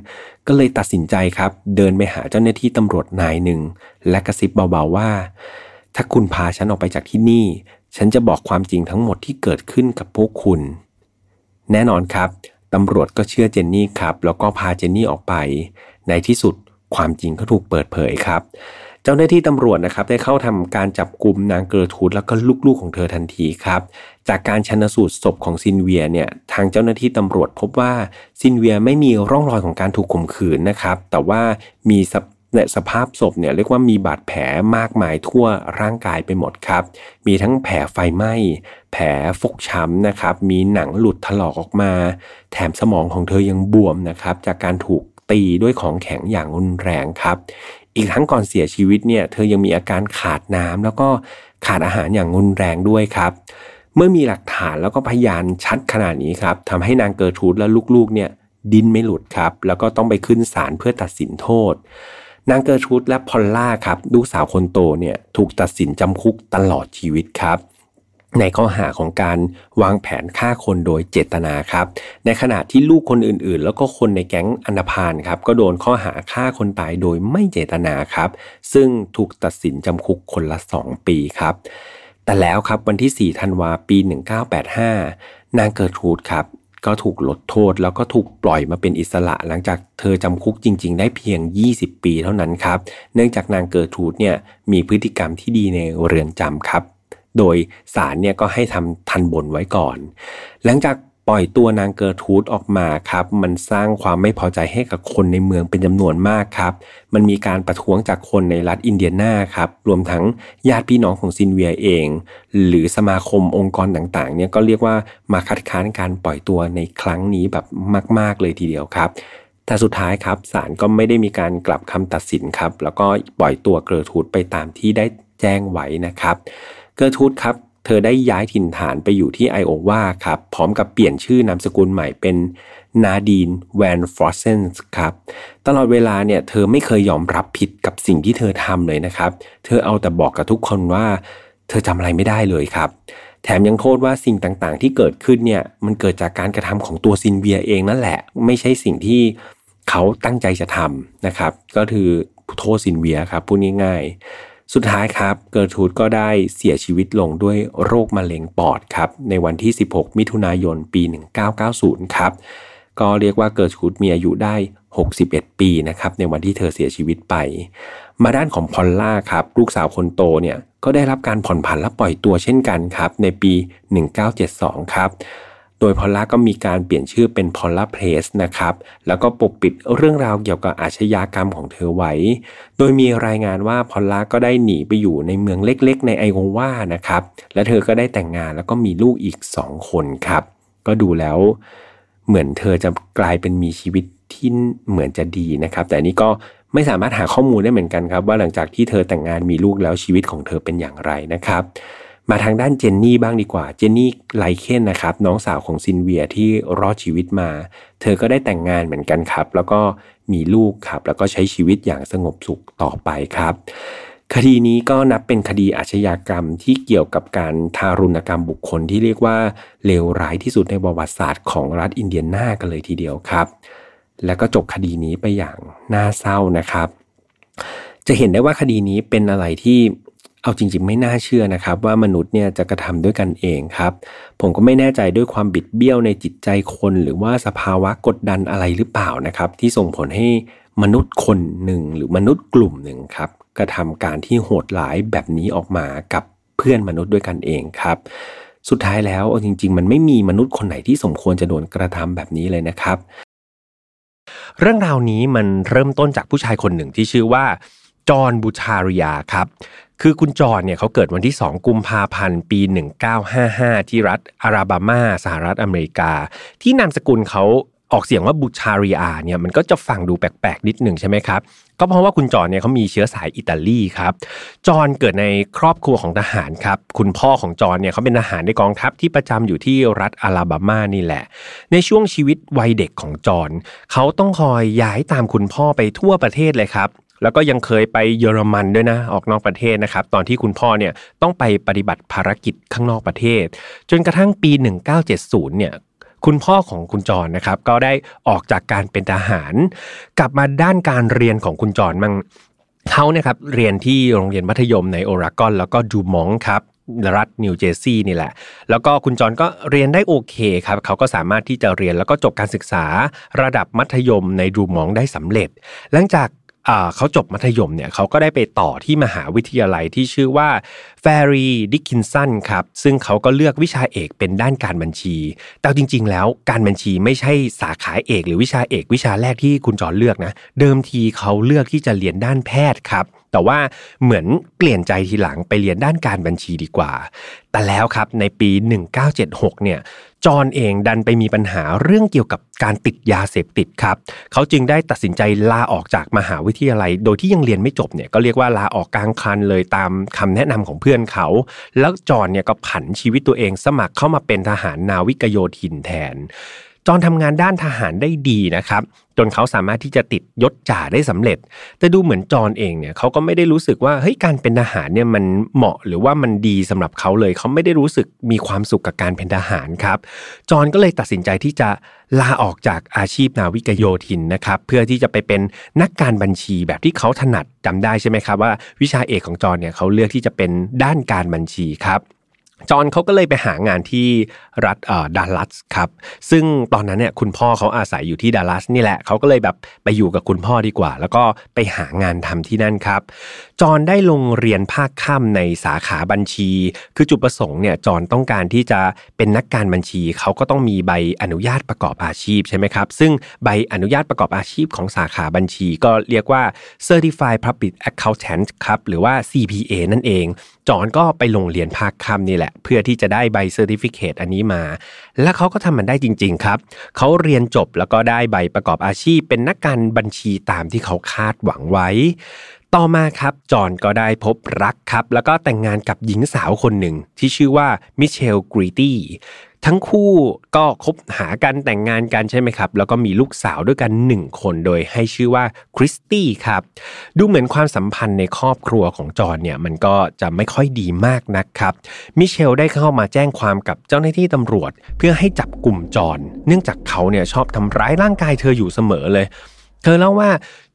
ก็เลยตัดสินใจครับ เดินไปหาเจ้าหน้าที่ตำรวจนายหนึ่ง และกระซิบเบาๆว่า ถ้าคุณพาฉันออกไปจากที่นี่ ฉันจะบอกความจริงทั้งหมดที่เกิดขึ้นกับพวกคุณ แน่นอนครับตำรวจก็เชื่อเจนนี่ครับ แล้วก็พาเจนนี่ออกไป ในที่สุดความจริงก็ถูกเปิดเผยครับเจ้าหน้าที่ตำรวจนะครับได้เข้าทำการจับกลุ่มนางเกอร์ทูดแล้วก็ลูกๆของเธอทันทีครับ จากการชันสูตรศพของซินเวียเนี่ยทางเจ้าหน้าที่ตำรวจพบว่าซินเวียไม่มีร่องรอยของการถูกข่มขืนนะครับ แต่ว่ามีและสภาพศพเนี่ยเรียกว่ามีบาดแผลมากมายทั่วร่างกายไปหมดครับ มีทั้งแผลไฟไหม้ แผลฟกช้ำนะครับ มีหนังหลุดถลอกออกมา แถมสมองของเธอยังบวมนะครับ จากการถูกตีด้วยของแข็งอย่างรุนแรงครับ อีกทั้งก่อนเสียชีวิตเนี่ย เธอยังมีอาการขาดน้ำแล้วก็ขาดอาหารอย่างรุนแรงด้วยครับ เมื่อมีหลักฐานแล้วก็พยานชัดขนาดนี้ครับทำให้นางเกิร์ทูดและลูกๆเนี่ยดิ้นไม่หลุดครับ แล้วก็ต้องไปขึ้นศาลเพื่อตัดสินโทษ นางเกอร์ทูดและพอลล่าครับลูกสาวคนโตเนี่ยถูกตัดสินจำคุกตลอดชีวิตครับ ในข้อหาของการวางแผนฆ่าคนโดยเจตนาครับ ในขณะที่ลูกคนอื่นๆ แล้วก็คนในแก๊งอันธพาลครับ ก็โดนข้อหาฆ่าคนตายโดยไม่เจตนาครับ ซึ่งถูกตัดสินจำคุกคนละ 2 ปีครับ แต่แล้วครับวันที่ 4 ธันวาปี 1985 นางเกิร์ทูดครับ ก็ถูกลดโทษแล้วก็ถูกปล่อยมาเป็นอิสระ หลังจากเธอจำคุกจริง ๆ ได้เพียง 20 ปีเท่านั้นครับ เนื่องจากนางเกิร์ทูดเนี่ยมีพฤติกรรมที่ดีในเรือนจำครับ โดยศาลเนี่ยก็ให้ทำทันบนไว้ก่อน หลังจาก ปล่อยตัวนางเกอร์ทูดออกมาครับ มันสร้างความไม่พอใจให้กับคนในเมืองเป็นจำนวนมากครับ มันมีการประท้วงจากคนในรัฐอินเดียนาครับ รวมทั้งญาติพี่น้องของซินเวียเอง หรือสมาคมองค์กรต่างๆ เนี่ยก็เรียกว่ามาคัดค้านการปล่อยตัวในครั้งนี้แบบมาก ๆเลยทีเดียวครับแต่สุดท้ายครับศาลก็ไม่ได้มีการกลับคำตัดสินครับ แล้วก็ปล่อยตัวเกอร์ทูดไปตามที่ได้แจ้งไว้นะครับ เกอร์ทูดครับ เธอได้ย้ายถิ่นฐานไปอยู่ที่ไอโอวาครับ พร้อมกับเปลี่ยนชื่อนามสกุลใหม่เป็นนาดีนแวนฟรอสเซนส์ครับ ตลอดเวลาเนี่ยเธอไม่เคยยอมรับผิดกับสิ่งที่เธอทำเลยนะครับ เธอเอาแต่บอกกับทุกคนว่า เธอจำอะไรไม่ได้เลยครับ แถมยังโทษว่าสิ่งต่างๆ ที่เกิดขึ้นเนี่ยมันเกิดจากการกระทำของตัวซินเวียเองนั่นแหละ ไม่ใช่สิ่งที่เขาตั้งใจจะทำนะครับ ก็คือโทษซินเวียครับพูดง่ายๆ สุดท้ายครับ เกิร์ทูดก็ได้เสียชีวิตลงด้วยโรคมะเร็งปอดครับ ในวันที่ 16 มิถุนายน ปี 1990 ครับ ก็เรียกว่าเกิร์ทูดมีอายุได้ 61 ปีนะครับ ในวันที่เธอเสียชีวิตไป มาด้านของพอลล่าครับ ลูกสาวคนโตเนี่ย ก็ได้รับการผ่อนผันและปล่อยตัวเช่นกันครับ ในปี 1972 ครับ โดยพอลล่าก็มีการเปลี่ยนชื่อเป็นพอลล่าเพลสนะครับ แล้วก็ปกปิดเรื่องราวเกี่ยวกับอาชญากรรมของเธอไว้ โดยมีรายงานว่าพอลล่าก็ได้หนีไปอยู่ในเมืองเล็กๆ ในไอโอวานะครับ และเธอก็ได้แต่งงานแล้วก็มีลูกอีกสองคนครับ ก็ดูแล้วเหมือนเธอจะกลายเป็นมีชีวิตที่เหมือนจะดีนะครับ แต่นี้ก็ไม่สามารถหาข้อมูลได้เหมือนกันครับ ว่าหลังจากที่เธอแต่งงานมีลูกแล้วชีวิตของเธอเป็นอย่างไรนะครับ มาทางด้านเจนนี่บ้างดีกว่า เจนนี่ไลเคนนะครับ น้องสาวของซินเวียที่รอดชีวิตมา เธอก็ได้แต่งงานเหมือนกันครับ แล้วก็มีลูกครับ แล้วก็ใช้ชีวิตอย่างสงบสุขต่อไปครับ คดีนี้ก็นับเป็นคดีอาชญากรรมที่เกี่ยวกับการทารุณกรรมบุคคลที่เรียกว่าเลวร้ายที่สุดในประวัติศาสตร์ของรัฐอินเดียนากันเลยทีเดียวครับ แล้วก็จบคดีนี้ไปอย่างน่าเศร้านะครับจะเห็นได้ว่าคดีนี้เป็นอะไรที่ เอาจริงๆ ไม่น่าเชื่อนะครับ ว่ามนุษย์เนี่ยจะกระทำด้วยกันเองครับ ผมก็ไม่แน่ใจด้วยความบิดเบี้ยวในจิตใจคนหรือว่าสภาวะกดดันอะไรหรือเปล่านะครับ ที่ส่งผลให้มนุษย์คนหนึ่งหรือมนุษย์กลุ่มหนึ่งครับกระทำการที่โหดร้ายแบบนี้ออกมากับเพื่อนมนุษย์ด้วยกันเองครับ สุดท้ายแล้วเอาจริง ๆ มันไม่มีมนุษย์คนไหนที่สมควรจะโดนกระทำแบบนี้เลยนะครับ เรื่องราวนี้มันเริ่มต้นจากผู้ชายคนหนึ่งที่ชื่อว่าจอห์นบูชาริยาครับ คือคุณจอนเนี่ยเขาเกิดวันที่ 2 กุมภาพันธ์ ปี 1955 ที่รัฐอาราบามา สหรัฐอเมริกา ที่นามสกุลเขาออกเสียงว่าบูชาริอาเนี่ยมันก็จะฟังดูแปลกๆ นิดหนึ่งใช่ไหมครับ ก็เพราะว่าคุณจอนเนี่ยเขามีเชื้อสายอิตาลีครับจอนเกิดในครอบครัวของทหารครับ คุณพ่อของจอนเนี่ยเขาเป็นทหารในกองทัพที่ประจำอยู่ที่รัฐอาราบามานี่แหละ ในช่วงชีวิตวัยเด็กของจอนเขาต้องคอยย้ายตามคุณพ่อไปทั่วประเทศเลยครับ แล้วก็ยังเคยไปเยอรมันด้วยนะออกนอกประเทศนะครับตอนที่คุณพ่อเนี่ยต้องไปปฏิบัติภารกิจข้างนอกประเทศ จนกระทั่งปี 1970เนี่ยคุณพ่อของคุณจรนะครับก็ได้ออกจากการเป็นทหาร กลับมาด้านการเรียนของคุณจรมั่งเขาเนี่ยครับเรียนที่โรงเรียนมัธยมในโอรากอนแล้วก็ดูมองครับรัฐนิวเจอร์ซีย์นี่แหละ แล้วก็คุณจอนก็เรียนได้โอเคครับ เขาก็สามารถที่จะเรียนแล้วก็จบการศึกษาระดับมัธยมในดูมองได้สำเร็จ หลังจาก เขาจบมัธยมเนี่ยเขาก็ได้ไปต่อที่มหาวิทยาลัยที่ชื่อว่าแฟร์ลีดิกคินสันครับซึ่งเขาก็เลือกวิชาเอกเป็นด้านการบัญชี แต่จริง ๆ แล้วการบัญชีไม่ใช่สาขาเอก หรือวิชาเอกวิชาแรกที่คุณจอนเลือกนะเดิมทีเขาเลือกที่จะเรียนด้านแพทย์ครับแต่ว่าเหมือนเปลี่ยนใจทีหลังไปเรียนด้านการบัญชีดีกว่า แต่แล้วครับในปี 1976 เนี่ย จอนเองดันไปมีปัญหาเรื่องเกี่ยวกับการติดยาเสพติดครับ เขาจึงได้ตัดสินใจลาออกจากมหาวิทยาลัย โดยที่ยังเรียนไม่จบเนี่ยก็เรียกว่าลาออกกลางคันเลยตามคำแนะนำของเพื่อนเขา แล้วจอนเนี่ยก็ผันชีวิตตัวเองสมัครเข้ามาเป็นทหารนาวิกโยธินแทน จอนทำงานด้านทหารได้ดีนะครับ จนเขาสามารถที่จะติดยศจ่าได้สำเร็จ แต่ดูเหมือนจอนเองเนี่ยเขาก็ไม่ได้รู้สึกว่าเฮ้ยการเป็นทหารเนี่ยมันเหมาะหรือว่ามันดีสำหรับเขาเลยเขาไม่ได้รู้สึกมีความสุขกับการเป็นทหารครับ จอนก็เลยตัดสินใจที่จะลาออกจากอาชีพนาวิกโยธินนะครับเพื่อที่จะไปเป็นนักการบัญชีแบบที่เขาถนัดจำได้ใช่ไหมครับว่าวิชาเอกของจอนเนี่ยเขาเลือกที่จะเป็นด้านการบัญชีครับ จอนเขาก็เลยไปหางานที่รัฐดัลลัสครับ ซึ่งตอนนั้นเนี่ยคุณพ่อเขาอาศัยอยู่ที่ดัลลัสนี่แหละเขาก็เลยแบบไปอยู่กับคุณพ่อดีกว่า แล้วก็ไปหางานทำที่นั่นครับ จอนได้ลงเรียนภาคค่ำในสาขาบัญชี คือจุดประสงค์เนี่ยจอนต้องการที่จะเป็นนักการบัญชีเขาก็ต้องมีใบอนุญาตประกอบอาชีพใช่ไหมครับ ซึ่งใบอนุญาตประกอบอาชีพของสาขาบัญชี ก็เรียกว่า Certified Public Accountant ครับหรือว่า CPA นั่นเอง จอนก็ไปลงเรียนภาคค่ำนี่แหละเพื่อที่จะได้ใบเซอร์ติฟิเคตอันนี้มา และเขาก็ทำมันได้จริง ๆ ครับ เขาเรียนจบแล้วก็ได้ใบประกอบอาชีพ เป็นนักการบัญชีตามที่เขาคาดหวังไว้ ต่อมาครับจอห์นก็ได้พบรักครับ แล้วก็แต่งงานกับหญิงสาวคนหนึ่งที่ชื่อว่ามิเชลกรีตี้ทั้งคู่ก็คบหากันแต่งงานกันใช่ไหมครับ แล้วก็มีลูกสาวด้วยกันหนึ่งคนโดยให้ชื่อว่าคริสตี้ครับ ดูเหมือนความสัมพันธ์ในครอบครัวของจอนเนี่ยมันก็จะไม่ค่อยดีมากนักครับ มิเชลได้เข้ามาแจ้งความกับเจ้าหน้าที่ตำรวจ เพื่อให้จับกลุ่มจอนเนื่องจากเขาเนี่ยชอบทำร้ายร่างกายเธออยู่เสมอเลย เธอเล่าว่า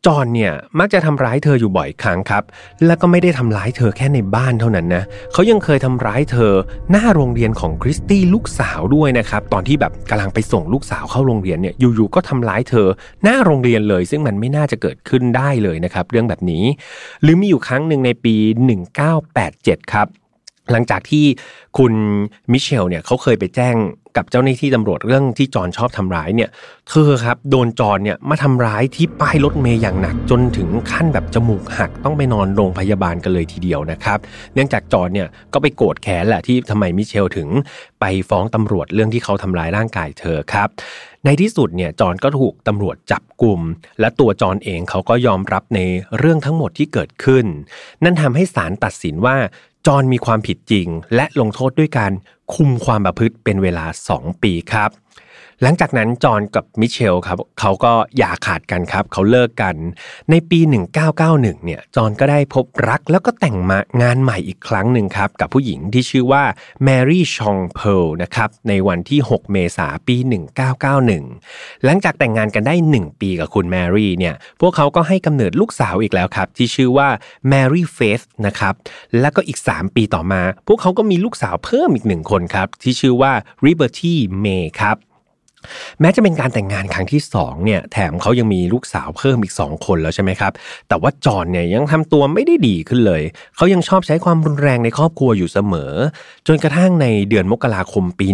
จอนเนี่ยมักจะทำร้ายเธออยู่บ่อยครั้งครับ แล้วก็ไม่ได้ทำร้ายเธอแค่ในบ้านเท่านั้นนะเขายังเคยทำร้ายเธอหน้าโรงเรียนของคริสตี้ลูกสาวด้วยนะครับตอนที่แบบกำลังไปส่งลูกสาวเข้าโรงเรียนเนี่ยอยู่ๆก็ทำร้ายเธอหน้าโรงเรียนเลย ซึ่งมันไม่น่าจะเกิดขึ้นได้เลยนะครับเรื่องแบบนี้ หรือมีอยู่ครั้งหนึ่งในปี 1987 ครับหลังจากที่คุณมิเชลเนี่ยเขาเคยไปแจ้ง กับเจ้าหน้าที่ตำรวจเรื่องที่จอนชอบทำร้ายเนี่ย เธอครับโดนจอนเนี่ยมาทำร้ายที่ป้ายรถเมย์อย่างหนักจนถึงขั้นแบบจมูกหักต้องไปนอนโรงพยาบาลกันเลยทีเดียวนะครับ เนื่องจากจอนเนี่ยก็ไปโกรธแค้นแหละที่ทำไมมิเชลถึงไปฟ้องตำรวจเรื่องที่เขาทำร้ายร่างกายเธอครับในที่สุดเนี่ยจอนก็ถูกตำรวจจับกลุ่ม และตัวจอนเองเขาก็ยอมรับในเรื่องทั้งหมดที่เกิดขึ้น นั่นทำให้ศาลตัดสินว่าจอนมีความผิดจริง และลงโทษด้วยการคุมความประพฤติเป็นเวลา 2 ปีครับ หลังจากนั้นจอห์นกับมิเชลครับเขาก็อย่าขาดกันครับ เขาเลิกกัน ในปี 1991 เนี่ยจอห์นก็ได้พบรักแล้วก็แต่งมางานใหม่อีกครั้งหนึ่งครับ กับผู้หญิงที่ชื่อว่าแมรี่ชองเพลนะครับในวันที่ 6 เมษายนปี 1991 หลังจากแต่งงานกันได้ 1 ปีกับคุณแมรี่เนี่ยพวกเขาก็ให้กำเนิดลูกสาวอีกแล้วครับ ที่ชื่อว่าแมรี่เฟสนะครับแล้วก็อีก 3 ปีต่อมา พวกเขาก็มีลูกสาวเพิ่มอีกหนึ่งคนครับที่ชื่อว่าริเบอร์ตี้เมย์ครับ แม้จะเป็นการแต่งงานครั้งที่2เนี่ยแถมเขายังมีลูกสาวเพิ่มอีก 2 คนแล้วใช่ไหมครับ แต่ว่าจอห์นเนี่ยยังทำตัวไม่ได้ดีขึ้นเลย เขายังชอบใช้ความรุนแรงในครอบครัวอยู่เสมอ จนกระทั่งในเดือนมกราคมปี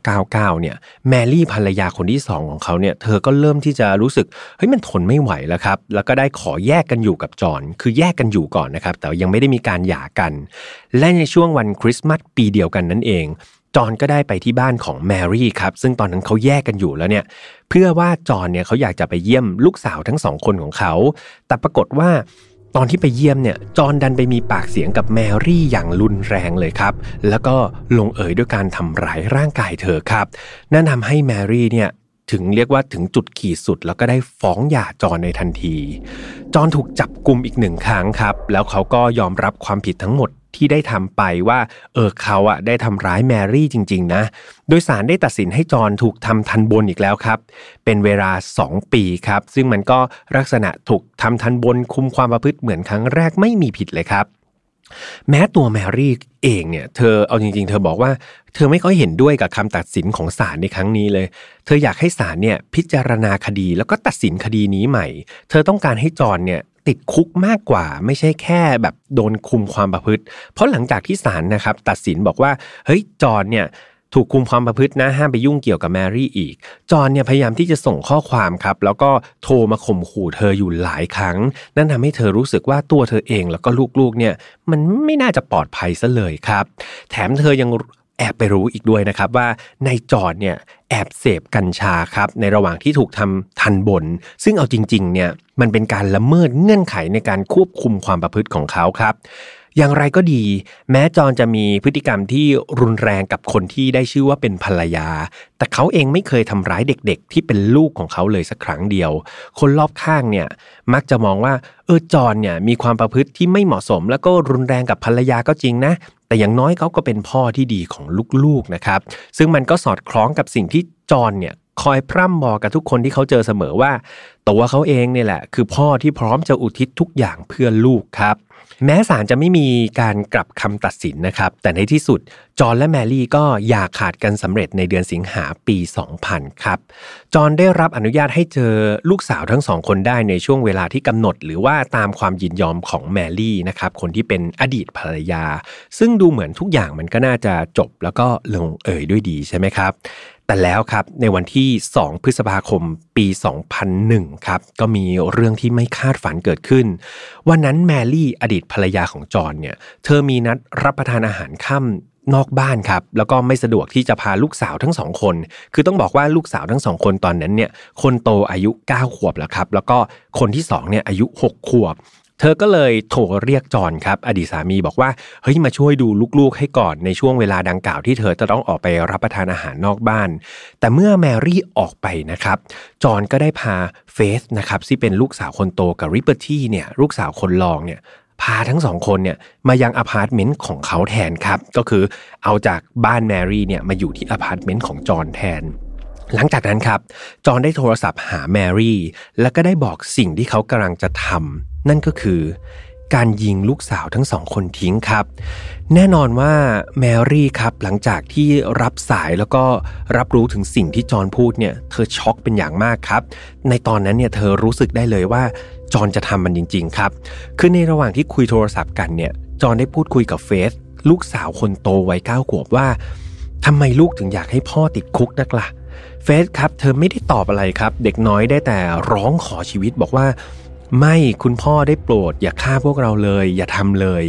1999เนี่ยแมรี่ภรรยาคนที่ 2 ของเขาเนี่ยเธอก็เริ่มที่จะรู้สึกเฮ้ยมันทนไม่ไหวแล้วครับ แล้วก็ได้ขอแยกกันอยู่กับจอห์นคือแยกกันอยู่ก่อนนะครับแต่ยังไม่ได้มีการหย่ากัน และในช่วงวันคริสต์มาสปีเดียวกันนั่นเองจอห์นก็ได้ไปที่บ้านของแมรี่ครับ ซึ่งตอนนั้นเขาแยกกันอยู่แล้วเนี่ย เพื่อว่าจอห์นเนี่ยเขาอยากจะไปเยี่ยมลูกสาวทั้งสองคนของเขา แต่ปรากฏว่าตอนที่ไปเยี่ยมเนี่ย จอห์นดันไปมีปากเสียงกับแมรี่อย่างรุนแรงเลยครับ แล้วก็ลงเอยด้วยการทำร้ายร่างกายเธอครับนั่นทำให้แมรี่เนี่ยถึงเรียกว่าถึงจุดขีดสุด แล้วก็ได้ฟ้องหย่าจอนในทันที จอนถูกจับกลุ่มอีกหนึ่งครั้งครับ แล้วเขาก็ยอมรับความผิดทั้งหมด ที่ได้ทำไปว่า เออเขาอะได้ทำร้ายแมรี่จริง ๆ นะ โดยสารได้ตัดสินให้จอนถูกทำทันบนอีกแล้วครับ เป็นเวลา 2 ปีครับ ซึ่งมันก็ลักษณะถูกทำทันบนคุมความประพฤติเหมือนครั้งแรกไม่มีผิดเลยครับแม้ตัวแมรี่เองเนี่ยเธอเอาจริงๆ เธอบอกว่า เธอไม่ค่อยเห็นด้วยกับคำตัดสินของศาลในครั้งนี้เลย เธออยากให้ศาลเนี่ยพิจารณาคดีแล้วก็ตัดสินคดีนี้ใหม่ เธอต้องการให้จอนเนี่ย ติดคุกมากกว่า ไม่ใช่แค่แบบโดนคุมความประพฤติ เพราะหลังจากที่ศาลนะครับตัดสินบอกว่าเฮ้ยจอนเนี่ยถูกคุมความประพฤตินะห้ามไปยุ่งเกี่ยวกับแมรี่อีก จอนเนี่ยพยายามที่จะส่งข้อความครับ แล้วก็โทรมาข่มขู่เธออยู่หลายครั้ง นั่นทำให้เธอรู้สึกว่าตัวเธอเองแล้วก็ลูกๆเนี่ยมันไม่น่าจะปลอดภัยซะเลยครับ แถมเธอยัง แอบไปรู้อีกด้วยนะครับว่าในจอดเนี่ยแอบเสพกัญชาครับในระหว่างที่ถูกทำทันบน ซึ่งเอาจริงๆเนี่ยมันเป็นการละเมิดเงื่อนไขในการควบคุมความประพฤติของเขาครับ อย่างไรก็ดี แม้จอนจะมีพฤติกรรมที่รุนแรงกับคนที่ได้ชื่อว่าเป็นภรรยา แต่เขาเองไม่เคยทำร้ายเด็กๆ ที่เป็นลูกของเขาเลยสักครั้งเดียว คนรอบข้างเนี่ยมักจะมองว่าเออจอนเนี่ยมีความประพฤติที่ไม่เหมาะสม แล้วก็รุนแรงกับภรรยาก็จริงนะ แต่อย่างน้อยเขาก็เป็นพ่อที่ดีของลูกๆนะครับ ซึ่งมันก็สอดคล้องกับสิ่งที่จอนเนี่ยคอยพร่ำบอกกับทุกคนที่เขาเจอเสมอว่า ตัวเขาเองเนี่ยแหละ คือพ่อที่พร้อมจะอุทิศทุกอย่างเพื่อลูกครับ แม้ศาลจะไม่มีการกลับคำตัดสินนะครับ แต่ในที่สุด จอห์นและแมรี่ก็อย่าขาดกันสำเร็จในเดือนสิงหาปี 2000 ครับ จอห์นได้รับอนุญาตให้เจอลูกสาวทั้งสองคนได้ในช่วงเวลาที่กำหนด หรือว่าตามความยินยอมของแมรี่นะครับ คนที่เป็นอดีตภรรยา ซึ่งดูเหมือนทุกอย่างมันก็น่าจะจบแล้วก็ลงเอยด้วยดีใช่ไหมครับ แต่แล้วครับในวันที่ 2 พฤษภาคมปี 2001 ครับก็มีเรื่องที่ไม่คาดฝันเกิดขึ้น วันนั้นแมรี่อดีตภรรยาของจอห์นเนี่ยเธอมีนัดรับประทานอาหารค่ำนอกบ้านครับแล้วก็ไม่สะดวกที่จะพาลูกสาวทั้งสองคน คือต้องบอกว่าลูกสาวทั้งสองคนตอนนั้นเนี่ยคนโตอายุ 9 ขวบแล้วครับแล้วก็คนที่2เนี่ยอายุ 6 ขวบ เธอก็เลยโทรเรียกจอนครับอดีตสามีบอกว่าเฮ้ยมาช่วยดูลูกๆให้ก่อนในช่วงเวลาดังกล่าวที่เธอจะต้องออกไปรับประทานอาหารนอกบ้าน แต่เมื่อแมรี่ออกไปนะครับจอนก็ได้พาเฟสนะครับที่เป็นลูกสาวคนโตกับลิเบอร์ตี้เนี่ยลูกสาวคนรองเนี่ยพาทั้งสองคนเนี่ยมายังอพาร์ตเมนต์ของเขาแทนครับ ก็คือเอาจากบ้านแมรี่เนี่ยมาอยู่ที่อพาร์ตเมนต์ของจอห์นแทน หลังจากนั้นครับ จอห์นได้โทรศัพท์หาแมรี่ แล้วก็ได้บอกสิ่งที่เขากำลังจะทำ นั่นก็คือการยิงลูกสาวทั้งสองคนทิ้งครับ แน่นอนว่าแมรี่ครับหลังจากที่รับสายแล้วก็รับรู้ถึงสิ่งที่จอห์นพูดเนี่ยเธอช็อกเป็นอย่างมากครับ ในตอนนั้นเนี่ยเธอรู้สึกได้เลยว่าจอห์นจะทำมันจริง ๆ ครับ คือในระหว่างที่คุยโทรศัพท์กันเนี่ยจอห์นได้พูดคุยกับเฟสลูกสาวคนโตวัยเก้าขวบว่าทำไมลูกถึงอยากให้พ่อติดคุกนักละ่ะเฟสครับเธอไม่ได้ตอบอะไรครับ เด็กน้อยได้แต่ร้องขอชีวิตบอกว่า ไม่คุณพ่อได้โปรด อย่าฆ่าพวกเราเลย อย่าทำเลย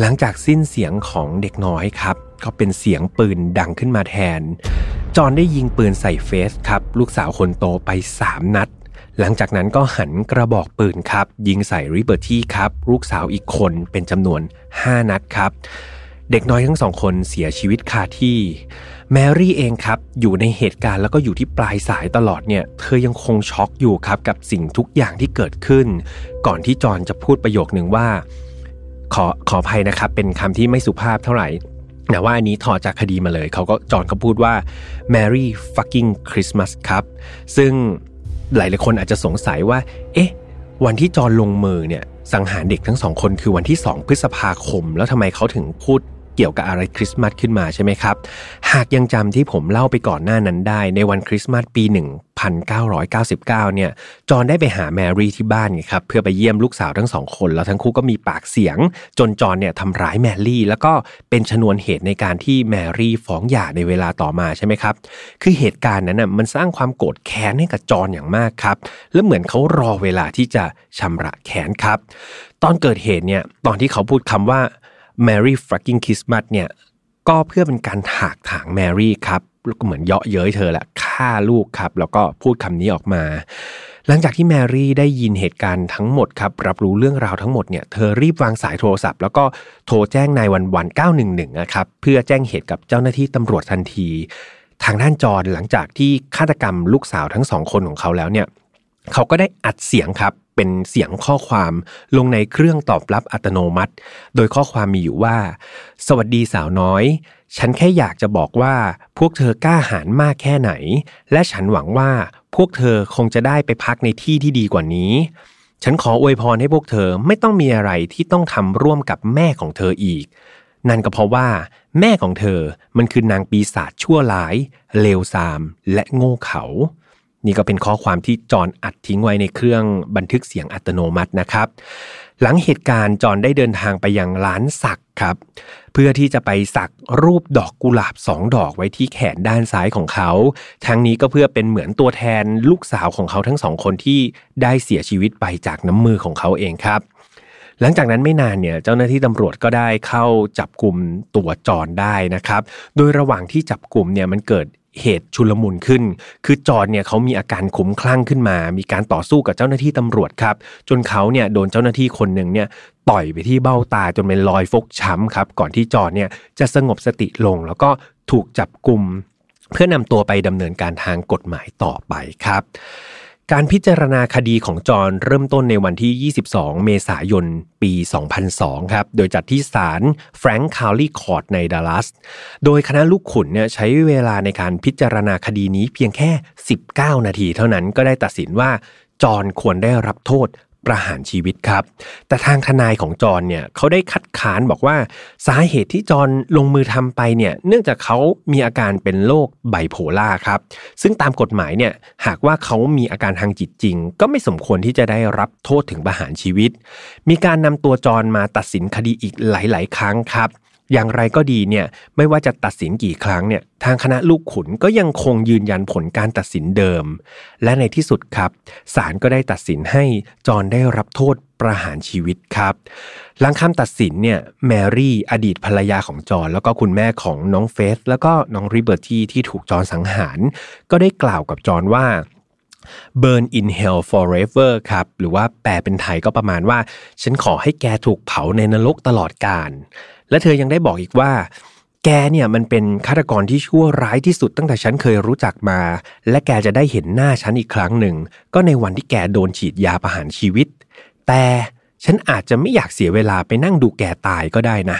หลังจากสิ้นเสียงของเด็กน้อยครับ ก็เป็นเสียงปืนดังขึ้นมาแทน จอนได้ยิงปืนใส่เฟสครับ ลูกสาวคนโตไป 3 นัด หลังจากนั้นก็หันกระบอกปืนครับ ยิงใส่ลิเบอร์ตี้ครับ ลูกสาวอีกคนเป็นจำนวน 5 นัดครับ เด็กน้อยทั้งสองคนเสียชีวิตคาที่ แมรี่เองครับ อยู่ในเหตุการณ์แล้วก็อยู่ที่ปลายสายตลอดเนี่ย เธอยังคงช็อกอยู่ครับกับสิ่งทุกอย่างที่เกิดขึ้น ก่อนที่จอนจะพูดประโยคหนึ่งว่า ขอขออภัยนะครับ เป็นคำที่ไม่สุภาพเท่าไหร่แต่ว่าอันนี้ถอดจากคดีมาเลย เขาก็จอนเขาพูดว่า Merry fucking Christmas ครับ ซึ่งหลายหลายคนอาจจะสงสัยว่า เอ๊ะ วันที่จอนลงมือเนี่ยสังหารเด็กทั้งสองคนคือวันที่ 2 พฤษภาคม แล้วทำไมเขาถึงพูด กี่ยวกับอะไรคริสต์มาสขึ้นมาใช่ไหมครับ หากยังจำที่ผมเล่าไปก่อนหน้านั้นได้ในวันคริสต์มาสปี 1999 เนี่ย จอนได้ไปหาแมรี่ที่บ้านไงครับเพื่อไปเยี่ยมลูกสาวทั้งสองคนแล้วทั้งคู่ก็มีปากเสียง จนจอนเนี่ยทำร้ายแมรี่ แล้วก็เป็นชนวนเหตุในการที่แมรี่ฟ้องหย่าในเวลาต่อมาใช่ไหมครับ คือเหตุการณ์นั้นน่ะมันสร้างความโกรธแค้นให้กับจอนอย่างมากครับ และเหมือนเขารอเวลาที่จะชำระแค้นครับ ตอนเกิดเหตุเนี่ยตอนที่เขาพูดคำว่า Merry fucking Christmas เนี่ยก็เพื่อเป็นการถากถางแมรี่ครับแล้วก็เหมือนเยาะเย้ยเธอแหละฆ่าลูกครับแล้วก็พูดคำนี้ออกมา หลังจากที่แมรี่ได้ยินเหตุการณ์ทั้งหมดครับรับรู้เรื่องราวทั้งหมดเนี่ยเธอรีบวางสายโทรศัพท์ แล้วก็โทรแจ้งนายวันวัน911นะครับเพื่อแจ้งเหตุกับเจ้าหน้าที่ตำรวจทันที ทางด้านจอนหลังจากที่ฆาตกรรมลูกสาวทั้งสองคนของเขาแล้วเนี่ยเขาก็ได้อัดเสียงครับ เป็นเสียงข้อความลงในเครื่องตอบรับอัตโนมัติ โดยข้อความมีอยู่ว่า สวัสดีสาวน้อย ฉันแค่อยากจะบอกว่าพวกเธอกล้าหาญมากแค่ไหน และฉันหวังว่าพวกเธอคงจะได้ไปพักในที่ที่ดีกว่านี้ ฉันขออวยพรให้พวกเธอไม่ต้องมีอะไรที่ต้องทำร่วมกับแม่ของเธออีก นั่นก็เพราะว่า แม่ของเธอมันคือนางปีศาจชั่วร้ายเลวทราม และโง่เขา นี่ก็เป็นข้อความที่จอนอัดทิ้งไว้ในเครื่องบันทึกเสียงอัตโนมัตินะครับ หลังเหตุการณ์จอนได้เดินทางไปยังร้านสักครับ เพื่อที่จะไปสักรูปดอกกุหลาบสองดอกไว้ที่แขนด้านซ้ายของเขา ทั้งนี้ก็เพื่อเป็นเหมือนตัวแทนลูกสาวของเขาทั้งสองคนที่ได้เสียชีวิตไปจากน้ำมือของเขาเองครับหลังจากนั้นไม่นานเนี่ยเจ้าหน้าที่ตำรวจก็ได้เข้าจับกลุ่มตัวจอนได้นะครับ โดยระหว่างที่จับกลุ่มเนี่ยมันเกิด เหตุชุลมุนขึ้น คือจอนเนี่ยเขามีอาการขุมคลั่งขึ้นมา มีการต่อสู้กับเจ้าหน้าที่ตำรวจครับ จนเขาเนี่ยโดนเจ้าหน้าที่คนหนึ่งเนี่ยต่อยไปที่เบ้าตาจนเป็นรอยฟกช้ำครับ ก่อนที่จอนเนี่ยจะสงบสติลง แล้วก็ถูกจับกลุ่มเพื่อนำตัวไปดำเนินการทางกฎหมายต่อไปครับ การพิจารณาคดีของจอร์นเริ่มต้นในวันที่ 22 เมษายน ปี 2002 ครับ โดยจัดที่ศาลแฟรงค์คราวลีย์คอร์ตในดัลลัส โดยคณะลูกขุนเนี่ยใช้เวลาในการพิจารณาคดีนี้เพียงแค่ 19 นาทีเท่านั้นก็ได้ตัดสินว่าจอร์นควรได้รับโทษ ประหารชีวิตครับ แต่ทางทนายของจอนเนี่ยเขาได้คัดค้านบอกว่าสาเหตุที่จอนลงมือทำไปเนี่ยเนื่องจากเขามีอาการเป็นโรคไบโพล่าครับซึ่งตามกฎหมายเนี่ยหากว่าเขามีอาการทางจิตจริง ก็ไม่สมควรที่จะได้รับโทษถึงประหารชีวิต มีการนำตัวจอนมาตัดสินคดีอีกหลาย ๆ ครั้งครับ อย่างไรก็ดีเนี่ยไม่ว่าจะตัดสินกี่ครั้งเนี่ยทางคณะลูกขุนก็ยังคงยืนยันผลการตัดสินเดิม และในที่สุดครับศาลก็ได้ตัดสินให้จอนได้รับโทษประหารชีวิตครับ หลังคำตัดสินเนี่ยแมรี่อดีตภรรยาของจอนแล้วก็คุณแม่ของน้องเฟสแล้วก็น้องริเบอร์ตี้ที่ถูกจอนสังหาร ก็ได้กล่าวกับจอนว่า burn in hell forever ครับ หรือว่าแปลเป็นไทยก็ประมาณว่า ฉันขอให้แกถูกเผาในนรกตลอดกาล และเธอยังได้บอกอีกว่า แกเนี่ยมันเป็นฆาตกรที่ชั่วร้ายที่สุดตั้งแต่ฉันเคยรู้จักมา และแกจะได้เห็นหน้าฉันอีกครั้งหนึ่ง ก็ในวันที่แกโดนฉีดยาประหารชีวิต แต่ฉันอาจจะไม่อยากเสียเวลาไปนั่งดูแกตายก็ได้นะ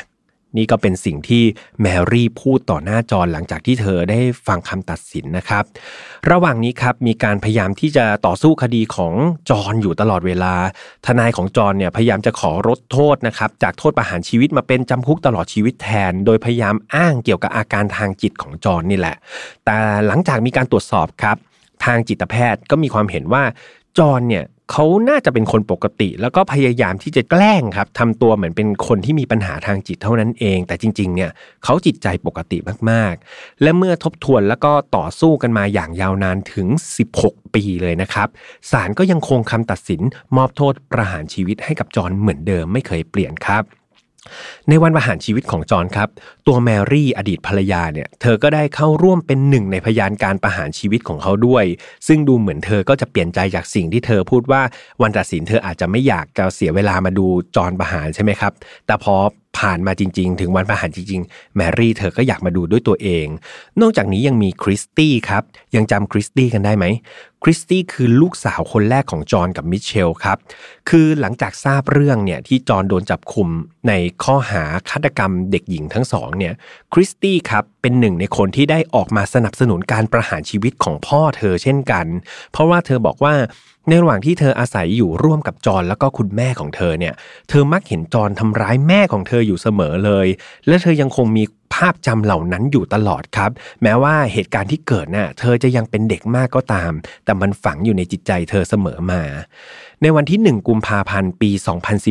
นี่ก็เป็นสิ่งที่แมรี่พูดต่อหน้าจอหลังจากที่เธอได้ฟังคำตัดสินนะครับ ระหว่างนี้ครับมีการพยายามที่จะต่อสู้คดีของจอนอยู่ตลอดเวลา ทนายของจอนเนี่ยพยายามจะขอลดโทษนะครับจากโทษประหารชีวิตมาเป็นจำคุกตลอดชีวิตแทน โดยพยายามอ้างเกี่ยวกับอาการทางจิตของจอนนี่แหละ แต่หลังจากมีการตรวจสอบครับ ทางจิตแพทย์ก็มีความเห็นว่าจอนเนี่ย เขาน่าจะเป็นคนปกติ แล้วก็พยายามที่จะแกล้งครับทำตัวเหมือนเป็นคนที่มีปัญหาทางจิตเท่านั้นเอง แต่จริง ๆ เนี่ยเขาจิตใจปกติมากๆ และเมื่อทบทวนแล้วก็ต่อสู้กันมาอย่างยาวนานถึง 16 ปีเลยนะครับศาลก็ยังคงคำตัดสินมอบโทษประหารชีวิตให้กับจอนเหมือนเดิมไม่เคยเปลี่ยนครับ ในวันประหารชีวิตของจอนครับ ตัวแมรี่อดีตภรรยาเนี่ย เธอก็ได้เข้าร่วมเป็นหนึ่งในพยานการประหารชีวิตของเขาด้วย ซึ่งดูเหมือนเธอก็จะเปลี่ยนใจจากสิ่งที่เธอพูดว่าวันตัดสินเธออาจจะไม่อยากจะเสียเวลามาดูจอนประหารใช่ไหมครับ แต่พอผ่านมาจริง ๆ ถึงวันประหารจริง ๆ แมรี่เธอก็อยากมาดูด้วยตัวเอง นอกจากนี้ยังมีคริสตี้ครับ ยังจำคริสตี้กันได้ไหมคริสตี้คือลูกสาวคนแรกของจอห์นกับมิเชลครับ คือหลังจากทราบเรื่องเนี่ยที่จอห์นโดนจับคุมในข้อหาฆาตกรรมเด็กหญิงทั้งสองเนี่ยคริสตี้ครับเป็นหนึ่งในคนที่ได้ออกมาสนับสนุนการประหารชีวิตของพ่อเธอเช่นกัน เพราะว่าเธอบอกว่า ในระหว่างที่เธออาศัยอยู่ร่วมกับจอนแล้วก็คุณแม่ของเธอเนี่ย เธอมักเห็นจอนทำร้ายแม่ของเธออยู่เสมอเลย และเธอยังคงมีภาพจำเหล่านั้นอยู่ตลอดครับ แม้ว่าเหตุการณ์ที่เกิดน่ะเธอจะยังเป็นเด็กมากก็ตาม แต่มันฝังอยู่ในจิตใจเธอเสมอมา ในวันที่ 1 กุมภาพันธ์ปี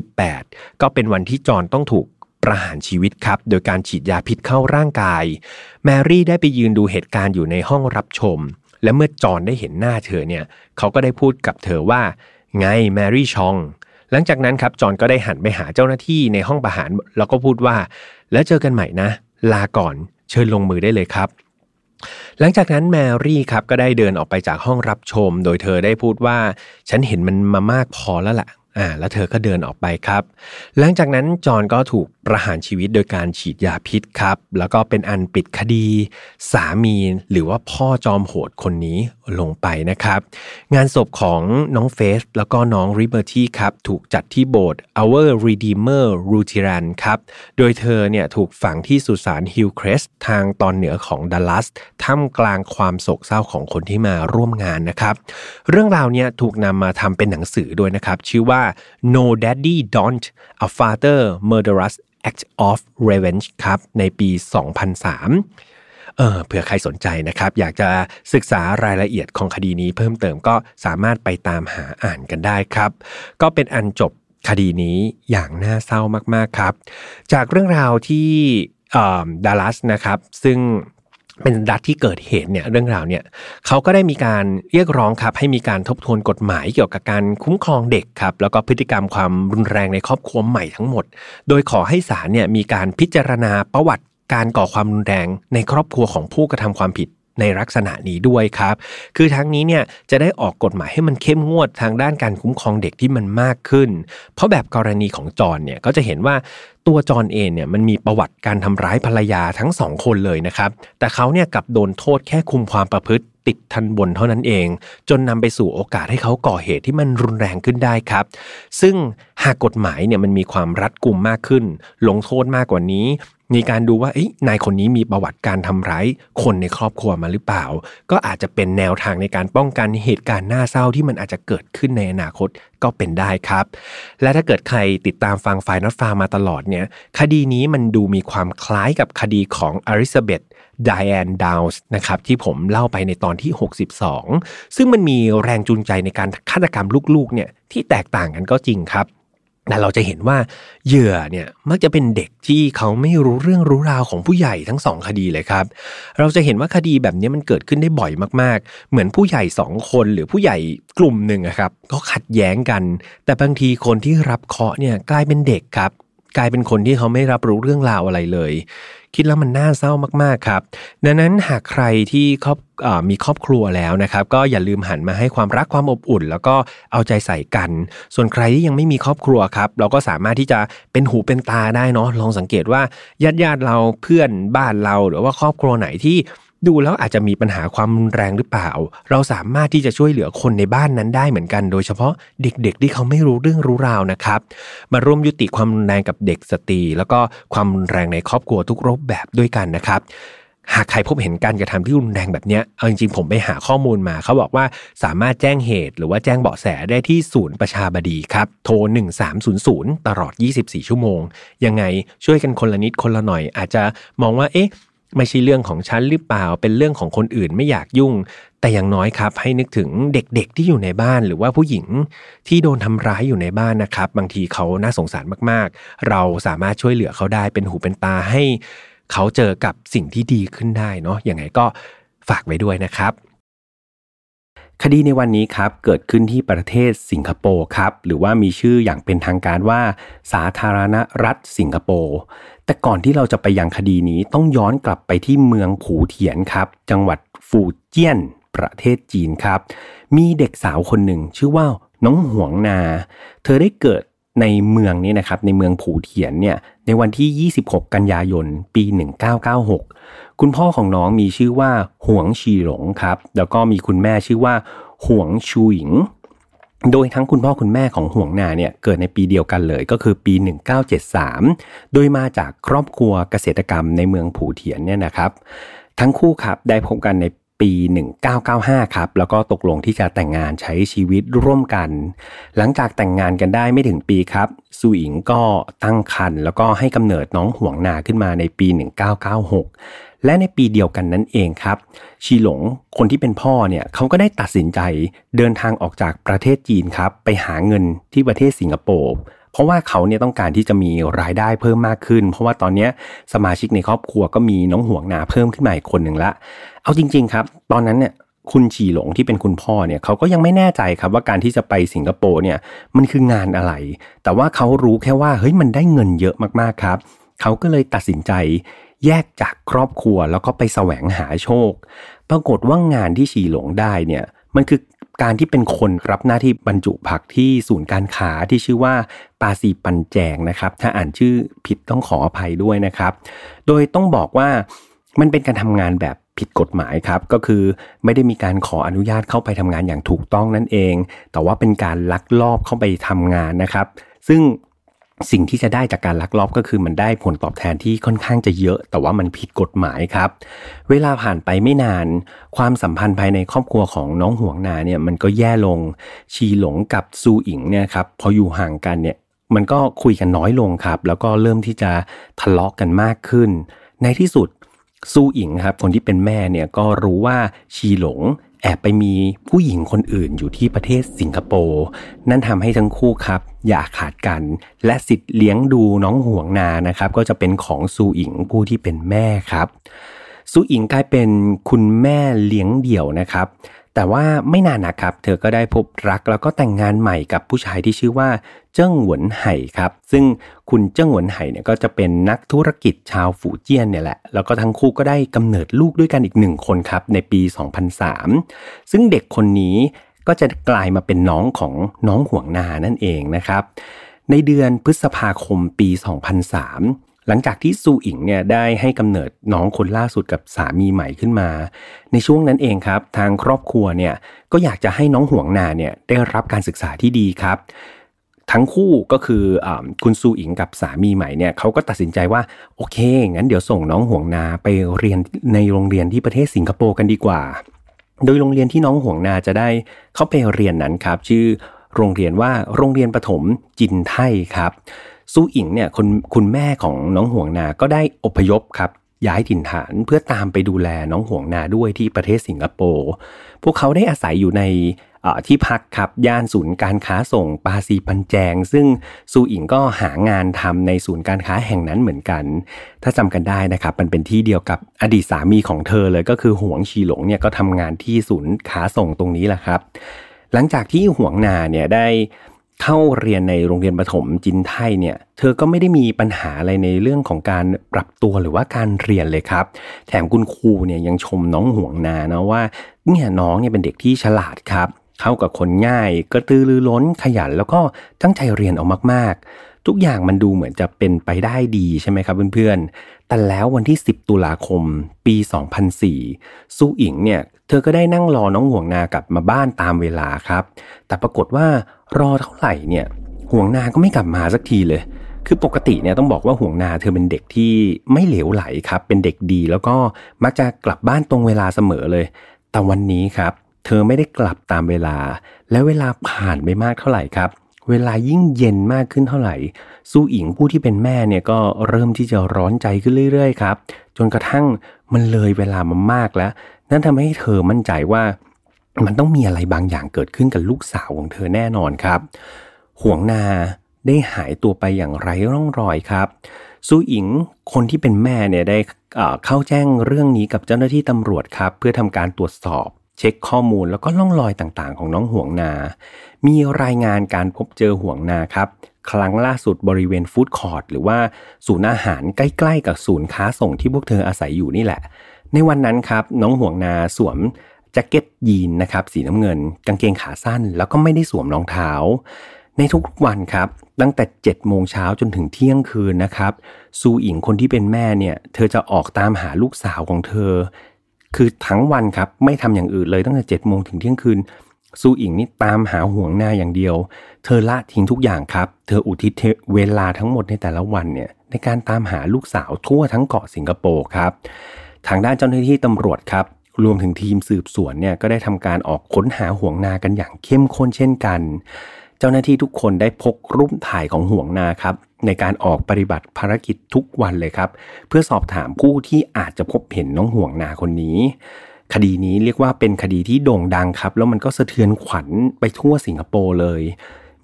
2018 ก็เป็นวันที่จอนต้องถูกประหารชีวิตครับ โดยการฉีดยาพิษเข้าร่างกาย แมรี่ได้ไปยืนดูเหตุการณ์อยู่ในห้องรับชม และเมื่อจอนได้เห็นหน้าเธอเนี่ยเขาก็ได้พูดกับเธอว่า ไงแมรี่ชอง หลังจากนั้นครับจอนก็ได้หันไปหาเจ้าหน้าที่ในห้องประหารแล้วก็พูดว่า แล้วเจอกันใหม่นะ ลาก่อนเชิญลงมือได้เลยครับ หลังจากนั้นแมรี่ครับก็ได้เดินออกไปจากห้องรับชม โดยเธอได้พูดว่า ฉันเห็นมันมามากพอแล้วละ่ะ อ่าแล้วเธอก็เดินออกไปครับ หลังจากนั้นจอนก็ถูกประหารชีวิตโดยการฉีดยาพิษครับ แล้วก็เป็นอันปิดคดี สามีหรือว่าพ่อจอมโหดคนนี้ลงไปนะครับ งานศพของน้องเฟสแล้วก็น้องริเบอร์ตี้ครับ ถูกจัดที่โบสถ์ Our Redeemer r u t i r a n ครับ โดยเธอเนี่ยถูกฝังที่สุสานฮิลเครสทางตอนเหนือของดัลลัสท่ามกลางความโศกเศร้าของคนที่มาร่วมงานนะครับ เรื่องราวเนี่ยถูกนำมาทำเป็นหนังสือด้วยนะครับ ชื่อว่า No Daddy Don't A Father Murderous Act of Revenge ครับในปี 2003 เออเผื่อใครสนใจนะครับ อยากจะศึกษารายละเอียดของคดีนี้เพิ่มเติมก็สามารถไปตามหาอ่านกันได้ครับ ก็เป็นอันจบคดีนี้อย่างน่าเศร้ามาก ๆ ครับ จากเรื่องราวที่ดัลลัสนะครับ ซึ่ง เป็นรัฐที่เกิดเหตุเนี่ยเรื่องราวเนี่ยเขาก็ได้มีการเรียกร้องครับให้มีการทบทวนกฎหมายเกี่ยวกับการคุ้มครองเด็กครับแล้วก็พฤติกรรมความรุนแรงในครอบครัวใหม่ทั้งหมด โดยขอให้ศาลเนี่ยมีการพิจารณาประวัติการก่อความรุนแรงในครอบครัวของผู้กระทำความผิด ในลักษณะนี้ด้วยครับ คือทั้งนี้เนี่ยจะได้ออกกฎหมายให้มันเข้มงวดทางด้านการคุ้มครองเด็กที่มันมากขึ้น เพราะแบบกรณีของจอนเนี่ยก็จะเห็นว่าตัวจอนเองเนี่ยมันมีประวัติการทำร้ายภรรยาทั้งสองคนเลยนะครับ แต่เขาเนี่ยกลับโดนโทษแค่คุมความประพฤติ ติดทันบนเท่านั้นเอง จนนำไปสู่โอกาสให้เขาก่อเหตุที่มันรุนแรงขึ้นได้ครับ ซึ่งหากกฎหมายเนี่ยมันมีความรัดกุมมากขึ้น ลงโทษมากกว่านี้มีการดูว่านายคนนี้มีประวัติการทำร้ายคนในครอบครัวมาหรือเปล่า ก็อาจจะเป็นแนวทางในการป้องกันเหตุการณ์น่าเศร้าที่มันอาจจะเกิดขึ้นในอนาคตก็เป็นได้ครับ และถ้าเกิดใครติดตามฟังไฟนอตฟามาตลอดเนี่ย คดีนี้มันดูมีความคล้ายกับคดีของอริซาเบธ ไดแอนดาวส์นะครับที่ผมเล่าไปในตอนที่ 62 ซึ่งมันมีแรงจูงใจในการฆาตกรรมลูกๆเนี่ยที่แตกต่างกันก็จริงครับแต่เราจะเห็นว่าเหยื่อเนี่ยมักจะเป็นเด็กที่เขาไม่รู้เรื่องรู้ราวของผู้ใหญ่ทั้งสองคดีเลยครับ เราจะเห็นว่าคดีแบบนี้มันเกิดขึ้นได้บ่อยมากๆ เหมือนผู้ใหญ่สองคนหรือผู้ใหญ่กลุ่มหนึ่งครับก็ขัดแย้งกัน แต่บางทีคนที่รับเคาะเนี่ยกลายเป็นเด็กครับ กลายเป็นคนที่เขาไม่รับรู้เรื่องราวอะไรเลย คิดแล้วมันน่าเศร้ามากๆครับ ดังนั้นหากใครที่ครอบมีครอบครัวแล้วนะครับ ก็อย่าลืมหันมาให้ความรักความอบอุ่น แล้วก็เอาใจใส่กัน ส่วนใครที่ยังไม่มีครอบครัวครับ เราก็สามารถที่จะเป็นหูเป็นตาได้เนาะลองสังเกตว่าญาติญาติเราเพื่อนบ้านเราหรือว่าครอบครัวไหนที่ ดูแล้วอาจจะมีปัญหาความรุนแรงหรือเปล่า เราสามารถที่จะช่วยเหลือคนในบ้านนั้นได้เหมือนกัน โดยเฉพาะเด็กๆ ที่เขาไม่รู้เรื่องรู้ราวนะครับ มาร่วมยุติความรุนแรงกับเด็กสตรี แล้วก็ความรุนแรงในครอบครัวทุกรูปแบบด้วยกันนะครับหากใครพบเห็นการกระทำที่รุนแรงแบบนี้เอาจริงๆ ผมไปหาข้อมูลมา เขาบอกว่าสามารถแจ้งเหตุ หรือว่าแจ้งเบาะแสได้ที่ศูนย์ประชาบดีครับ โทร 1300 ตลอด 24 ชั่วโมง ยังไงช่วยกันคนละนิดคนละหน่อย อาจจะมองว่า เอ๊ะ ไม่ใช่เรื่องของฉันหรือเปล่า เป็นเรื่องของคนอื่นไม่อยากยุ่ง แต่อย่างน้อยครับ ให้นึกถึงเด็กๆที่อยู่ในบ้านหรือว่าผู้หญิงที่โดนทำร้ายอยู่ในบ้านนะครับ บางทีเขาน่าสงสารมากๆ เราสามารถช่วยเหลือเขาได้เป็นหูเป็นตาให้ เขาเจอกับสิ่งที่ดีขึ้นได้เนาะยังไงก็ฝากไว้ด้วยนะครับ คดีในวันนี้ครับเกิดขึ้นที่ประเทศสิงคโปร์ครับหรือว่ามีชื่ออย่างเป็นทางการว่า สาธารณรัฐสิงคโปร์ แต่ก่อนที่เราจะไปยังคดีนี้ต้องย้อนกลับไปที่เมืองผูเถียนครับ จังหวัดฟูเจียน ประเทศจีนครับ มีเด็กสาวคนหนึ่งชื่อว่าน้องหวงนา เธอได้เกิดในเมืองนี้นะครับในเมืองผูเถียนเนี่ยในวันที่ 26 กันยายน ปี 1996 คุณพ่อของน้องมีชื่อว่าหวงชีหลงครับ แล้วก็มีคุณแม่ชื่อว่าหวงชูหญิง โดยทั้งคุณพ่อคุณแม่ของห่วงนาเนี่ยเกิดในปีเดียวกันเลยก็คือปี 1973 โดยมาจากครอบครัวเกษตรกรรมในเมืองผูเถียนเนี่ยนะครับ ทั้งคู่ครับได้พบกันในปี 1995 ครับ แล้วก็ตกลงที่จะแต่งงานใช้ชีวิตร่วมกัน หลังจากแต่งงานกันได้ไม่ถึงปีครับซูอิงก็ตั้งครรภ์แล้วก็ให้กำเนิดน้องห่วงนาขึ้นมาในปี 1996 และในปีเดียวกันนั้นเองครับ ชีหลงคนที่เป็นพ่อเนี่ยเขาก็ได้ตัดสินใจเดินทางออกจากประเทศจีนครับไปหาเงินที่ประเทศสิงคโปร์เพราะว่าเขาเนี่ยต้องการที่จะมีรายได้เพิ่มมากขึ้น เพราะว่าตอนนี้สมาชิกในครอบครัวก็มีน้องห่วงนาเพิ่มขึ้นมาอีกคนหนึ่งละ เอาจริง ๆ ครับ ตอนนั้นเนี่ยคุณชีหลงที่เป็นคุณพ่อเนี่ยเขาก็ยังไม่แน่ใจครับว่าการที่จะไปสิงคโปร์เนี่ยมันคืองานอะไร แต่ว่าเขารู้แค่ว่าเฮ้ยมันได้เงินเยอะมากๆครับ เขาก็เลยตัดสินใจ แยกจากครอบครัวแล้วก็ไปแสวงหาโชค ปรากฏว่างานที่ชีหลงได้เนี่ยมันคือการที่เป็นคนรับหน้าที่บรรจุผักที่ศูนย์การค้าที่ชื่อว่าปาซีปันแจงนะครับ ถ้าอ่านชื่อผิดต้องขออภัยด้วยนะครับ โดยต้องบอกว่ามันเป็นการทำงานแบบผิดกฎหมายครับ ก็คือไม่ได้มีการขออนุญาตเข้าไปทำงานอย่างถูกต้องนั่นเอง แต่ว่าเป็นการลักลอบเข้าไปทำงานนะครับ ซึ่ง สิ่งที่จะได้จากการลักลอบก็คือมันได้ผลตอบแทนที่ค่อนข้างจะเยอะ แต่ว่ามันผิดกฎหมายครับ เวลาผ่านไปไม่นาน ความสัมพันธ์ภายในครอบครัวของน้องห่วงนาเนี่ยมันก็แย่ลง ชีหลงกับซูอิงเนี่ยครับพออยู่ห่างกันเนี่ยมันก็คุยกันน้อยลงครับ แล้วก็เริ่มที่จะทะเลาะกกันมากขึ้น ในที่สุดซูอิงครับคนที่เป็นแม่เนี่ยก็รู้ว่าชีหลง แอบไปมีผู้หญิงคนอื่นอยู่ที่ประเทศสิงคโปร์นั่นทำให้ทั้งคู่ครับ อย่าขาดกัน และสิทธิ์เลี้ยงดูน้องห่วงนานะครับ ก็จะเป็นของซูอิงผู้ที่เป็นแม่ครับ ซูอิงกลายเป็นคุณแม่เลี้ยงเดี่ยวนะครับ แต่ว่าไม่นานนะครับ เธอก็ได้พบรักแล้วก็แต่งงานใหม่กับผู้ชายที่ชื่อว่า จิ้งหวนไห่ครับ ซึ่งคุณเจิ้งหวนไห่เนี่ยก็จะเป็นนักธุรกิจชาวฝูเจี้ยนเนี่ยแหละ แล้วก็ทั้งคู่ก็ได้กำเนิดลูกด้วยกันอีกหนึ่งคนครับ ในปี 2003 ซึ่งเด็กคนนี้ก็จะกลายมาเป็นน้องของน้องห่วงนานั่นเองนะครับ ในเดือนพฤษภาคมปี 2003หลังจากที่ซูอิงเนี่ยได้ให้กำเนิดน้องคนล่าสุดกับสามีใหม่ขึ้นมา ในช่วงนั้นเองครับ ทางครอบครัวเนี่ยก็อยากจะให้น้องห่วงนาเนี่ยได้รับการศึกษาที่ดีครับ ทั้งคู่ก็คืออคุณซูอิงกับสามีใหม่เนี่ยเขาก็ตัดสินใจว่าโอเค งั้นเดี๋ยวส่งน้องห่วงนาไปเรียนในโรงเรียนที่ประเทศสิงคโปร์กันดีกว่า โดยโรงเรียนที่น้องห่วงนาจะได้เข้าไปเรียนนั้นครับ ชื่อโรงเรียนว่าโรงเรียนประถมจินไทครับซูอิงเนี่ยคุณคุณแม่ของน้องห่วงนาก็ได้อพยพครับย้ายถิ่นฐานเพื่อตามไปดูแลน้องห่วงนาด้วยที่ประเทศสิงคโปร์ พวกเขาได้อาศัยอยู่ใน ที่พักครับย่านศูนย์การค้าส่งปาซีปันแจง ซึ่งซูอิงก็หางานทำในศูนย์การค้าแห่งนั้นเหมือนกัน ถ้าจำกันได้นะครับมันเป็นที่เดียวกับอดีตสามีของเธอเลยก็คือห่วงชีหลงเนี่ยก็ทำงานที่ศูนย์ค้าส่งตรงนี้แหละครับ หลังจากที่ห่วงนาเนี่ยได้เข้าเรียนในโรงเรียนประถมจินไทเนี่ย เธอก็ไม่ได้มีปัญหาอะไรในเรื่องของการปรับตัวหรือว่าการเรียนเลยครับ แถมคุณครูเนี่ยยังชมน้องห่วงนานะว่าเนี่ยน้องเนี่ยเป็นเด็กที่ฉลาดครับ เข้ากับคนง่าย กระตือรือร้นขยัน แล้วก็ตั้งใจเรียนออกมากๆ ทุกอย่างมันดูเหมือนจะเป็นไปได้ดีใช่ไหมครับเพื่อนๆ แต่แล้ววันที่ 10 ตุลาคม ปี 2004สู้อิงเนี่ยเธอก็ได้นั่งรอน้องห่วงนากลับมาบ้านตามเวลาครับ แต่ปรากฏว่ารอเท่าไหร่เนี่ยห่วงนาก็ไม่กลับมาสักทีเลยคือปกติเนี่ยต้องบอกว่าห่วงนาเธอเป็นเด็กที่ไม่เหลวไหลครับ เป็นเด็กดีแล้วก็มักจะกลับบ้านตรงเวลาเสมอเลย แต่วันนี้ครับ เธอไม่ได้กลับตามเวลา และเวลาผ่านไปมากเท่าไหร่ครับ เวลายิ่งเย็นมากขึ้นเท่าไหร่ สู้อิงผู้ที่เป็นแม่เนี่ยก็เริ่มที่จะร้อนใจขึ้นเรื่อยๆครับ จนกระทั่งมันเลยเวลามามากแล้ว นั่นทำให้เธอมั่นใจว่า มันต้องมีอะไรบางอย่างเกิดขึ้นกับลูกสาวของเธอแน่นอนครับ ห่วงนาได้หายตัวไปอย่างไร้ร่องรอยครับสู้อิงคนที่เป็นแม่เนี่ยได้เข้าแจ้งเรื่องนี้กับเจ้าหน้าที่ตำรวจครับ เพื่อทำการตรวจสอบ เช็คข้อมูลแล้วก็ล่องรอยต่างๆ ของน้องห่วงนา มีรายงานการพบเจอห่วงนาครับ ครั้งล่าสุดบริเวณฟู้ดคอร์ทหรือว่าศูนย์อาหารใกล้ๆ กับศูนย์ค้าส่งที่พวกเธออาศัยอยู่นี่แหละ ในวันนั้นครับ น้องห่วงนาสวมแจ็คเก็ตยีนนะครับสีน้ำเงิน กางเกงขาสั้น แล้วก็ไม่ได้สวมรองเท้า ในทุกวันครับ ตั้งแต่7จ็ดโมงเช้าจนถึงเที่ยงคืนนะครับซูอิงคนที่เป็นแม่เนี่ย เธอจะออกตามหาลูกสาวของเธอ คือทั้งวันครับไม่ทำอย่างอื่นเลยตั้งแต่7จ็ดโมงถึงเที่ยงคืนซูอิงนี่ตามหาห่วงหน้าอย่างเดียว เธอละทิ้งทุกอย่างครับ เธออุทิศเวลาทั้งหมดในแต่ละวันเนี่ยในการตามหาลูกสาวทั่วทั้งเกาะสิงคโปร์ครับ ทางด้านเจ้าหน้าที่ตำรวจครับ รวมถึงทีมสืบสวนเนี่ยก็ได้ทำการออกค้นหาห่วงนากันอย่างเข้มข้นเช่นกัน เจ้าหน้าที่ทุกคนได้พกรูปถ่ายของห่วงนาครับ ในการออกปฏิบัติภารกิจทุกวันเลยครับ เพื่อสอบถามผู้ที่อาจจะพบเห็นน้องห่วงนาคนนี้ คดีนี้เรียกว่าเป็นคดีที่โด่งดังครับ แล้วมันก็สะเทือนขวัญไปทั่วสิงคโปร์เลย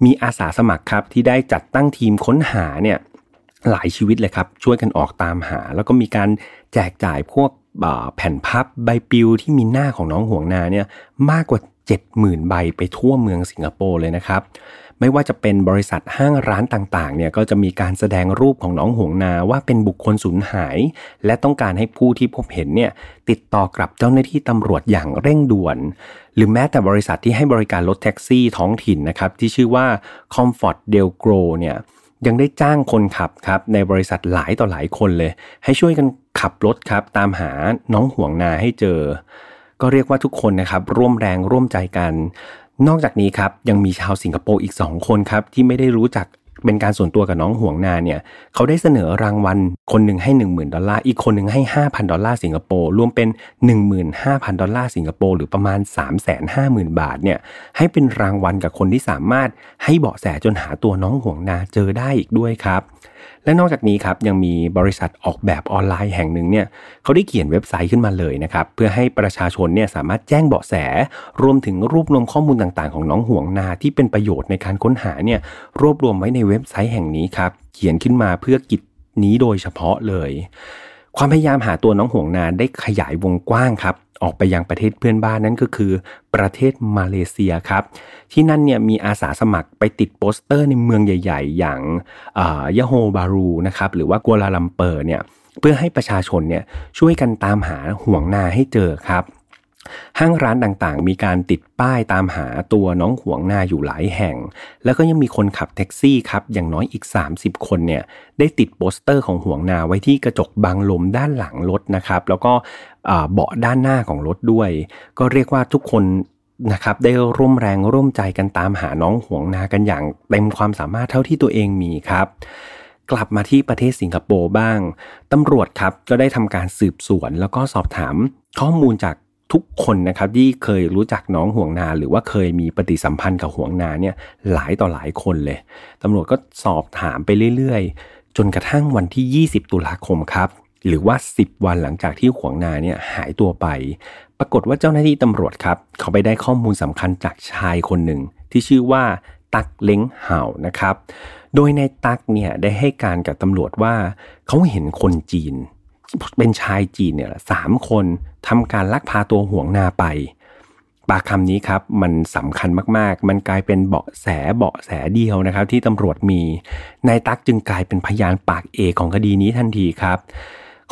มีอาสาสมัครครับที่ได้จัดตั้งทีมค้นหาเนี่ยหลายชีวิตเลยครับ ช่วยกันออกตามหา แล้วก็มีการแจกจ่ายพวกแผ่นพับใบปลิวที่มีหน้าของน้องห่วงนาเนี่ยมากกว่า 70,000 ใบไปทั่วเมืองสิงคโปร์เลยนะครับ ไม่ว่าจะเป็นบริษัทห้างร้านต่างๆ เนี่ยก็จะมีการแสดงรูปของน้องห่วงนาว่าเป็นบุคคลสูญหาย และต้องการให้ผู้ที่พบเห็นเนี่ยติดต่อกลับเจ้าหน้าที่ตำรวจอย่างเร่งด่วน หรือแม้แต่บริษัทที่ให้บริการรถแท็กซี่ท้องถิ่นนะครับที่ชื่อว่า Comfort Del Gro เนี่ยยังได้จ้างคนขับครับในบริษัทหลายต่อหลายคนเลย ให้ช่วยกันขับรถครับตามหาน้องห่วงนาให้เจอ ก็เรียกว่าทุกคนนะครับร่วมแรงร่วมใจกัน นอกจากนี้ครับยังมีชาวสิงคโปร์อีก 2 คนครับที่ไม่ได้รู้จักเป็นการส่วนตัวกับน้องห่วงนาเนี่ยเขาได้เสนอรางวัลคนหนึ่งให้ 10,000 ดอลลาร์อีกคนหนึ่งให้ 5,000 ดอลลาร์สิงคโปร์รวมเป็น 15,000 ดอลลาร์สิงคโปร์หรือประมาณ 350,000 บาทเนี่ยให้เป็นรางวัลกับคนที่สามารถให้เบาะแสจนหาตัวน้องห่วงนาเจอได้อีกด้วยครับ และนอกจากนี้ครับยังมีบริษัทออกแบบออนไลน์แห่งหนึ่งเนี่ยเขาได้เขียนเว็บไซต์ขึ้นมาเลยนะครับเพื่อให้ประชาชนเนี่ยสามารถแจ้งเบาะแส รวมถึงรวบรวมข้อมูลต่างๆ ของน้องห่วงนาที่เป็นประโยชน์ในการค้นหาเนี่ยรวบรวมไว้ในเว็บไซต์แห่งนี้ครับเขียนขึ้นมาเพื่อกิจนี้โดยเฉพาะเลย ความพยายามหาตัวน้องห่วงนาได้ขยายวงกว้างครับ ออกไปยังประเทศเพื่อนบ้านนั่นก็คือ ประเทศมาเลเซียครับ ที่นั่นเนี่ยมีอาสาสมัครไปติดโปสเตอร์ในเมืองใหญ่ ๆ อย่างยะโฮร์บาห์รูนะครับหรือว่ากัวลาลัมเปอร์เนี่ยเพื่อให้ประชาชนเนี่ยช่วยกันตามหาห่วงนาให้เจอครับ ห้างร้านต่างๆ มีการติดป้ายตามหาตัวน้องห่วงนาอยู่หลายแห่ง แล้วก็ยังมีคนขับแท็กซี่ครับ อย่างน้อยอีก 30 คนเนี่ย ได้ติดโปสเตอร์ของห่วงนาไว้ที่กระจกบังลมด้านหลังรถนะครับ แล้วก็เบาะด้านหน้าของรถด้วย ก็เรียกว่าทุกคนนะครับได้ร่วมแรงร่วมใจกันตามหาน้องห่วงนากันอย่างเต็มความสามารถเท่าที่ตัวเองมีครับกลับมาที่ประเทศสิงคโปร์บ้าง ตำรวจครับก็ได้ทำการสืบสวนแล้วก็สอบถามข้อมูลจาก ทุกคนนะครับที่เคยรู้จักน้องห่วงนา หรือว่าเคยมีปฏิสัมพันธ์กับห่วงนาเนี่ยหลายต่อหลายคนเลยตำรวจก็สอบถามไปเรื่อยๆ จนกระทั่งวันที่ 20 ตุลาคมครับ หรือว่า 10 วันหลังจากที่ขวงนาเนี่ยหายตัวไป ปรากฏว่าเจ้าหน้าที่ตำรวจครับ เขาไปได้ข้อมูลสำคัญจากชายคนหนึ่ง ที่ชื่อว่าตักเล้งเห่านะครับ โดยในตักเนี่ยได้ให้การกับตำรวจว่าเขาเห็นคนจีน เป็นชายจีนเนี่ยสามคนทำการลักพาตัวห่วงนาไป ปากคำนี้ครับมันสำคัญมากๆ มันกลายเป็นเบาะแสเบาะแสเดียวนะครับ ที่ตำรวจมีนายตักจึงกลายเป็นพยานปากเอกของคดีนี้ทันทีครับ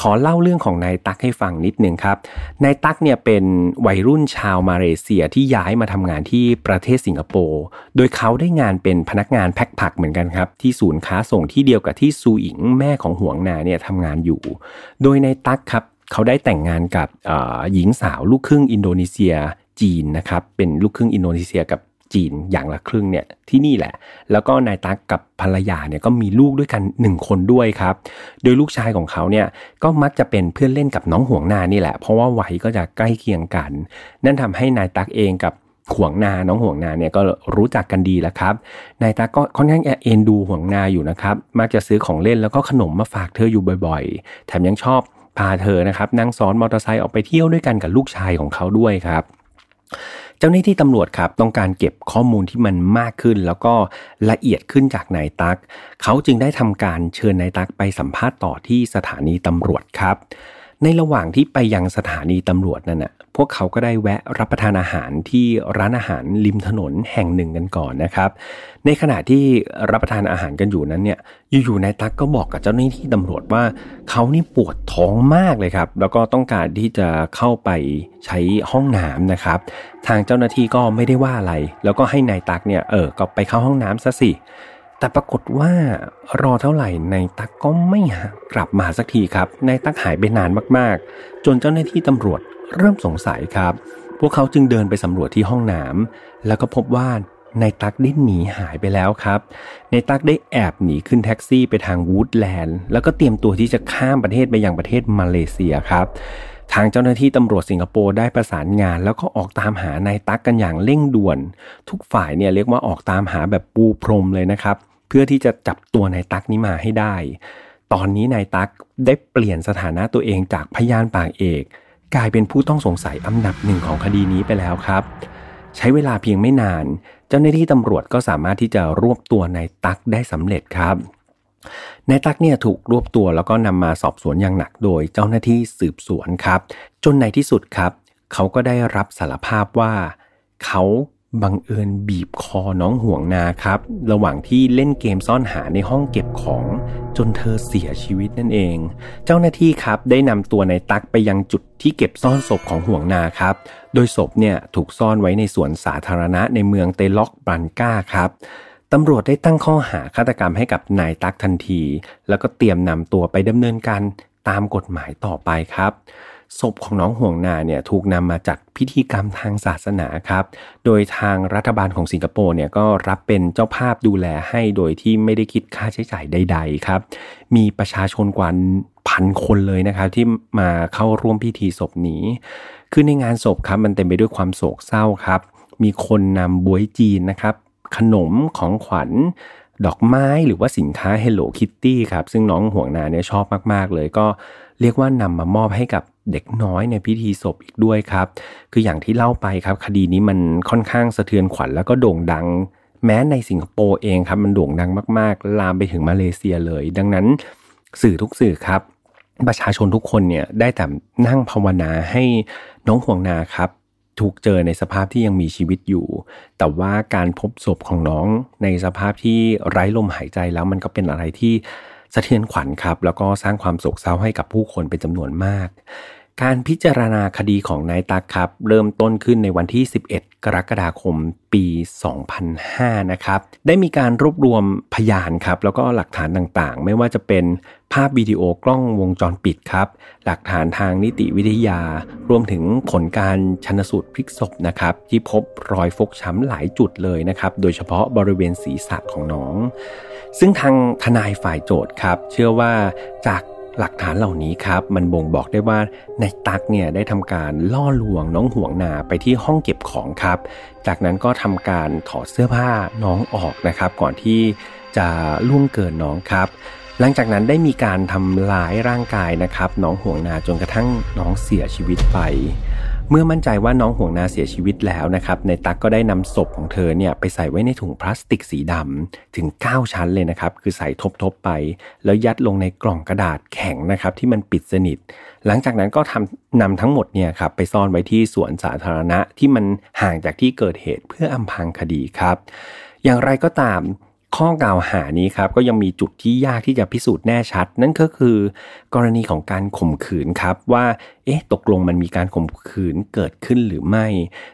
ขอเล่าเรื่องของนายตั๊กให้ฟังนิดหนึ่งครับ นายตั๊กเนี่ยเป็นวัยรุ่นชาวมาเลเซียที่ย้ายมาทำงานที่ประเทศสิงคโปร์ โดยเขาได้งานเป็นพนักงานแพ็คผักเหมือนกันครับ ที่ศูนย์ค้าส่งที่เดียวกับที่ซูอิงแม่ของห่วงนาเนี่ยทำงานอยู่ โดยนายตั๊กครับเขาได้แต่งงานกับหญิงสาวลูกครึ่งอินโดนีเซียจีนนะครับ เป็นลูกครึ่งอินโดนีเซียกับ จีนอย่างละครึ่งเนี่ยที่นี่แหละ แล้วก็นายตั๊กกับภรรยาเนี่ยก็มีลูกด้วยกันหนึ่งคนด้วยครับ โดยลูกชายของเขาเนี่ยก็มักจะเป็นเพื่อนเล่นกับน้องห่วงนานี่แหละ เพราะว่าวัยก็จะใกล้เคียงกัน นั่นทำให้นายตั๊กเองกับห่วงนา น้องห่วงนาเนี่ยก็รู้จักกันดีแล้วครับ นายตาก็ค่อนข้างเอ็นดูห่วงนาอยู่นะครับ มักจะซื้อของเล่นแล้วก็ขนมมาฝากเธออยู่บ่อยๆ แถมยังชอบพาเธอนะครับนั่งซ้อนมอเตอร์ไซค์ออกไปเที่ยวด้วยกันกับลูกชายของเขาด้วยครับ เจ้าหน้าที่ตำรวจครับต้องการเก็บข้อมูลที่มันมากขึ้น แล้วก็ละเอียดขึ้นจากนายตักเขาจึงได้ทำการเชิญนายตักไปสัมภาษณ์ต่อที่สถานีตำรวจครับ ในระหว่างที่ไปยังสถานีตำรวจนั่นนะพวกเขาก็ได้แวะรับประทานอาหารที่ร้านอาหารริมถนนแห่งหนึ่งกันก่อนนะครับ ในขณะที่รับประทานอาหารกันอยู่นั้นเนี่ยอยู่ๆนายตั๊กก็บอกกับเจ้าหน้าที่ตำรวจว่าเขานี่ปวดท้องมากเลยครับ แล้วก็ต้องการที่จะเข้าไปใช้ห้องน้ำนะครับ ทางเจ้าหน้าที่ก็ไม่ได้ว่าอะไร แล้วก็ให้นายตั๊กเนี่ยเออก็ไปเข้าห้องน้ำซะสิ แต่ปรากฏว่ารอเท่าไหร่นายตักก็ไม่กลับมาสักทีครับนายตักหายไปนานมากๆ จนเจ้าหน้าที่ตำรวจเริ่มสงสัยครับ พวกเขาจึงเดินไปสำรวจที่ห้องน้ำแล้วก็พบว่านายตักได้หนีหายไปแล้วครับนายตักได้แอบหนีขึ้นแท็กซี่ไปทางวูดแลนด์ แล้วก็เตรียมตัวที่จะข้ามประเทศไปยังประเทศมาเลเซียครับ ทางเจ้าหน้าที่ตำรวจสิงคโปร์ได้ประสานงาน แล้วก็ออกตามหานายตักกันอย่างเร่งด่วน ทุกฝ่ายเนี่ยเรียกว่าออกตามหาแบบปูพรมเลยนะครับ เพื่อที่จะจับตัวนายตักนี้มาให้ได้ ตอนนี้นายตั๊กได้เปลี่ยนสถานะตัวเองจากพยานปากเอก กลายเป็นผู้ต้องสงสัยอันดับหนึ่งของคดีนี้ไปแล้วครับ ใช้เวลาเพียงไม่นาน เจ้าหน้าที่ตำรวจก็สามารถที่จะรวบตัวนายตั๊กได้สำเร็จครับนายตั๊กเนี่ยถูกรวบตัวแล้วก็นำมาสอบสวนอย่างหนักโดยเจ้าหน้าที่สืบสวนครับ จนในที่สุดครับ เขาก็ได้รับสารภาพว่า เขา บังเอิญบีบคอน้องห่วงนาครับ ระหว่างที่เล่นเกมซ่อนหาในห้องเก็บของ จนเธอเสียชีวิตนั่นเอง เจ้าหน้าที่ครับได้นำตัวในตักไปยังจุดที่เก็บซ่อนศพของห่วงนาครับ โดยศพเนี่ยถูกซ่อนไว้ในสวนสาธารณะในเมืองเตล็อกบันก้าครับตำรวจได้ตั้งข้อหาฆาตกรรมให้กับนายตักทันที แล้วก็เตรียมนำตัวไปดำเนินการตามกฎหมายต่อไปครับ ศพของน้องห่วงนาเนี่ยถูกนำมาจัดพิธีกรรมทางศาสนาครับ โดยทางรัฐบาลของสิงคโปร์เนี่ยก็รับเป็นเจ้าภาพดูแลให้โดยที่ไม่ได้คิดค่าใช้จ่ายใด ๆ ครับ มีประชาชนกว่าพันคนเลยนะครับที่มาเข้าร่วมพิธีศพนี้ คือในงานศพครับมันเต็มไปด้วยความโศกเศร้าครับ มีคนนำบวยจีนนะครับ ขนมของขวัญดอกไม้หรือว่าสินค้า Hello Kitty ครับ ซึ่งน้องห่วงนาเนี่ยชอบมาก ๆ เลยก็ เรียกว่านำมามอบให้กับเด็กน้อยในพิธีศพอีกด้วยครับ คืออย่างที่เล่าไปครับ คดีนี้มันค่อนข้างสะเทือนขวัญแล้วก็โด่งดัง แม้ในสิงคโปร์เองครับมันโด่งดังมากๆ ลามไปถึงมาเลเซียเลย ดังนั้นสื่อทุกสื่อครับ ประชาชนทุกคนเนี่ยได้แต่นั่งภาวนาให้น้องห่วงนาครับถูกเจอในสภาพที่ยังมีชีวิตอยู่ แต่ว่าการพบศพของน้องในสภาพที่ไร้ลมหายใจแล้วมันก็เป็นอะไรที่ สะเทือนขวัญครับ แล้วก็สร้างความโศกเศร้าให้กับผู้คนเป็นจำนวนมาก การพิจารณาคดีของนายตักครับ เริ่มต้นขึ้นในวันที่ 11 กรกฎาคมปี 2005 นะครับ ได้มีการรวบรวมพยานครับ แล้วก็หลักฐานต่างๆ ไม่ว่าจะเป็นภาพวิดีโอกล้องวงจรปิดครับ หลักฐานทางนิติวิทยา รวมถึงผลการชนสูตรพลิกศพนะครับ ที่พบรอยฟกช้ำหลายจุดเลยนะครับ โดยเฉพาะบริเวณศีรษะของน้อง ซึ่งทางทนายฝ่ายโจทย์ครับ เชื่อว่าจากหลักฐานเหล่านี้ครับ มันบ่งบอกได้ว่านายตักเนี่ยได้ทำการล่อลวงน้องห่วงนาไปที่ห้องเก็บของครับ จากนั้นก็ทำการถอดเสื้อผ้าน้องออกนะครับ ก่อนที่จะล่วงเกินน้องครับ หลังจากนั้นได้มีการทำลายร่างกายนะครับ น้องห่วงนาจนกระทั่งน้องเสียชีวิตไป เมื่อมั่นใจว่าน้องห่วงนาเสียชีวิตแล้วนะครับในตั๊กก็ได้นำศพของเธอเนี่ยไปใส่ไว้ในถุงพลาสติกสีดำถึง 9 ชั้นเลยนะครับ คือใส่ทบๆไป แล้วยัดลงในกล่องกระดาษแข็งนะครับที่มันปิดสนิท หลังจากนั้นก็ทำนำทั้งหมดเนี่ยครับไปซ่อนไว้ที่สวนสาธารณะที่มันห่างจากที่เกิดเหตุเพื่ออำพางคดีครับ อย่างไรก็ตาม ข้อกล่าวหานี้ครับก็ยังมีจุดที่ยากที่จะพิสูจน์แน่ชัด นั่นก็คือ กรณีของการข่มขืนครับว่าเอ๊ะตกลงมันมีการข่มขืนเกิดขึ้นหรือไม่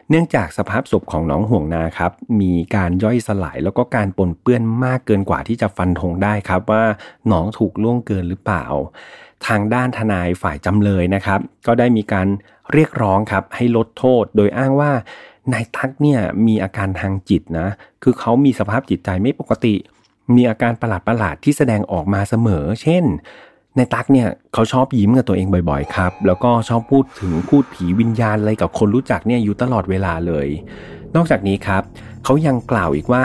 เนื่องจากสภาพศพของน้องห่วงนาครับมีการย่อยสลายแล้วก็การปนเปื้อนมากเกินกว่าที่จะฟันธงได้ครับว่าน้องถูกล่วงเกินหรือเปล่า ทางด้านทนายฝ่ายจำเลยนะครับ ก็ได้มีการเรียกร้องครับให้ลดโทษโดยอ้างว่า นายทักเนี่ยมีอาการทางจิตนะ คือเขามีสภาพจิตใจไม่ปกติ มีอาการประหลาดประหลาดที่แสดงออกมาเสมอ เช่นในตักเนี่ยเขาชอบยิ้มกับตัวเองบ่อยๆครับ แล้วก็ชอบพูดถึงพูดผีวิญญาณอะไรกับคนรู้จักเนี่ยอยู่ตลอดเวลาเลย นอกจากนี้ครับเขายังกล่าวอีกว่า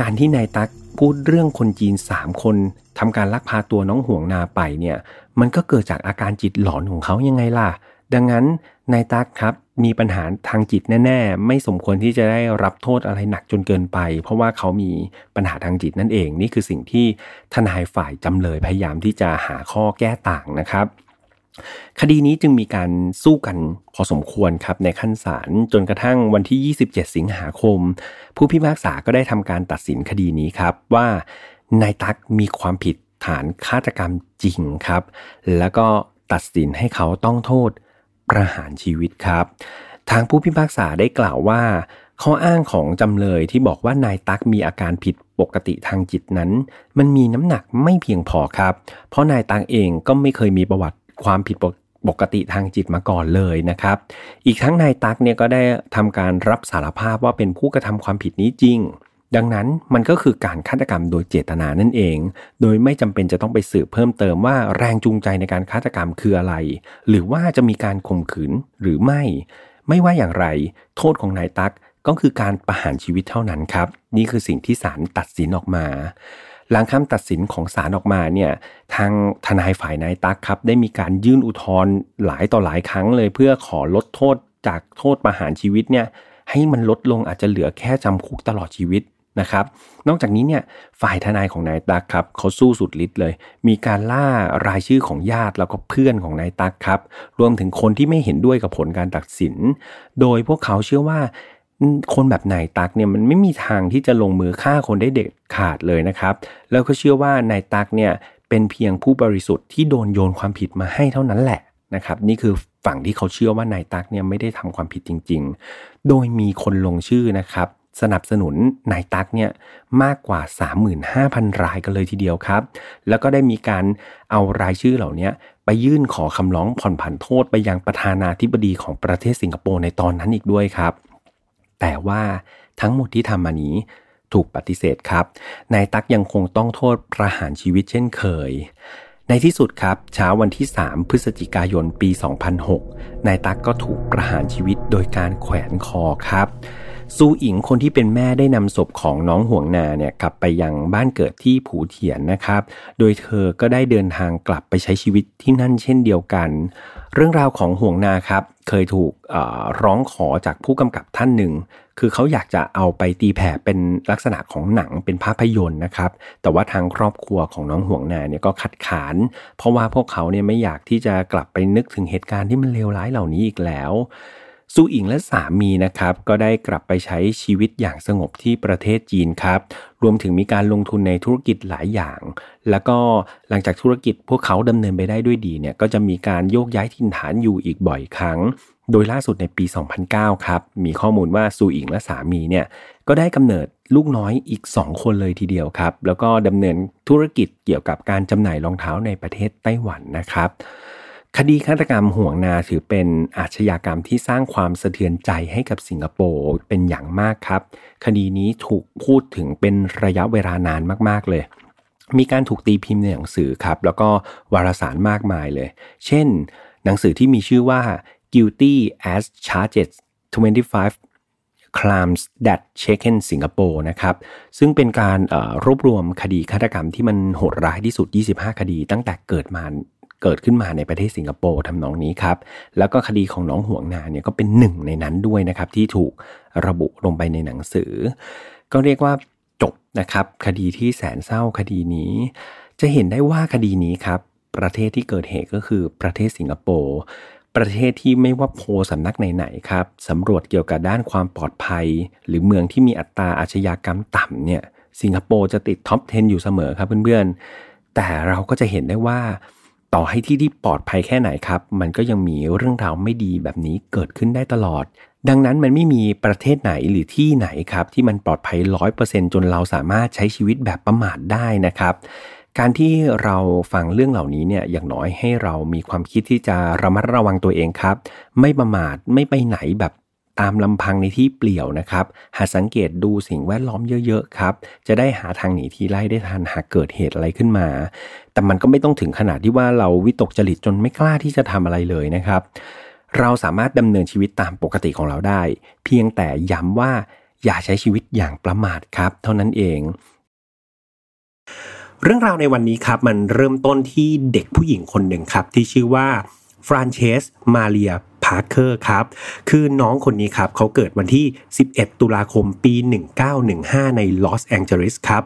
การที่นายตักพูดเรื่องคนจีน 3 คนทำการลักพาตัวน้องห่วงนาไปเนี่ย มันก็เกิดจากอาการจิตหลอนของเขายังไงล่ะ ดังนั้น นายตักครับมีปัญหาทางจิตแน่ ๆ ไม่สมควรที่จะได้รับโทษอะไรหนักจนเกินไป เพราะว่าเขามีปัญหาทางจิตนั่นเอง นี่คือสิ่งที่ทนายฝ่ายจำเลยพยายามที่จะหาข้อแก้ต่างนะครับ คดีนี้จึงมีการสู้กันพอสมควรครับในขั้นศาลจนกระทั่งวันที่ 27 สิงหาคม ผู้พิพากษาก็ได้ทำการตัดสินคดีนี้ครับว่านายตั๊กมีความผิดฐานฆาตกรรมจริงครับ แล้วก็ตัดสินให้เขาต้องโทษ ประหารชีวิตครับ ทางผู้พิพากษาได้กล่าวว่า ข้ออ้างของจำเลยที่บอกว่านายตั๊กมีอาการผิดปกติทางจิตนั้น มันมีน้ำหนักไม่เพียงพอครับ เพราะนายตั๊กเองก็ไม่เคยมีประวัติความผิดปกติทางจิตมาก่อนเลยนะครับ อีกทั้งนายตั๊กเนี่ยก็ได้ทำการรับสารภาพว่าเป็นผู้กระทำความผิดนี้จริง ดังนั้นมันก็คือการฆาตกรรมโดยเจตนานั่นเอง โดยไม่จำเป็นจะต้องไปสืบเพิ่มเติมว่าแรงจูงใจในการฆาตกรรมคืออะไร หรือว่าจะมีการข่มขืนหรือไม่ ไม่ว่าอย่างไร โทษของนายตักก็คือการประหารชีวิตเท่านั้นครับ นี่คือสิ่งที่ศาลตัดสินออกมา หลังคำตัดสินของศาลออกมาเนี่ยทางทนายฝ่ายนายตักครับ ได้มีการยื่นอุทธรณ์หลายต่อหลายครั้งเลย เพื่อขอลดโทษจากโทษประหารชีวิตเนี่ยให้มันลดลงอาจจะเหลือแค่จำคุกตลอดชีวิต นะครับ นอกจากนี้เนี่ยฝ่ายทนายของนายตั๊กครับเขาสู้สุดฤทธิ์เลย มีการล่ารายชื่อของญาติแล้วก็เพื่อนของนายตั๊กครับ รวมถึงคนที่ไม่เห็นด้วยกับผลการตัดสิน โดยพวกเขาเชื่อว่าคนแบบนายตั๊กเนี่ยมันไม่มีทางที่จะลงมือฆ่าคนได้เด็ดขาดเลยนะครับ แล้วก็เชื่อว่านายตั๊กเนี่ยเป็นเพียงผู้บริสุทธิ์ที่โดนโยนความผิดมาให้เท่านั้นแหละนะครับนี่คือฝั่งที่เขาเชื่อว่านายตั๊กเนี่ยไม่ได้ทำความผิดจริง ๆ โดยมีคนลงชื่อนะครับ สนับสนุนนายตักเนี่ยมากกว่า 35,000 รายกันเลยทีเดียวครับ แล้วก็ได้มีการเอารายชื่อเหล่านี้ไปยื่นขอคำร้องผ่อนผันโทษไปยังประธานาธิบดีของประเทศสิงคโปร์ในตอนนั้นอีกด้วยครับ แต่ว่าทั้งหมดที่ทำมานี้ถูกปฏิเสธครับ นายตักยังคงต้องโทษประหารชีวิตเช่นเคยในที่สุดครับเช้าวันที่ 3 พฤศจิกายนปี 2006 นายตักก็ถูกประหารชีวิตโดยการแขวนคอครับ ซูอิงคนที่เป็นแม่ได้นำศพของน้องห่วงนาเนี่ยกลับไปยังบ้านเกิดที่ผูเถียนนะครับ โดยเธอก็ได้เดินทางกลับไปใช้ชีวิตที่นั่นเช่นเดียวกัน เรื่องราวของห่วงนาครับ เคยถูกร้องขอจากผู้กำกับท่านหนึ่ง คือเขาอยากจะเอาไปตีแผ่เป็นลักษณะของหนังเป็นภาพยนตร์นะครับ แต่ว่าทางครอบครัวของน้องห่วงนาเนี่ยก็ขัดขาน เพราะว่าพวกเขาเนี่ยไม่อยากที่จะกลับไปนึกถึงเหตุการณ์ที่มันเลวร้ายเหล่านี้อีกแล้ว ซูอิงและสามีนะครับก็ได้กลับไปใช้ชีวิตอย่างสงบที่ประเทศจีนครับ รวมถึงมีการลงทุนในธุรกิจหลายอย่าง แล้วก็หลังจากธุรกิจพวกเขาดำเนินไปได้ด้วยดีเนี่ยก็จะมีการโยกย้ายถิ่นฐานอยู่อีกบ่อยครั้ง โดยล่าสุดในปี 2009 ครับ มีข้อมูลว่าซูอิงและสามีเนี่ยก็ได้กำเนิดลูกน้อยอีก 2 คนเลยทีเดียวครับ แล้วก็ดำเนินธุรกิจเกี่ยวกับการจำหน่ายรองเท้าในประเทศไต้หวันนะครับ คดีฆาตกรรมห่วงนาถือเป็นอาชญากรรมที่สร้างความสะเทือนใจให้กับสิงคโปร์เป็นอย่างมากครับ คดีนี้ถูกพูดถึงเป็นระยะเวลานานมากๆเลย มีการถูกตีพิมพ์ในหนังสือครับ แล้วก็วารสารมากมายเลย เช่น หนังสือที่มีชื่อว่า guilty as charged 25 crimes that shaken Singapore นะครับซึ่งเป็นการรวบรวมคดีฆาตกรรมที่มันโหดร้ายที่สุด 25 คดีตั้งแต่เกิดมา เกิดขึ้นมาในประเทศสิงคโปร์ทำนองนี้ครับ แล้วก็คดีของน้องห่วงนาเนี่ยก็เป็นหนึ่งในนั้นด้วยนะครับ ที่ถูกระบุลงไปในหนังสือ ก็เรียกว่าจบนะครับ คดีที่แสนเศร้าคดีนี้ จะเห็นได้ว่าคดีนี้ครับ ประเทศที่เกิดเหตุก็คือประเทศสิงคโปร์ประเทศที่ไม่ว่าโพสำนักไหนๆครับสำรวจเกี่ยวกับด้านความปลอดภัย หรือเมืองที่มีอัตราอาชญากรรมต่ำเนี่ยสิงคโปร์จะติดท็อป 10 อยู่เสมอครับเพื่อนๆแต่เราก็จะเห็นได้ว่า ต่อให้ที่ที่ปลอดภัยแค่ไหนครับ มันก็ยังมีเรื่องราวไม่ดีแบบนี้เกิดขึ้นได้ตลอด ดังนั้นมันไม่มีประเทศไหนหรือที่ไหนครับ ที่มันปลอดภัยร้อยเปอร์เซ็นจนเราสามารถใช้ชีวิตแบบประมาทได้นะครับ การที่เราฟังเรื่องเหล่านี้เนี่ยอย่างน้อยให้เรามีความคิดที่จะระมัดระวังตัวเองครับ ไม่ประมาทไม่ไปไหนแบบ ตามลำพังในที่เปลี่ยวนะครับ หาสังเกตดูสิ่งแวดล้อมเยอะๆครับ จะได้หาทางหนีทีไล่ได้ทันหากเกิดเหตุอะไรขึ้นมา แต่มันก็ไม่ต้องถึงขนาดที่ว่าเราวิตกจริตจนไม่กล้าที่จะทำอะไรเลยนะครับ เราสามารถดำเนินชีวิตตามปกติของเราได้ เพียงแต่ย้ำว่าอย่าใช้ชีวิตอย่างประมาทครับ เท่านั้นเองเรื่องราวในวันนี้ครับมันเริ่มต้นที่เด็กผู้หญิงคนหนึ่งครับ ที่ชื่อว่าฟรานเชสมาเรีย พาร์เคอร์ครับ คือน้องคนนี้ครับเขาเกิดวันที่ 11 ตุลาคมปี 1915 ในลอสแองเจลิสครับ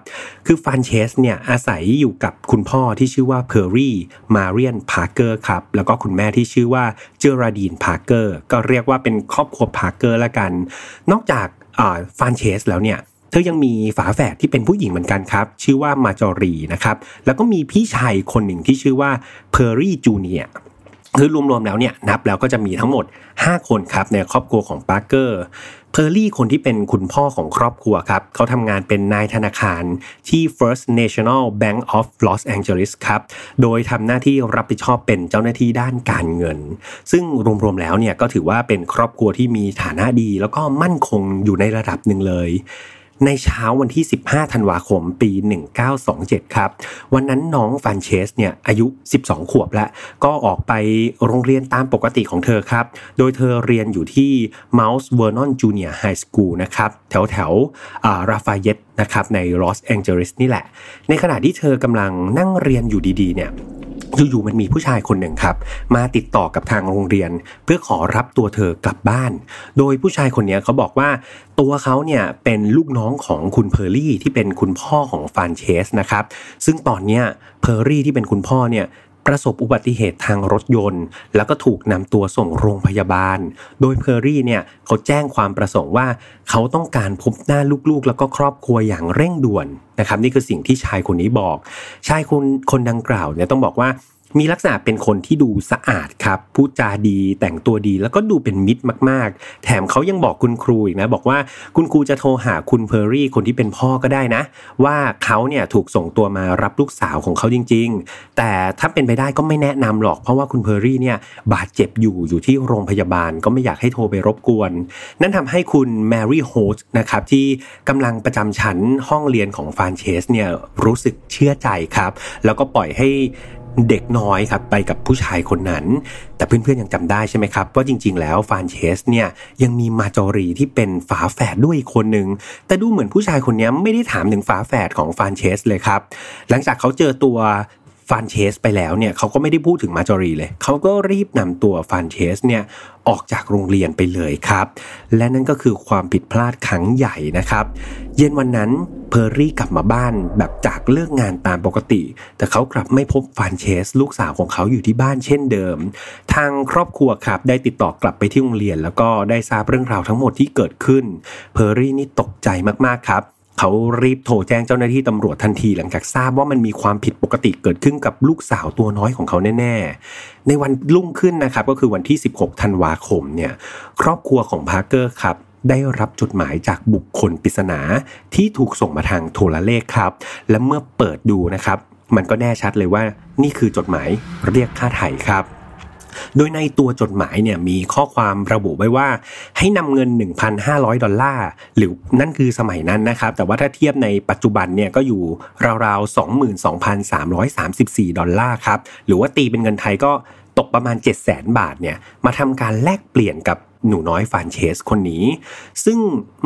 คือฟรานเชสเนี่ยอาศัยอยู่กับคุณพ่อที่ชื่อว่าเพอร์รี่มาเรียนพาร์เกอร์ครับ แล้วก็คุณแม่ที่ชื่อว่าเจอราดีนพาร์เกอร์ก็เรียกว่าเป็นครอบครัวพาร์เกอร์ละกัน นอกจากฟรานเชสแล้วเนี่ยเธอยังมีฝาแฝดที่เป็นผู้หญิงเหมือนกันครับ ชื่อว่ามาจอรีนะครับ แล้วก็มีพี่ชายคนหนึ่งที่ชื่อว่าเพอร์รี่จูเนีย คือรวมๆแล้วเนี่ยนับแล้วก็จะมีทั้งหมด 5 คนครับในครอบครัวของปาร์เกอร์เพอร์รี่คนที่เป็นคุณพ่อของครอบครัวครับเขาทำงานเป็นนายธนาคารที่ First National Bank of Los Angeles ครับโดยทำหน้าที่รับผิดชอบเป็นเจ้าหน้าที่ด้านการเงิน ซึ่งรวมๆแล้วเนี่ยก็ถือว่าเป็นครอบครัวที่มีฐานะดี แล้วก็มั่นคงอยู่ในระดับหนึ่งเลย ในเช้าวันที่ 15 ธันวาคม ปี 1927 ครับ วันนั้นน้องฟานเชสเนี่ยอายุ 12 ขวบแล้ว ก็ออกไปโรงเรียนตามปกติของเธอครับ โดยเธอเรียนอยู่ที่ Mount Vernon Junior High School นะครับแถวแถวราฟาเยตนะครับในลอสแองเจลิสนี่แหละ ในขณะที่เธอกำลังนั่งเรียนอยู่ดีๆเนี่ย อยู่ๆมันมีผู้ชายคนหนึ่งครับ มาติดต่อกับทางโรงเรียน เพื่อขอรับตัวเธอกลับบ้าน โดยผู้ชายคนนี้เขาบอกว่าตัวเขาเนี่ยเป็นลูกน้องของคุณเพอร์รี่ที่เป็นคุณพ่อของฟานเชสนะครับ ซึ่งตอนนี้เพอร์รี่ที่เป็นคุณพ่อเนี่ย ประสบอุบัติเหตุทางรถยนต์ แล้วก็ถูกนำตัวส่งโรงพยาบาล โดยเพอร์รี่เนี่ยเขาแจ้งความประสงค์ว่า เขาต้องการพบหน้าลูกๆ แล้วก็ครอบครัวอย่างเร่งด่วนนะครับนี่คือสิ่งที่ชายคนนี้บอก ชายคนคนดังกล่าวเนี่ยต้องบอกว่า มีลักษณะเป็นคนที่ดูสะอาดครับพูดจาดีแต่งตัวดีแล้วก็ดูเป็นมิตรมาก ๆ แถมเขายังบอกคุณครูอีกนะ บอกว่าคุณครูจะโทรหาคุณเพอร์รี่คนที่เป็นพ่อก็ได้นะ ว่าเขาเนี่ยถูกส่งตัวมารับลูกสาวของเขาจริง ๆ แต่ถ้าเป็นไปได้ก็ไม่แนะนำหรอก เพราะว่าคุณเพอร์รี่เนี่ยบาดเจ็บอยู่อยู่ที่โรงพยาบาลก็ไม่อยากให้โทรไปรบกวน นั่นทำให้คุณแมรี่โฮสนะครับที่กำลังประจำชั้นห้องเรียนของฟานเชสเนี่ยรู้สึกเชื่อใจครับ แล้วก็ปล่อยให้ เด็กน้อยครับไปกับผู้ชายคนนั้น แต่เพื่อนๆยังจำได้ใช่ไหมครับ ว่าจริง ๆ แล้วฟานเชสเนี่ยยังมีมาจอรีที่เป็นฝาแฝดด้วยคนหนึ่งแต่ดูเหมือนผู้ชายคนนี้ไม่ได้ถามถึงฝาแฝดของฟานเชสเลยครับ หลังจากเขาเจอตัว ฟานเชสไปแล้วเนี่ยเขาก็ไม่ได้พูดถึงมาจอรีเลย เขาก็รีบนำตัวฟานเชสเนี่ยออกจากโรงเรียนไปเลยครับ และนั่นก็คือความผิดพลาดครั้งใหญ่นะครับ เย็นวันนั้นเพอร์รี่กลับมาบ้านแบบจากเลิกงานตามปกติ แต่เขากลับไม่พบฟานเชส ลูกสาวของเขาอยู่ที่บ้านเช่นเดิม ทางครอบครัวครับ ได้ติดต่อกลับไปที่โรงเรียน แล้วก็ได้ทราบเรื่องราวทั้งหมดที่เกิดขึ้น เพอร์รี่นี่ตกใจมากๆครับ เขารีบโทรแจ้งเจ้าหน้าที่ตำรวจทันทีหลังจากทราบว่ามันมีความผิดปกติเกิดขึ้นกับลูกสาวตัวน้อยของเขาแน่ๆ ในวันรุ่งขึ้นนะครับก็คือวันที่ 16 ธันวาคมเนี่ยครอบครัวของพาร์เกอร์ครับได้รับจดหมายจากบุคคลปริศนาที่ถูกส่งมาทางโทรเลขครับ และเมื่อเปิดดูนะครับ มันก็แน่ชัดเลยว่านี่คือจดหมายเรียกค่าไถ่ครับ โดยในตัวจดหมายเนี่ยมีข้อความระบุไว้ว่าให้นำเงิน 1,500 ดอลลาร์หรือนั่นคือสมัยนั้นนะครับ แต่ว่าถ้าเทียบในปัจจุบันเนี่ยก็อยู่ราวๆ 22,334 ดอลลาร์ครับ หรือว่าตีเป็นเงินไทยก็ตกประมาณ 7 0 0 0 0 0 บาทเนี่ยมาทำการแลกเปลี่ยนกับ หนูน้อยฟานเชสคนนี้ ซึ่ง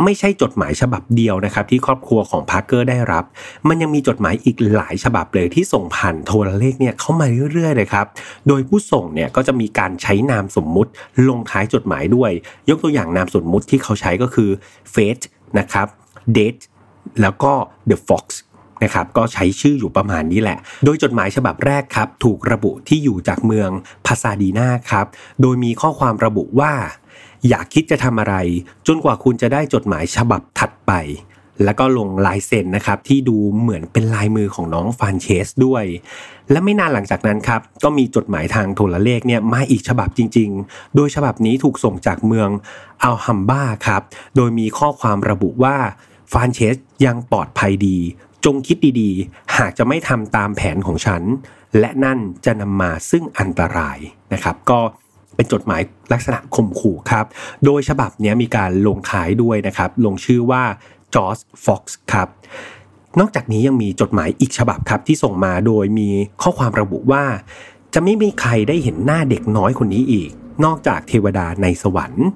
ไม่ใช่จดหมายฉบับเดียวนะครับ ที่ครอบครัวของพาร์เกอร์ได้รับ มันยังมีจดหมายอีกหลายฉบับเลยที่ส่งผ่านโทรเลขเนี่ยเข้ามาเรื่อยๆเลยครับ โดยผู้ส่งเนี่ยก็จะมีการใช้นามสมมุติลงท้ายจดหมายด้วย ยกตัวอย่างนามสมมุติที่เขาใช้ก็คือ fate นะครับ date แล้วก็ the fox นะครับก็ใช้ชื่ออยู่ประมาณนี้แหละ โดยจดหมายฉบับแรกครับ ถูกระบุที่อยู่จากเมืองพาซาดีนาครับ โดยมีข้อความระบุว่า อย่าคิดจะทำอะไร จนกว่าคุณจะได้จดหมายฉบับถัดไป แล้วก็ลงลายเซ็นนะครับ ที่ดูเหมือนเป็นลายมือของน้องฟานเชสด้วย และไม่นานหลังจากนั้นครับ ก็มีจดหมายทางโทรเลขเนี่ยมาอีกฉบับจริง ๆ โดยฉบับนี้ถูกส่งจากเมืองอัลฮัมบ้าครับ โดยมีข้อความระบุว่าฟานเชสยังปลอดภัยดี จงคิดดีๆ หากจะไม่ทำตามแผนของฉัน และนั่นจะนำมาซึ่งอันตรายนะครับ ก็ เป็นจดหมายลักษณะข่มขู่ครับ โดยฉบับนี้มีการลงท้ายด้วยนะครับ ลงชื่อว่าจอร์จฟ็อกซ์ครับ นอกจากนี้ยังมีจดหมายอีกฉบับครับที่ส่งมาโดยมีข้อความระบุว่า จะไม่มีใครได้เห็นหน้าเด็กน้อยคนนี้อีก นอกจากเทวดาในสวรรค์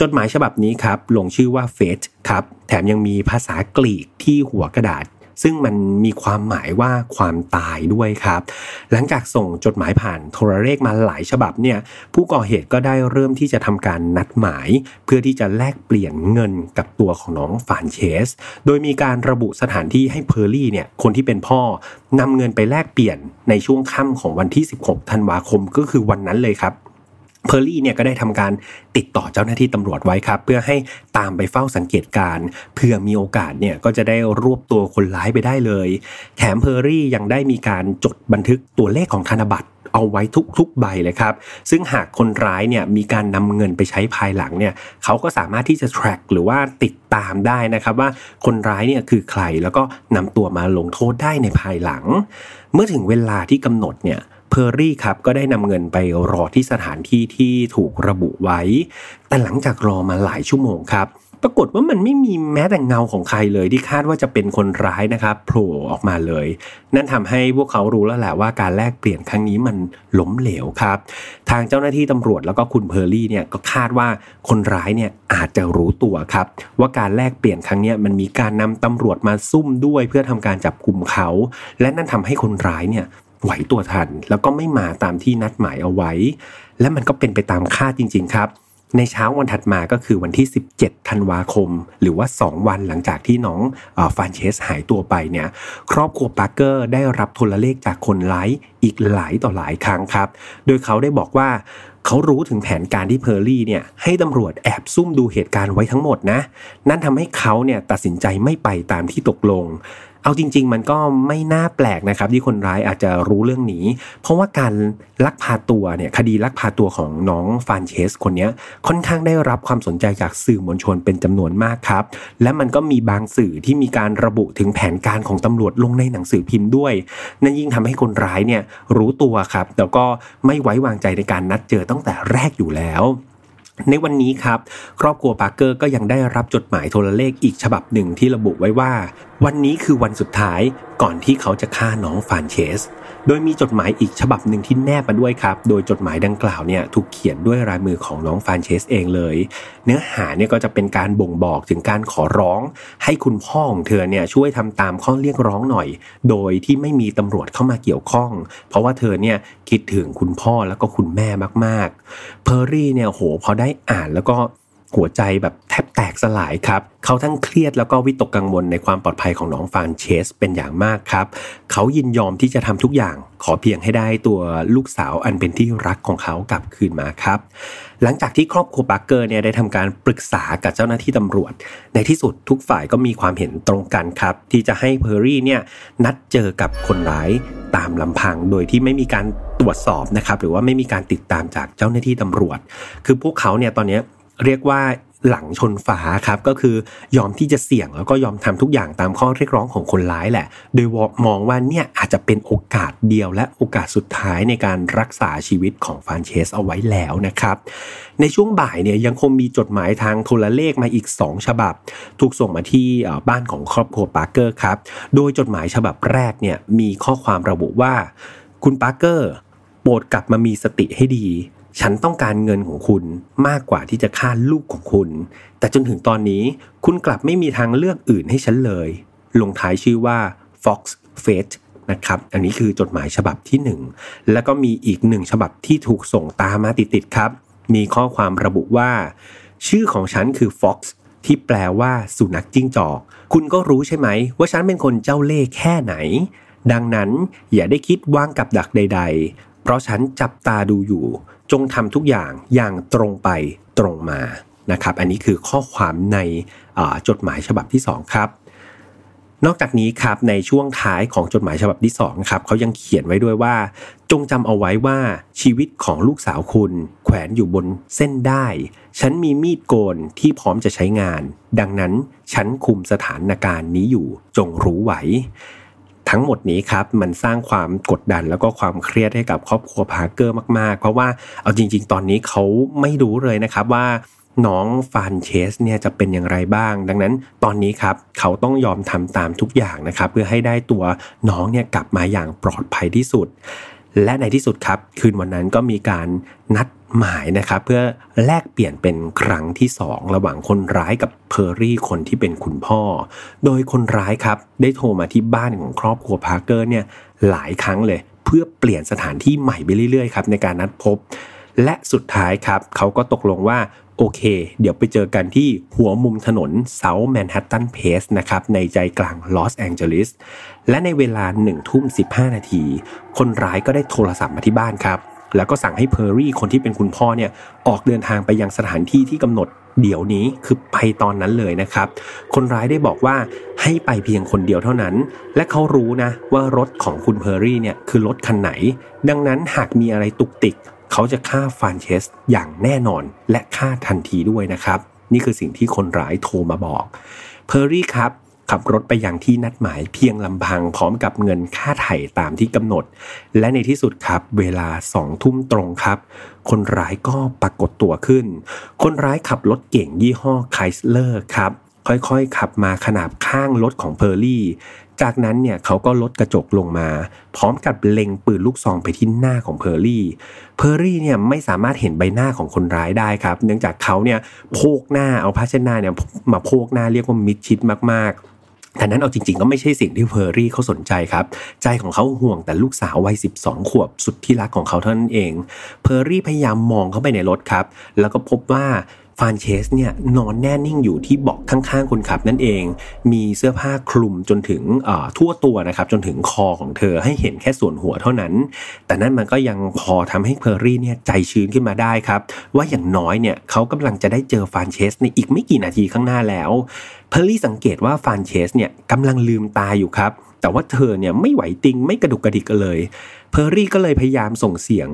จดหมายฉบับนี้ครับลงชื่อว่าเฟสครับ แถมยังมีภาษากรีกที่หัวกระดาษ ซึ่งมันมีความหมายว่าความตายด้วยครับ หลังจากส่งจดหมายผ่านโทรเลขมาหลายฉบับเนี่ยผู้ก่อเหตุก็ได้เริ่มที่จะทำการนัดหมาย เพื่อที่จะแลกเปลี่ยนเงินกับตัวของน้องฟานเชส โดยมีการระบุสถานที่ให้เพอร์รี่เนี่ยคนที่เป็นพ่อนำเงินไปแลกเปลี่ยนในช่วงค่ำของวันที่ 16 ธันวาคมก็คือวันนั้นเลยครับ เพอร์รี่เนี่ยก็ได้ทำการติดต่อเจ้าหน้าที่ตำรวจไว้ครับ เพื่อให้ตามไปเฝ้าสังเกตการณ์เผื่อมีโอกาสเนี่ยก็จะได้รวบตัวคนร้ายไปได้เลย แถมเพอร์รี่ยังได้มีการจดบันทึกตัวเลขของธนบัตรเอาไว้ทุกๆใบเลยครับ ซึ่งหากคนร้ายเนี่ยมีการนำเงินไปใช้ภายหลังเนี่ยเขาก็สามารถที่จะ track หรือว่าติดตามได้นะครับว่าคนร้ายเนี่ยคือใครแล้วก็นำตัวมาลงโทษได้ในภายหลัง เมื่อถึงเวลาที่กำหนดเนี่ย เพอร์รี่ครับก็ได้นำเงินไปรอที่สถานที่ที่ถูกระบุไว้ แต่หลังจากรอมาหลายชั่วโมงครับปรากฏว่ามันไม่มีแม้แต่เงาของใครเลยที่คาดว่าจะเป็นคนร้ายนะครับโผล่ออกมาเลย นั่นทำให้พวกเขารู้แล้วแหละว่าการแลกเปลี่ยนครั้งนี้มันล้มเหลวครับ ทางเจ้าหน้าที่ตำรวจแล้วก็คุณเพอร์ลี่เนี่ยก็คาดว่าคนร้ายเนี่ยอาจจะรู้ตัวครับ ว่าการแลกเปลี่ยนครั้งนี้มันมีการนำตำรวจมาซุ่มด้วยเพื่อทำการจับกลุ่มเขา และนั่นทำให้คนร้ายเนี่ย ไหวตัวทัน แล้วก็ไม่มาตามที่นัดหมายเอาไว้ และมันก็เป็นไปตามคาดจริง ๆ ครับ ในเช้าวันถัดมาก็คือวันที่ 17 ธันวาคม หรือว่า 2 วันหลังจากที่น้องฟานเชสหายตัวไปเนี่ยครอบครัวปาร์เกอร์ได้รับโทรเลขจากคนร้ายอีกหลายต่อหลายครั้งครับ โดยเขาได้บอกว่าเขารู้ถึงแผนการที่เพอร์รี่เนี่ยให้ตำรวจแอบซุ่มดูเหตุการณ์ไว้ทั้งหมดนะ นั่นทำให้เขาเนี่ยตัดสินใจไม่ไปตามที่ตกลง เอาจริง ๆ มันก็ไม่น่าแปลกนะครับที่คนร้ายอาจจะรู้เรื่องนี้ เพราะว่าการลักพาตัวเนี่ยคดีลักพาตัวของน้องฟานเชสคนนี้ค่อนข้างได้รับความสนใจจากสื่อมวลชนเป็นจำนวนมากครับ และมันก็มีบางสื่อที่มีการระบุถึงแผนการของตำรวจลงในหนังสือพิมพ์ด้วย นั่นยิ่งทำให้คนร้ายเนี่ยรู้ตัวครับแต่ก็ไม่ไว้วางใจในการนัดเจอตั้งแต่แรกอยู่แล้วในวันนี้ครับ ครอบครัวปาร์เกอร์ก็ยังได้รับจดหมายโทรเลขอีกฉบับหนึ่งที่ระบุไว้ว่าวันนี้คือวันสุดท้ายก่อนที่เขาจะฆ่าน้องฟานเชส โดยมีจดหมายอีกฉบับหนึ่งที่แนบมาด้วยครับ โดยจดหมายดังกล่าวเนี่ยถูกเขียนด้วยลายมือของน้องฟานเชสเองเลย เนื้อหาเนี่ยก็จะเป็นการบ่งบอกถึงการขอร้อง ให้คุณพ่อของเธอเนี่ยช่วยทำตามข้อเรียกร้องหน่อย โดยที่ไม่มีตำรวจเข้ามาเกี่ยวข้อง เพราะว่าเธอเนี่ยคิดถึงคุณพ่อแล้วก็คุณแม่มากๆ เพอร์รี่เนี่ยโหพอได้อ่านแล้วก็ หัวใจแบบแทบแตกสลายครับ เขาทั้งเครียดแล้วก็วิตกกังวลในความปลอดภัยของน้องฟานเชสเป็นอย่างมากครับ เขายินยอมที่จะทำทุกอย่าง ขอเพียงให้ได้ตัวลูกสาวอันเป็นที่รักของเขากลับคืนมาครับ หลังจากที่ครอบครัวปาร์เกอร์เนี่ยได้ทำการปรึกษากับเจ้าหน้าที่ตำรวจ ในที่สุดทุกฝ่ายก็มีความเห็นตรงกันครับ ที่จะให้เพอร์รี่เนี่ยนัดเจอกับคนร้ายตามลำพังโดยที่ไม่มีการตรวจสอบนะครับหรือว่าไม่มีการติดตามจากเจ้าหน้าที่ตำรวจ คือพวกเขาเนี่ยตอนนี้ เรียกว่าหลังชนฝาครับก็คือยอมที่จะเสี่ยงแล้วก็ยอมทำทุกอย่างตามข้อเรียกร้องของคนร้ายแหละ โดยมองว่าเนี่ยอาจจะเป็นโอกาสเดียวและโอกาสสุดท้ายในการรักษาชีวิตของฟานเชสเอาไว้แล้วนะครับ ในช่วงบ่ายเนี่ยยังคงมีจดหมายทางโทรเลขมาอีก 2 ฉบับ ถูกส่งมาที่บ้านของครอบครัวปาร์เกอร์ครับ โดยจดหมายฉบับแรกเนี่ยมีข้อความระบุว่า คุณปาร์เกอร์โปรดกลับมามีสติให้ดี ฉันต้องการเงินของคุณมากกว่าที่จะฆ่าลูกของคุณ แต่จนถึงตอนนี้คุณกลับไม่มีทางเลือกอื่นให้ฉันเลย ลงท้ายชื่อว่า Fox Fate นะครับ อันนี้คือจดหมายฉบับที่ 1 แล้วก็มีอีกหนึ่งฉบับที่ถูกส่งตามมาติดๆครับ มีข้อความระบุว่า ชื่อของฉันคือ Fox ที่แปลว่าสุนัขจิ้งจอก คุณก็รู้ใช่ไหม ว่าฉันเป็นคนเจ้าเล่ห์แค่ไหน ดังนั้นอย่าได้คิดวางกับดักใด ๆ เพราะฉันจับตาดูอยู่ จงทำทุกอย่างอย่างตรงไปตรงมานะครับ อันนี้คือข้อความในจดหมายฉบับที่ 2 ครับ นอกจากนี้ครับในช่วงท้ายของจดหมายฉบับที่2ครับเขายังเขียนไว้ด้วยว่า จงจำเอาไว้ว่าชีวิตของลูกสาวคุณ แขวนอยู่บนเส้นด้าย ฉันมีมีดโกนที่พร้อมจะใช้งาน ดังนั้นฉันคุมสถานการณ์นี้อยู่จงรู้ไว้ ทั้งหมดนี้ครับมันสร้างความกดดันแล้วก็ความเครียดให้กับครอบครัวพาร์เกอร์มากๆ เพราะว่าเอาจริง ๆ ตอนนี้เขาไม่รู้เลยนะครับว่าน้องฟานเชสเนี่ยจะเป็นอย่างไรบ้าง ดังนั้นตอนนี้ครับเขาต้องยอมทำตามทุกอย่างนะครับ เพื่อให้ได้ตัวน้องเนี่ยกลับมาอย่างปลอดภัยที่สุด และในที่สุดครับ คืนวันนั้นก็มีการนัดหมายนะครับ เพื่อแลกเปลี่ยนเป็นครั้งที่ 2 ระหว่างคนร้ายกับเพอร์รี่คนที่เป็นคุณพ่อ โดยคนร้ายครับได้โทรมาที่บ้านของครอบครัวพาร์เกอร์เนี่ยหลายครั้งเลย เพื่อเปลี่ยนสถานที่ใหม่ไปเรื่อยๆครับในการนัดพบ และสุดท้ายครับ เขาก็ตกลงว่าโอเค เดี๋ยวไปเจอกันที่หัวมุมถนนเซาท์แมนฮัตตันเพลสนะครับ ในใจกลางลอสแองเจลิส และในเวลา1ทุ่ม15 นาที คนร้ายก็ได้โทรศัพท์มาที่บ้านครับ แล้วก็สั่งให้เพอร์รี่คนที่เป็นคุณพ่อเนี่ย ออกเดินทางไปยังสถานที่ที่กำหนดเดี๋ยวนี้คือไปตอนนั้นเลยนะครับ คนร้ายได้บอกว่าให้ไปเพียงคนเดียวเท่านั้น และเขารู้นะว่ารถของคุณเพอร์รี่เนี่ยคือรถคันไหน ดังนั้นหากมีอะไรตุกติก เขาจะฆ่าฟานเชสอย่างแน่นอนและฆ่าทันทีด้วยนะครับ นี่คือสิ่งที่คนร้ายโทรมาบอก เพอร์รี่ครับ ขับรถไปอย่างที่นัดหมายเพียงลำพังพร้อมกับเงินค่าไถ่ตามที่กำหนด และในที่สุดครับ เวลาสองทุ่มตรงครับ คนร้ายก็ปรากฏตัวขึ้น คนร้ายขับรถเก๋งยี่ห้อไคสเลอร์ครับค่อยๆ ขับมาขนาบข้างรถของเพอร์รี่ จากนั้นเนี่ยเขาก็ลดกระจกลงมา พร้อมกับเล็งปืนลูกซองไปที่หน้าของเพอร์รี่ เพอร์รี่เนี่ยไม่สามารถเห็นใบหน้าของคนร้ายได้ครับ เนื่องจากเขาเนี่ยโพกหน้าเอาผ้าเช็ดหน้าเนี่ยมาโพกหน้าเรียกว่ามิดชิดมากๆแต่นั้นเอาจริงๆ ก็ไม่ใช่สิ่งที่เพอร์รี่เขาสนใจครับ ใจของเขาห่วงแต่ลูกสาววัย 12 ขวบสุดที่รักของเขาเท่านั้นเอง เพอร์รี่พยายามมองเข้าไปในรถครับ แล้วก็พบว่า ฟานเชสเนี่ยนอนแน่นิ่งอยู่ที่เบาะข้างๆคนขับนั่นเอง มีเสื้อผ้าคลุมจนถึงทั่วตัวนะครับจนถึงคอของเธอให้เห็นแค่ส่วนหัวเท่านั้น แต่นั่นมันก็ยังพอทำให้เพอร์รี่เนี่ยใจชื้นขึ้นมาได้ครับ ว่าอย่างน้อยเนี่ยเขากำลังจะได้เจอฟานเชสในอีกไม่กี่นาทีข้างหน้าแล้วเพอร์รี่สังเกตว่าฟานเชสเนี่ยกำลังลืมตาอยู่ครับ แต่ว่าเธอเนี่ยไม่ไหวติงไม่กระดุกกระดิกกันเลย เพอร์รี่ก็เลยพยายามส่งเสียง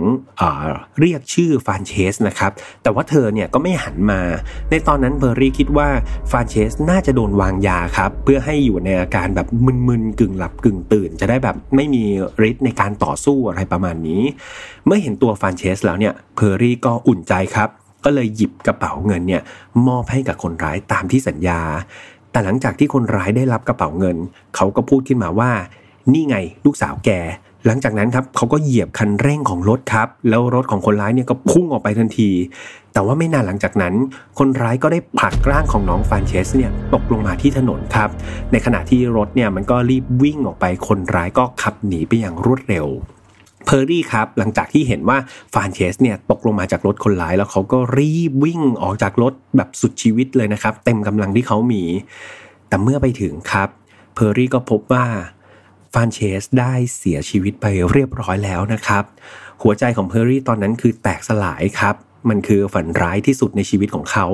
เรียกชื่อฟานเชสนะครับแต่ว่าเธอเนี่ยก็ไม่หันมา ในตอนนั้นเพอร์รี่คิดว่าฟานเชสน่าจะโดนวางยาครับเพื่อให้อยู่ในอาการแบบมึนๆกึ่งหลับกึ่งตื่น จะได้แบบไม่มีฤทธิ์ในการต่อสู้อะไรประมาณนี้ เมื่อเห็นตัวฟานเชสแล้วเนี่ยเพอร์รี่ก็อุ่นใจครับก็เลยหยิบกระเป๋าเงินเนี่ยมอบให้กับคนร้ายตามที่สัญญา แต่หลังจากที่คนร้ายได้รับกระเป๋าเงิน เขาก็พูดขึ้นมาว่า นี่ไงลูกสาวแก หลังจากนั้นครับเขาก็เหยียบคันเร่งของรถครับ แล้วรถของคนร้ายเนี่ยก็พุ่งออกไปทันที แต่ว่าไม่นานหลังจากนั้น คนร้ายก็ได้ผลักร่างของน้องฟานเชสเนี่ยตกลงมาที่ถนนครับ ในขณะที่รถเนี่ยมันก็รีบวิ่งออกไป คนร้ายก็ขับหนีไปอย่างรวดเร็ว เพอร์รี่ครับหลังจากที่เห็นว่าฟานเชสเนี่ยตกลงมาจากรถคนร้าย แล้วเขาก็รีบวิ่งออกจากรถแบบสุดชีวิตเลยนะครับ เต็มกำลังที่เขามี แต่เมื่อไปถึงครับเพอร์รี่ก็พบว่าฟานเชสได้เสียชีวิตไปเรียบร้อยแล้วนะครับ หัวใจของเพอร์รี่ตอนนั้นคือแตกสลายครับมันคือฝันร้ายที่สุดในชีวิตของเขา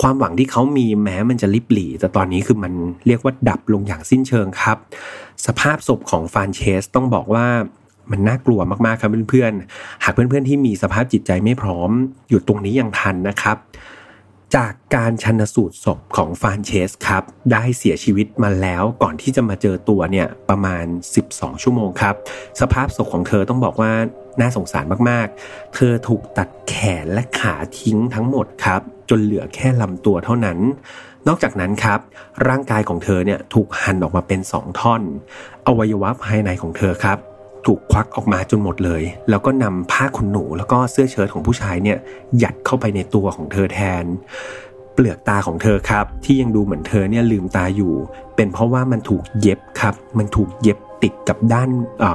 ความหวังที่เขามีแม้มันจะลิบหลี่ แต่ตอนนี้คือมันเรียกว่าดับลงอย่างสิ้นเชิงครับ สภาพศพของฟานเชสต้องบอกว่า มันน่ากลัวมากๆครับเพื่อนๆ หากเพื่อนๆที่มีสภาพจิตใจไม่พร้อม อยู่ตรงนี้ยังทันนะครับ จากการชันสูตรศพของฟานเชสครับ ได้เสียชีวิตมาแล้วก่อนที่จะมาเจอตัวเนี่ยประมาณ 12 ชั่วโมงครับ สภาพศพของเธอต้องบอกว่าน่าสงสารมากๆ เธอถูกตัดแขนและขาทิ้งทั้งหมดครับ จนเหลือแค่ลำตัวเท่านั้น นอกจากนั้นครับ ร่างกายของเธอเนี่ยถูกหั่นออกมาเป็นสองท่อน อวัยวะภายในของเธอครับ ถูกควักออกมาจนหมดเลย แล้วก็นำผ้าขนหนู แล้วก็เสื้อเชิ้ตของผู้ชายเนี่ยยัดเข้าไปในตัวของเธอแทน เปลือกตาของเธอครับ ที่ยังดูเหมือนเธอเนี่ยลืมตาอยู่ เป็นเพราะว่ามันถูกเย็บครับ มันถูกเย็บติดกับด้าน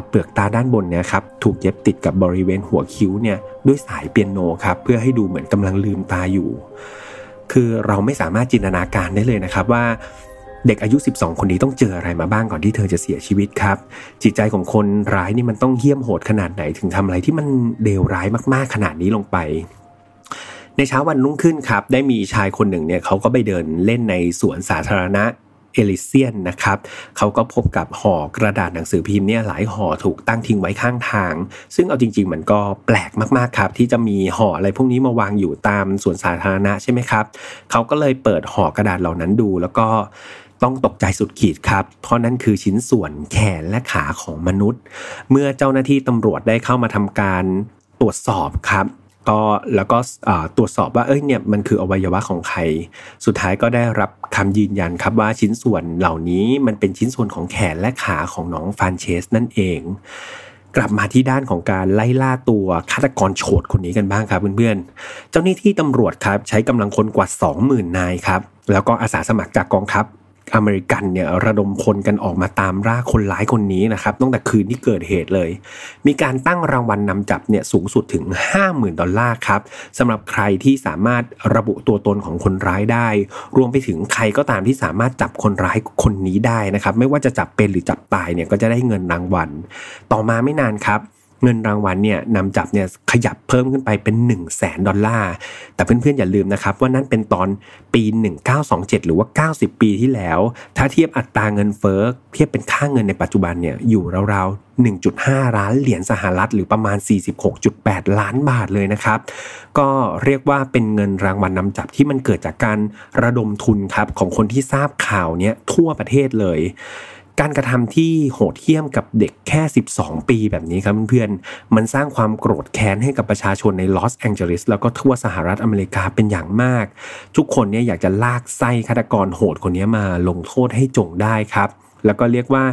เปลือกตาด้านบนเนี่ยครับถูกเย็บติดกับบริเวณหัวคิ้วเนี่ยด้วยสายเปียโนครับเพื่อให้ดูเหมือนกำลังลืมตาอยู่ คือเราไม่สามารถจินตนาการได้เลยนะครับว่า เด็กอายุ 12 คนนี้ต้องเจออะไรมาบ้างก่อนที่เธอจะเสียชีวิตครับ จิตใจของคนร้ายนี่มันต้องเหี้ยมโหดขนาดไหนถึงทำอะไรที่มันเลวร้ายมากๆขนาดนี้ลงไปในเช้าวันรุ่งขึ้นครับ ได้มีชายคนหนึ่งเนี่ยเขาก็ไปเดินเล่นในสวนสาธารณะเอลิเซียนนะครับเขาก็พบกับห่อกระดาษหนังสือพิมพ์เนี่ยหลายห่อถูกตั้งทิ้งไว้ข้างทาง ซึ่งเอาจริง ๆ มันก็แปลกมากๆครับ ที่จะมีห่ออะไรพวกนี้มาวางอยู่ตามสวนสาธารณะใช่ไหมครับเขาก็เลยเปิดห่อกระดาษเหล่านั้นดูแล้วก็ ต้องตกใจสุดขีดครับ เพราะนั่นคือชิ้นส่วนแขนและขาของมนุษย์ เมื่อเจ้าหน้าที่ตำรวจได้เข้ามาทำการตรวจสอบครับก็แล้วก็ตรวจสอบว่าเอ้ยเนี่ยมันคืออวัยวะของใคร สุดท้ายก็ได้รับคำยืนยันครับว่าชิ้นส่วนเหล่านี้มันเป็นชิ้นส่วนของแขนและขาของน้องฟานเชสนั่นเอง กลับมาที่ด้านของการไล่ล่าตัวฆาตกรโฉดคนนี้กันบ้างครับเพื่อนๆ เจ้าหน้าที่ตำรวจครับใช้กำลังคนกว่า 20,000 นายครับแล้วก็อาสาสมัครจากกองทัพ อเมริกันเนี่ยระดมคนกันออกมาตามล่าคนร้ายคนนี้นะครับตั้งแต่คืนที่เกิดเหตุเลย มีการตั้งรางวัลนนำจับเนี่ยสูงสุดถึง 50,000 ดอลลาร์ครับสำหรับใครที่สามารถระบุตัวตนของคนร้ายได้ รวมไปถึงใครก็ตามที่สามารถจับคนร้ายคนนี้ได้นะครับไม่ว่าจะจับเป็นหรือจับตายเนี่ยก็จะได้เงินรางวัล ต่อมาไม่นานครับ เงินรางวัลเนี่ยนำจับเนี่ยขยับเพิ่มขึ้นไปเป็น 1 0 0 0 0แสนดอลลาร์ แต่เพื่อนๆอย่าลืมนะครับว่านั่นเป็นตอนปี 1927 หรือว่า 90 ปีที่แล้ว ถ้าเทียบอัตราเงินเฟ้อเทียบเป็นค่าเงินในปัจจุบันเนี่ยอยู่ราวๆ1.5 ล้านเหรียญสหรัฐหรือประมาณ 46.8 ล้านบาทเลยนะครับ ก็เรียกว่าเป็นเงินรางวัลนนำจับที่มันเกิดจากการระดมทุนครับของคนที่ทราบข่าวเนี้ยทั่วประเทศเลย การกระทำที่โหดเหี้ยมกับเด็กแค่ 12 ปีแบบนี้ครับเพื่อนๆ มันสร้างความโกรธแค้นให้กับประชาชนในลอสแองเจลิสแล้วก็ทั่วสหรัฐอเมริกาเป็นอย่างมาก ทุกคนเนี่ยอยากจะลากไส้ฆาตกรโหดคนนี้มาลงโทษให้จงได้ครับ แล้วก็เรียกว่า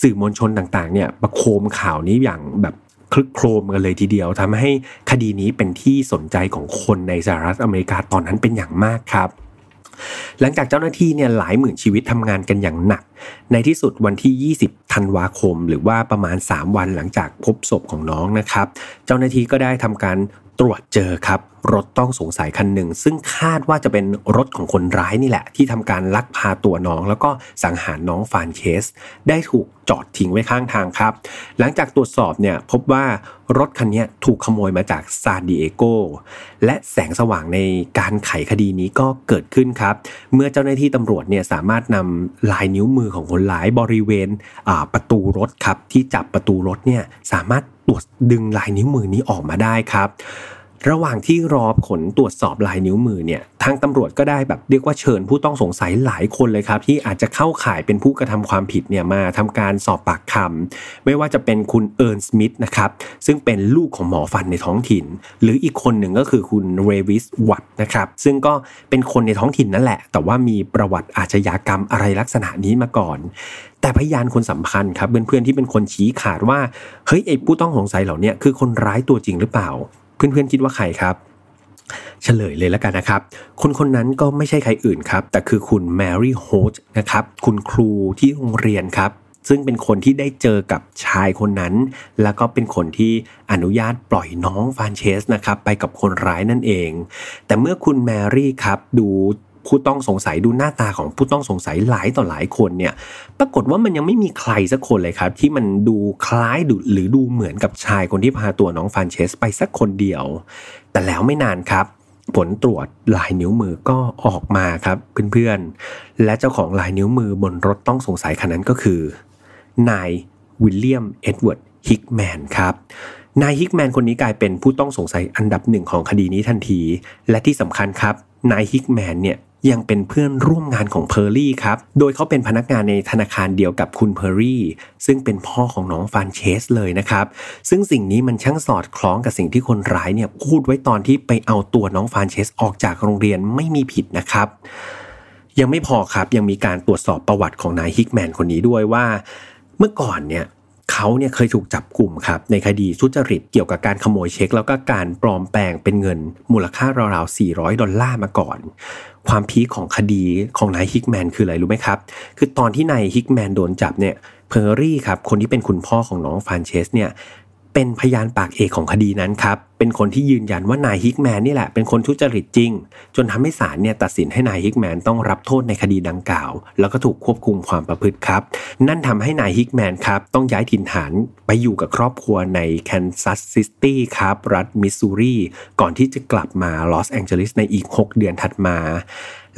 สื่อมวลชนต่างๆ เนี่ยประโคมข่าวนี้อย่างแบบคลึกโครมกันเลยทีเดียวทำให้คดีนี้เป็นที่สนใจของคนในสหรัฐอเมริกาตอนนั้นเป็นอย่างมากครับ หลังจากเจ้าหน้าที่เนี่ยหลายหมื่นชีวิตทำงานกันอย่างหนัก ในที่สุดวันที่ 20 ธันวาคม หรือว่าประมาณ 3 วันหลังจากพบศพของน้องนะครับ เจ้าหน้าที่ก็ได้ทำการตรวจเจอครับ รถต้องสงสัยคันหนึ่ง ซึ่งคาดว่าจะเป็นรถของคนร้ายนี่แหละ ที่ทำการลักพาตัวน้อง แล้วก็สังหารน้องฟานเคส ได้ถูกจอดทิ้งไว้ข้างทางครับ หลังจากตรวจสอบเนี่ยพบว่ารถคันนี้ถูกขโมยมาจากซานดิเอโกและแสงสว่างในการไขคดีนี้ก็เกิดขึ้นครับ เมื่อเจ้าหน้าที่ตำรวจเนี่ยสามารถนำลายนิ้วมือของคนร้ายบริเวณประตูรถครับที่จับประตูรถเนี่ยสามารถตรวจดึงลายนิ้วมือนี้ออกมาได้ครับ ระหว่างที่รอผลตรวจสอบลายนิ้วมือเนี่ยทางตำรวจก็ได้แบบเรียกว่าเชิญผู้ต้องสงสัยหลายคนเลยครับที่อาจจะเข้าข่ายเป็นผู้กระทำความผิดเนี่ยมาทำการสอบปากคำไม่ว่าจะเป็นคุณเอิร์นสมิธนะครับซึ่งเป็นลูกของหมอฟันในท้องถิ่น หรืออีกคนหนึ่งก็คือคุณเรวิสวัตนะครับซึ่งก็เป็นคนในท้องถิ่นนั่นแหละ แต่ว่ามีประวัติอาชญากรรมอะไรลักษณะนี้มาก่อน แต่พยานคนสำคัญครับเพื่อนๆที่เป็นคนชี้ขาดว่าเฮ้ยไอ้ผู้ต้องสงสัยเหล่านี้คือคนร้ายตัวจริงหรือเปล่า เพื่อนๆคิดว่าใครครับเฉลยเลยแล้วกันนะครับ คนคนนั้นก็ไม่ใช่ใครอื่นครับ แต่คือคุณแมรี่โฮลต์นะครับ คุณครูที่โรงเรียนครับ ซึ่งเป็นคนที่ได้เจอกับชายคนนั้น แล้วก็เป็นคนที่อนุญาตปล่อยน้องฟานเชสนะครับ ไปกับคนร้ายนั่นเอง แต่เมื่อคุณแมรี่ครับดู ผู้ต้องสงสัยดูหน้าตาของผู้ต้องสงสัยหลายต่อหลายคนเนี่ยปรากฏว่ามันยังไม่มีใครสักคนเลยครับ ที่มันดูคล้ายดูหรือดูเหมือนกับชายคนที่พาตัวน้องฟานเชสไปสักคนเดียว แต่แล้วไม่นานครับผลตรวจลายนิ้วมือก็ออกมาครับเพื่อนๆ และเจ้าของลายนิ้วมือบนรถต้องสงสัยคันนั้นก็คือ นายวิลเลียมเอ็ดเวิร์ดฮิกแมนครับ นายฮิกแมนคนนี้กลายเป็นผู้ต้องสงสัยอันดับหนึ่งของคดีนี้ทันที และที่สำคัญครับ นายฮิกแมนเนี่ย ยังเป็นเพื่อนร่วมงานของเพอร์รี่ครับ โดยเขาเป็นพนักงานในธนาคารเดียวกับคุณเพอร์รี่ ซึ่งเป็นพ่อของน้องฟานเชสเลยนะครับ ซึ่งสิ่งนี้มันช่างสอดคล้องกับสิ่งที่คนร้ายเนี่ยพูดไว้ตอนที่ไปเอาตัวน้องฟานเชสออกจากโรงเรียนไม่มีผิดนะครับ ยังไม่พอครับยังมีการตรวจสอบประวัติของนายฮิกแมนคนนี้ด้วยว่า เมื่อก่อนเนี่ยเขาเนี่ยเคยถูกจับกลุ่มครับในคดีทุจริตเกี่ยวกับการขโมยเช็ค แล้วก็การปลอมแปลงเป็นเงินมูลค่าราวๆ400 ดอลลาร์มาก่อนความพีคของคดีของนายฮิกแมนคืออะไรรู้ไหมครับ คือตอนที่นายฮิกแมนโดนจับเนี่ยเพอร์รี่ครับคนที่เป็นคุณพ่อของน้องฟานเชสเนี่ย เป็นพยานปากเอกของคดีนั้นครับ เป็นคนที่ยืนยันว่านายฮิกแมนนี่แหละเป็นคนทุจริตจริง จนทำให้ศาลเนี่ยตัดสินให้นายฮิกแมนต้องรับโทษในคดีดังกล่าว แล้วก็ถูกควบคุมความประพฤติครับ นั่นทำให้นายฮิกแมนครับต้องย้ายถิ่นฐานไปอยู่กับครอบครัวในแคนซัสซิตี้ครับรัฐมิสซูรีก่อนที่จะกลับมาลอสแองเจลิสในอีก 6 เดือนถัดมา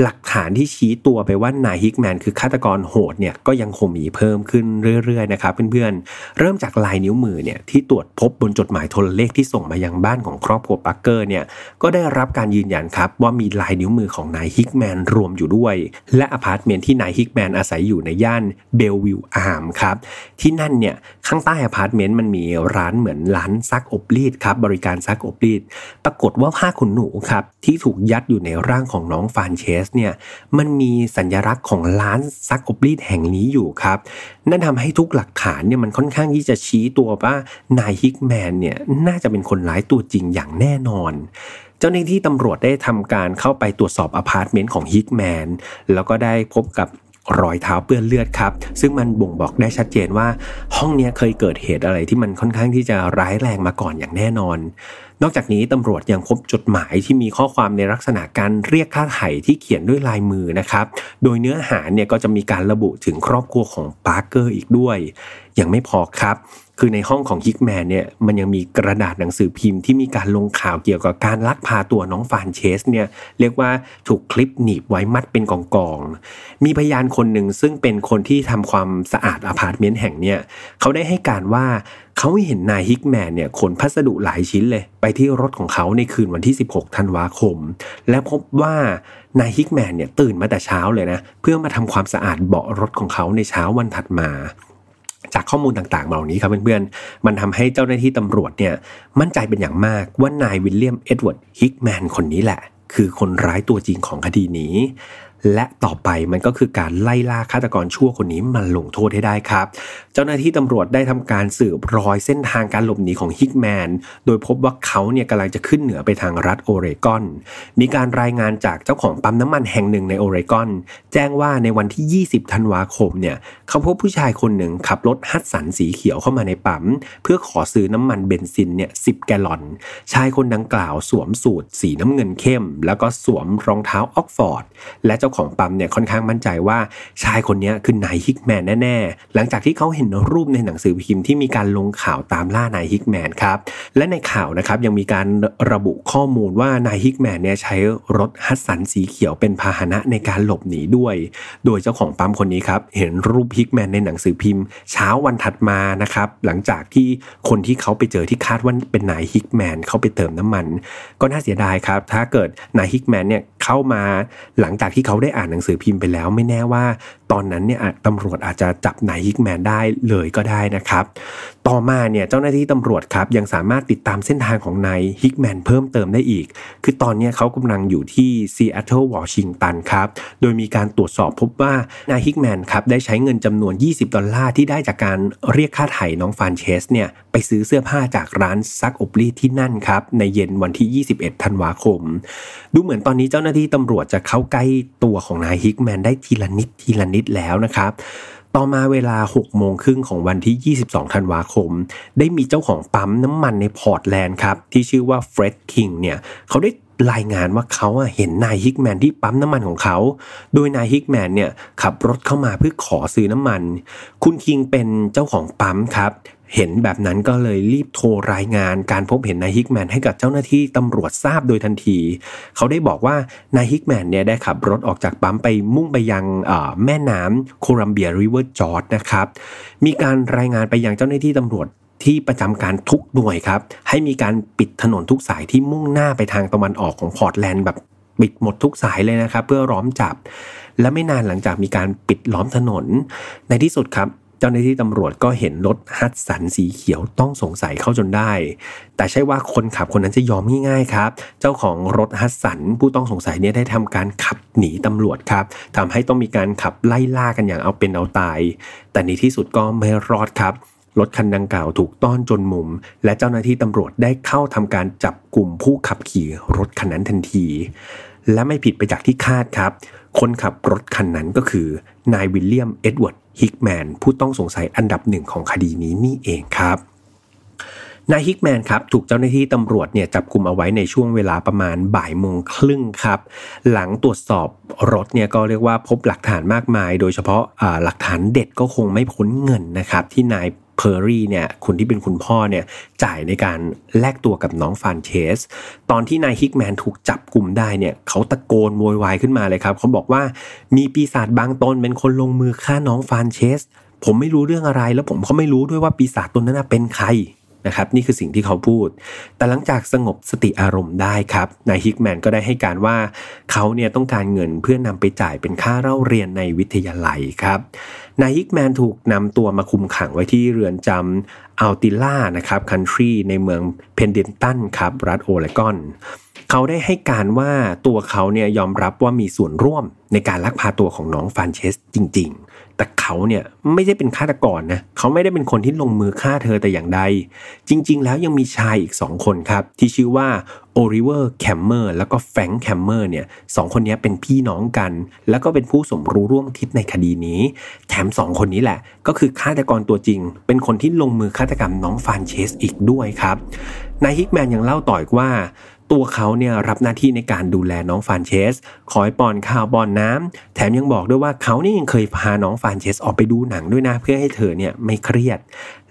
หลักฐานที่ชี้ตัวไปว่านายฮิกแมนคือฆาตกรโหดเนี่ยก็ยังคงมีเพิ่มขึ้นเรื่อยๆนะครับเพื่อนๆเริ่มจากลายนิ้วมือเนี่ยที่ตรวจพบบนจดหมายโทรเลขที่ส่งมายังบ้านของครอบครัวปาร์กเกอร์เนี่ยก็ได้รับการยืนยันครับว่ามีลายนิ้วมือของนายฮิกแมนรวมอยู่ด้วย และอพาร์ตเมนต์ที่นายฮิกแมนอาศัยอยู่ในย่านเบลวิวอาร์มส์ครับที่นั่นเนี่ยข้างใต้อพาร์ตเมนต์มันมีร้านเหมือนร้านซักอบรีดครับบริการซักอบรีด ปรากฏว่าผ้าขนหนูครับที่ถูกยัดอยู่ในร่างของน้องฟานเชสเนี่ยมันมีสัญลักษณ์ของร้านซักอบรีดแห่งนี้อยู่ครับ นั่นทำให้ทุกหลักฐานเนี่ยมันค่อนข้างที่จะชี้ตัวว่านายฮิกแมนเนี่ยน่าจะเป็นคนร้ายตัวจริงอย่างแน่นอนเจ้าหน้าที่ตำรวจได้ทำการเข้าไปตรวจสอบอพาร์ตเมนต์ของฮิกแมนแล้วก็ได้พบกับรอยเท้าเปื้อนเลือดครับ ซึ่งมันบ่งบอกได้ชัดเจนว่า ห้องนี้เคยเกิดเหตุอะไรที่มันค่อนข้างที่จะร้ายแรงมาก่อนอย่างแน่นอน นอกจากนี้ตำรวจยังพบจดหมายที่มีข้อความในลักษณะการเรียกค่าไถ่ที่เขียนด้วยลายมือนะครับ โดยเนื้อหาเนี่ยก็จะมีการระบุถึงครอบครัวของปาร์เกอร์อีกด้วย ยังไม่พอครับ คือในห้องของฮิกแมนเนี่ยมันยังมีกระดาษหนังสือพิมพ์ที่มีการลงข่าวเกี่ยวกับการลักพาตัวน้องฟานเชสเนี่ยเรียกว่าถูกคลิปหนีบไว้มัดเป็นกองๆมีพยานคนหนึ่งซึ่งเป็นคนที่ทำความสะอาดอพาร์ตเมนต์แห่งเนี่ยเขาได้ให้การว่าเขาเห็นนายฮิกแมนเนี่ยขนพัสดุหลายชิ้นเลย ไปที่รถของเขาในคืนวันที่ 16 ธันวาคม และพบว่านายฮิกแมนเนี่ยตื่นมาแต่เช้าเลยนะเพื่อมาทำความสะอาดเบาะรถของเขาในเช้าวันถัดมา จากข้อมูลต่างๆเหล่านี้ครับเพื่อนๆ มันทำให้เจ้าหน้าที่ตำรวจเนี่ยมั่นใจเป็นอย่างมากว่านายวิลเลียมเอ็ดเวิร์ดฮิกแมนคนนี้แหละ คือคนร้ายตัวจริงของคดีนี้ และต่อไปมันก็คือการไล่ล่าฆาตกรชั่วคนนี้มาลงโทษให้ได้ครับ เจ้าหน้าที่ตำรวจได้ทำการสืบรอยเส้นทางการหลบหนีของฮิกแมน โดยพบว่าเขาเนี่ยกำลังจะขึ้นเหนือไปทางรัฐโอเรกอน มีการรายงานจากเจ้าของปั๊มน้ำมันแห่งหนึ่งในโอเรกอน แจ้งว่าในวันที่ 20 ธันวาคมเนี่ยเขาพบผู้ชายคนหนึ่งขับรถฮัตสันสีเขียวเข้ามาในปั๊มเพื่อขอซื้อน้ำมันเบนซินเนี่ยสิบแกลลอน ชายคนดังกล่าวสวมสูทสีน้ำเงินเข้ม แล้วก็สวมรองเท้าออกซ์ฟอร์ด และเจ้าของปั๊มเนี่ยค่อนข้างมั่นใจว่าชายคนนี้คือนายฮิกแมนแน่ๆ หลังจากที่เขาเห็นรูปในหนังสือพิมพ์ที่มีการลงข่าวตามล่านายฮิกแมนครับ และในข่าวนะครับยังมีการระบุข้อมูลว่านายฮิกแมนเนี่ยใช้รถฮัดสันสีเขียวเป็นพาหนะในการหลบหนีด้วย โดยเจ้าของปั๊มคนนี้ครับเห็นรูปฮิกแมนในหนังสือพิมพ์ เช้าวันถัดมานะครับหลังจากที่คนที่เขาไปเจอที่คาดว่าเป็นนายฮิกแมนเข้าไปเติมน้ำมัน ก็น่าเสียดายครับถ้าเกิดนายฮิกแมนเนี่ยเข้ามาหลังจากที่เขาได้อ่านหนังสือพิมพ์ไปแล้ว ไม่แน่ว่า ตอนนั้นเนี่ยตำรวจอาจจะจับนายฮิกแมนได้เลยก็ได้นะครับ ต่อมาเนี่ยเจ้าหน้าที่ตำรวจครับยังสามารถติดตามเส้นทางของนายฮิกแมนเพิ่มเติมได้อีก คือตอนนี้เขากำลังอยู่ที่ซีแอตเทิลวอชิงตันครับ โดยมีการตรวจสอบพบว่านายฮิกแมนครับได้ใช้เงินจำนวน 20 ดอลลาร์ที่ได้จากการเรียกค่าไถ่น้องฟรานเซสเนี่ยไปซื้อเสื้อผ้าจากร้านซักอบรีดที่นั่นครับในเย็นวันที่ 21 ธันวาคม ดูเหมือนตอนนี้เจ้าหน้าที่ตำรวจจะเข้าใกล้ตัวของนายฮิกแมนได้ทีละนิดทีละนิดแล้วนะครับต่อมาเวลา 6 โมงครึ่งของวันที่ 22 ธันวาคม ได้มีเจ้าของปั๊มน้ำมันในพอร์ตแลนด์ครับ ที่ชื่อว่าเฟร็ดคิงเนี่ย เขาได้รายงานว่าเขาเห็นนายฮิกแมนที่ปั๊มน้ำมันของเขา โดยนายฮิกแมนเนี่ยขับรถเข้ามาเพื่อขอซื้อน้ำมัน คุณคิงเป็นเจ้าของปั๊มครับ เห็นแบบนั้นก็เลยรีบโทรรายงานการพบเห็นนายฮิกแมนให้กับเจ้าหน้าที่ตำรวจทราบโดยทันที เขาได้บอกว่านายฮิกแมนเนี่ยได้ขับรถออกจากปั๊มไปมุ่งไปยังแม่น้ำโคลัมเบียริเวอร์กอร์จนะครับ มีการรายงานไปยังเจ้าหน้าที่ตำรวจที่ประจำการทุกหน่วยครับ ให้มีการปิดถนนทุกสายที่มุ่งหน้าไปทางตะวันออกของพอร์ตแลนด์แบบปิดหมดทุกสายเลยนะครับ เพื่อล้อมจับ และไม่นานหลังจากมีการปิดล้อมถนน ในที่สุดครับ เจ้าหน้าที่ตำรวจก็เห็นรถฮัตสันสีเขียวต้องสงสัยเข้าจนได้ แต่ใช่ว่าคนขับคนนั้นจะยอมง่ายๆครับ เจ้าของรถฮัตสันผู้ต้องสงสัยเนี่ยได้ทำการขับหนีตำรวจครับทำให้ต้องมีการขับไล่ล่ากันอย่างเอาเป็นเอาตาย แต่ในที่สุดก็ไม่รอดครับรถคันดังกล่าวถูกต้อนจนมุม และเจ้าหน้าที่ตำรวจได้เข้าทำการจับกลุ่มผู้ขับขี่รถคันนั้นทันที และไม่ผิดไปจากที่คาดครับ คนขับรถคันนั้นก็คือนายวิลเลียมเอ็ดเวิร์ดฮิกแมนผู้ต้องสงสัยอันดับหนึ่งของคดีนี้นี่เองครับนายฮิกแมนครับถูกเจ้าหน้าที่ตำรวจเนี่ยจับกลุ่มเอาไว้ในช่วงเวลาประมาณบ่ายโมงครึ่งครับ หลังตรวจสอบรถเนี่ยก็เรียกว่าพบหลักฐานมากมาย โดยเฉพาะหลักฐานเด็ดก็คงไม่พ้นเงินนะครับที่นาย เพอร์รี่เนี่ยคนที่เป็นคุณพ่อเนี่ยจ่ายในการแลกตัวกับน้องฟรานเซส ตอนที่นายฮิกแมนถูกจับกลุ่มได้เนี่ยเขาตะโกนโวยวายขึ้นมาเลยครับ เขาบอกว่ามีปีศาจบางตนเป็นคนลงมือฆ่าน้องฟรานเซส ผมไม่รู้เรื่องอะไร แล้วผมก็ไม่รู้ด้วยว่าปีศาจตนนั้นเป็นใครนะครับนี่คือสิ่งที่เขาพูด แต่หลังจากสงบสติอารมณ์ได้ครับ นายฮิกแมนก็ได้ให้การว่าเขาเนี่ยต้องการเงินเพื่อนำไปจ่ายเป็นค่าเล่าเรียนในวิทยาลัยครับ นายฮิกแมนถูกนำตัวมาคุมขังไว้ที่เรือนจำอูมาทิลล่านะครับเคาน์ตี้ในเมืองเพนเดิลตันครับรัฐโอเรกอนเขาได้ให้การว่าตัวเขาเนี่ยยอมรับว่ามีส่วนร่วมในการลักพาตัวของน้องฟรานเซสจริง แต่เขาเนี่ยไม่ได้เป็นฆาตกรนะเขาไม่ได้เป็นคนที่ลงมือฆ่าเธอแต่อย่างใด จริง ๆ แล้วยังมีชายอีกสองคนครับ ที่ชื่อว่าโอลิเวอร์แครมเมอร์แล้วก็แฟรงก์แครมเมอร์เนี่ยสองคนนี้เป็นพี่น้องกัน แล้วก็เป็นผู้สมรู้ร่วมคิดในคดีนี้ แถมสองคนนี้แหละ ก็คือฆาตกรตัวจริง เป็นคนที่ลงมือฆาตกรรมน้องฟรานเซสอีกด้วยครับนายฮิกแมนยังเล่าต่ออีกว่า ตัวเขาเนี่ยรับหน้าที่ในการดูแลน้องฟรานเซส คอยป้อนข้าวป้อนน้ำแถมยังบอกด้วยว่าเขานี่ยังเคยพาน้องฟรานเซสออกไปดูหนังด้วยนะเพื่อให้เธอเนี่ยไม่เครียด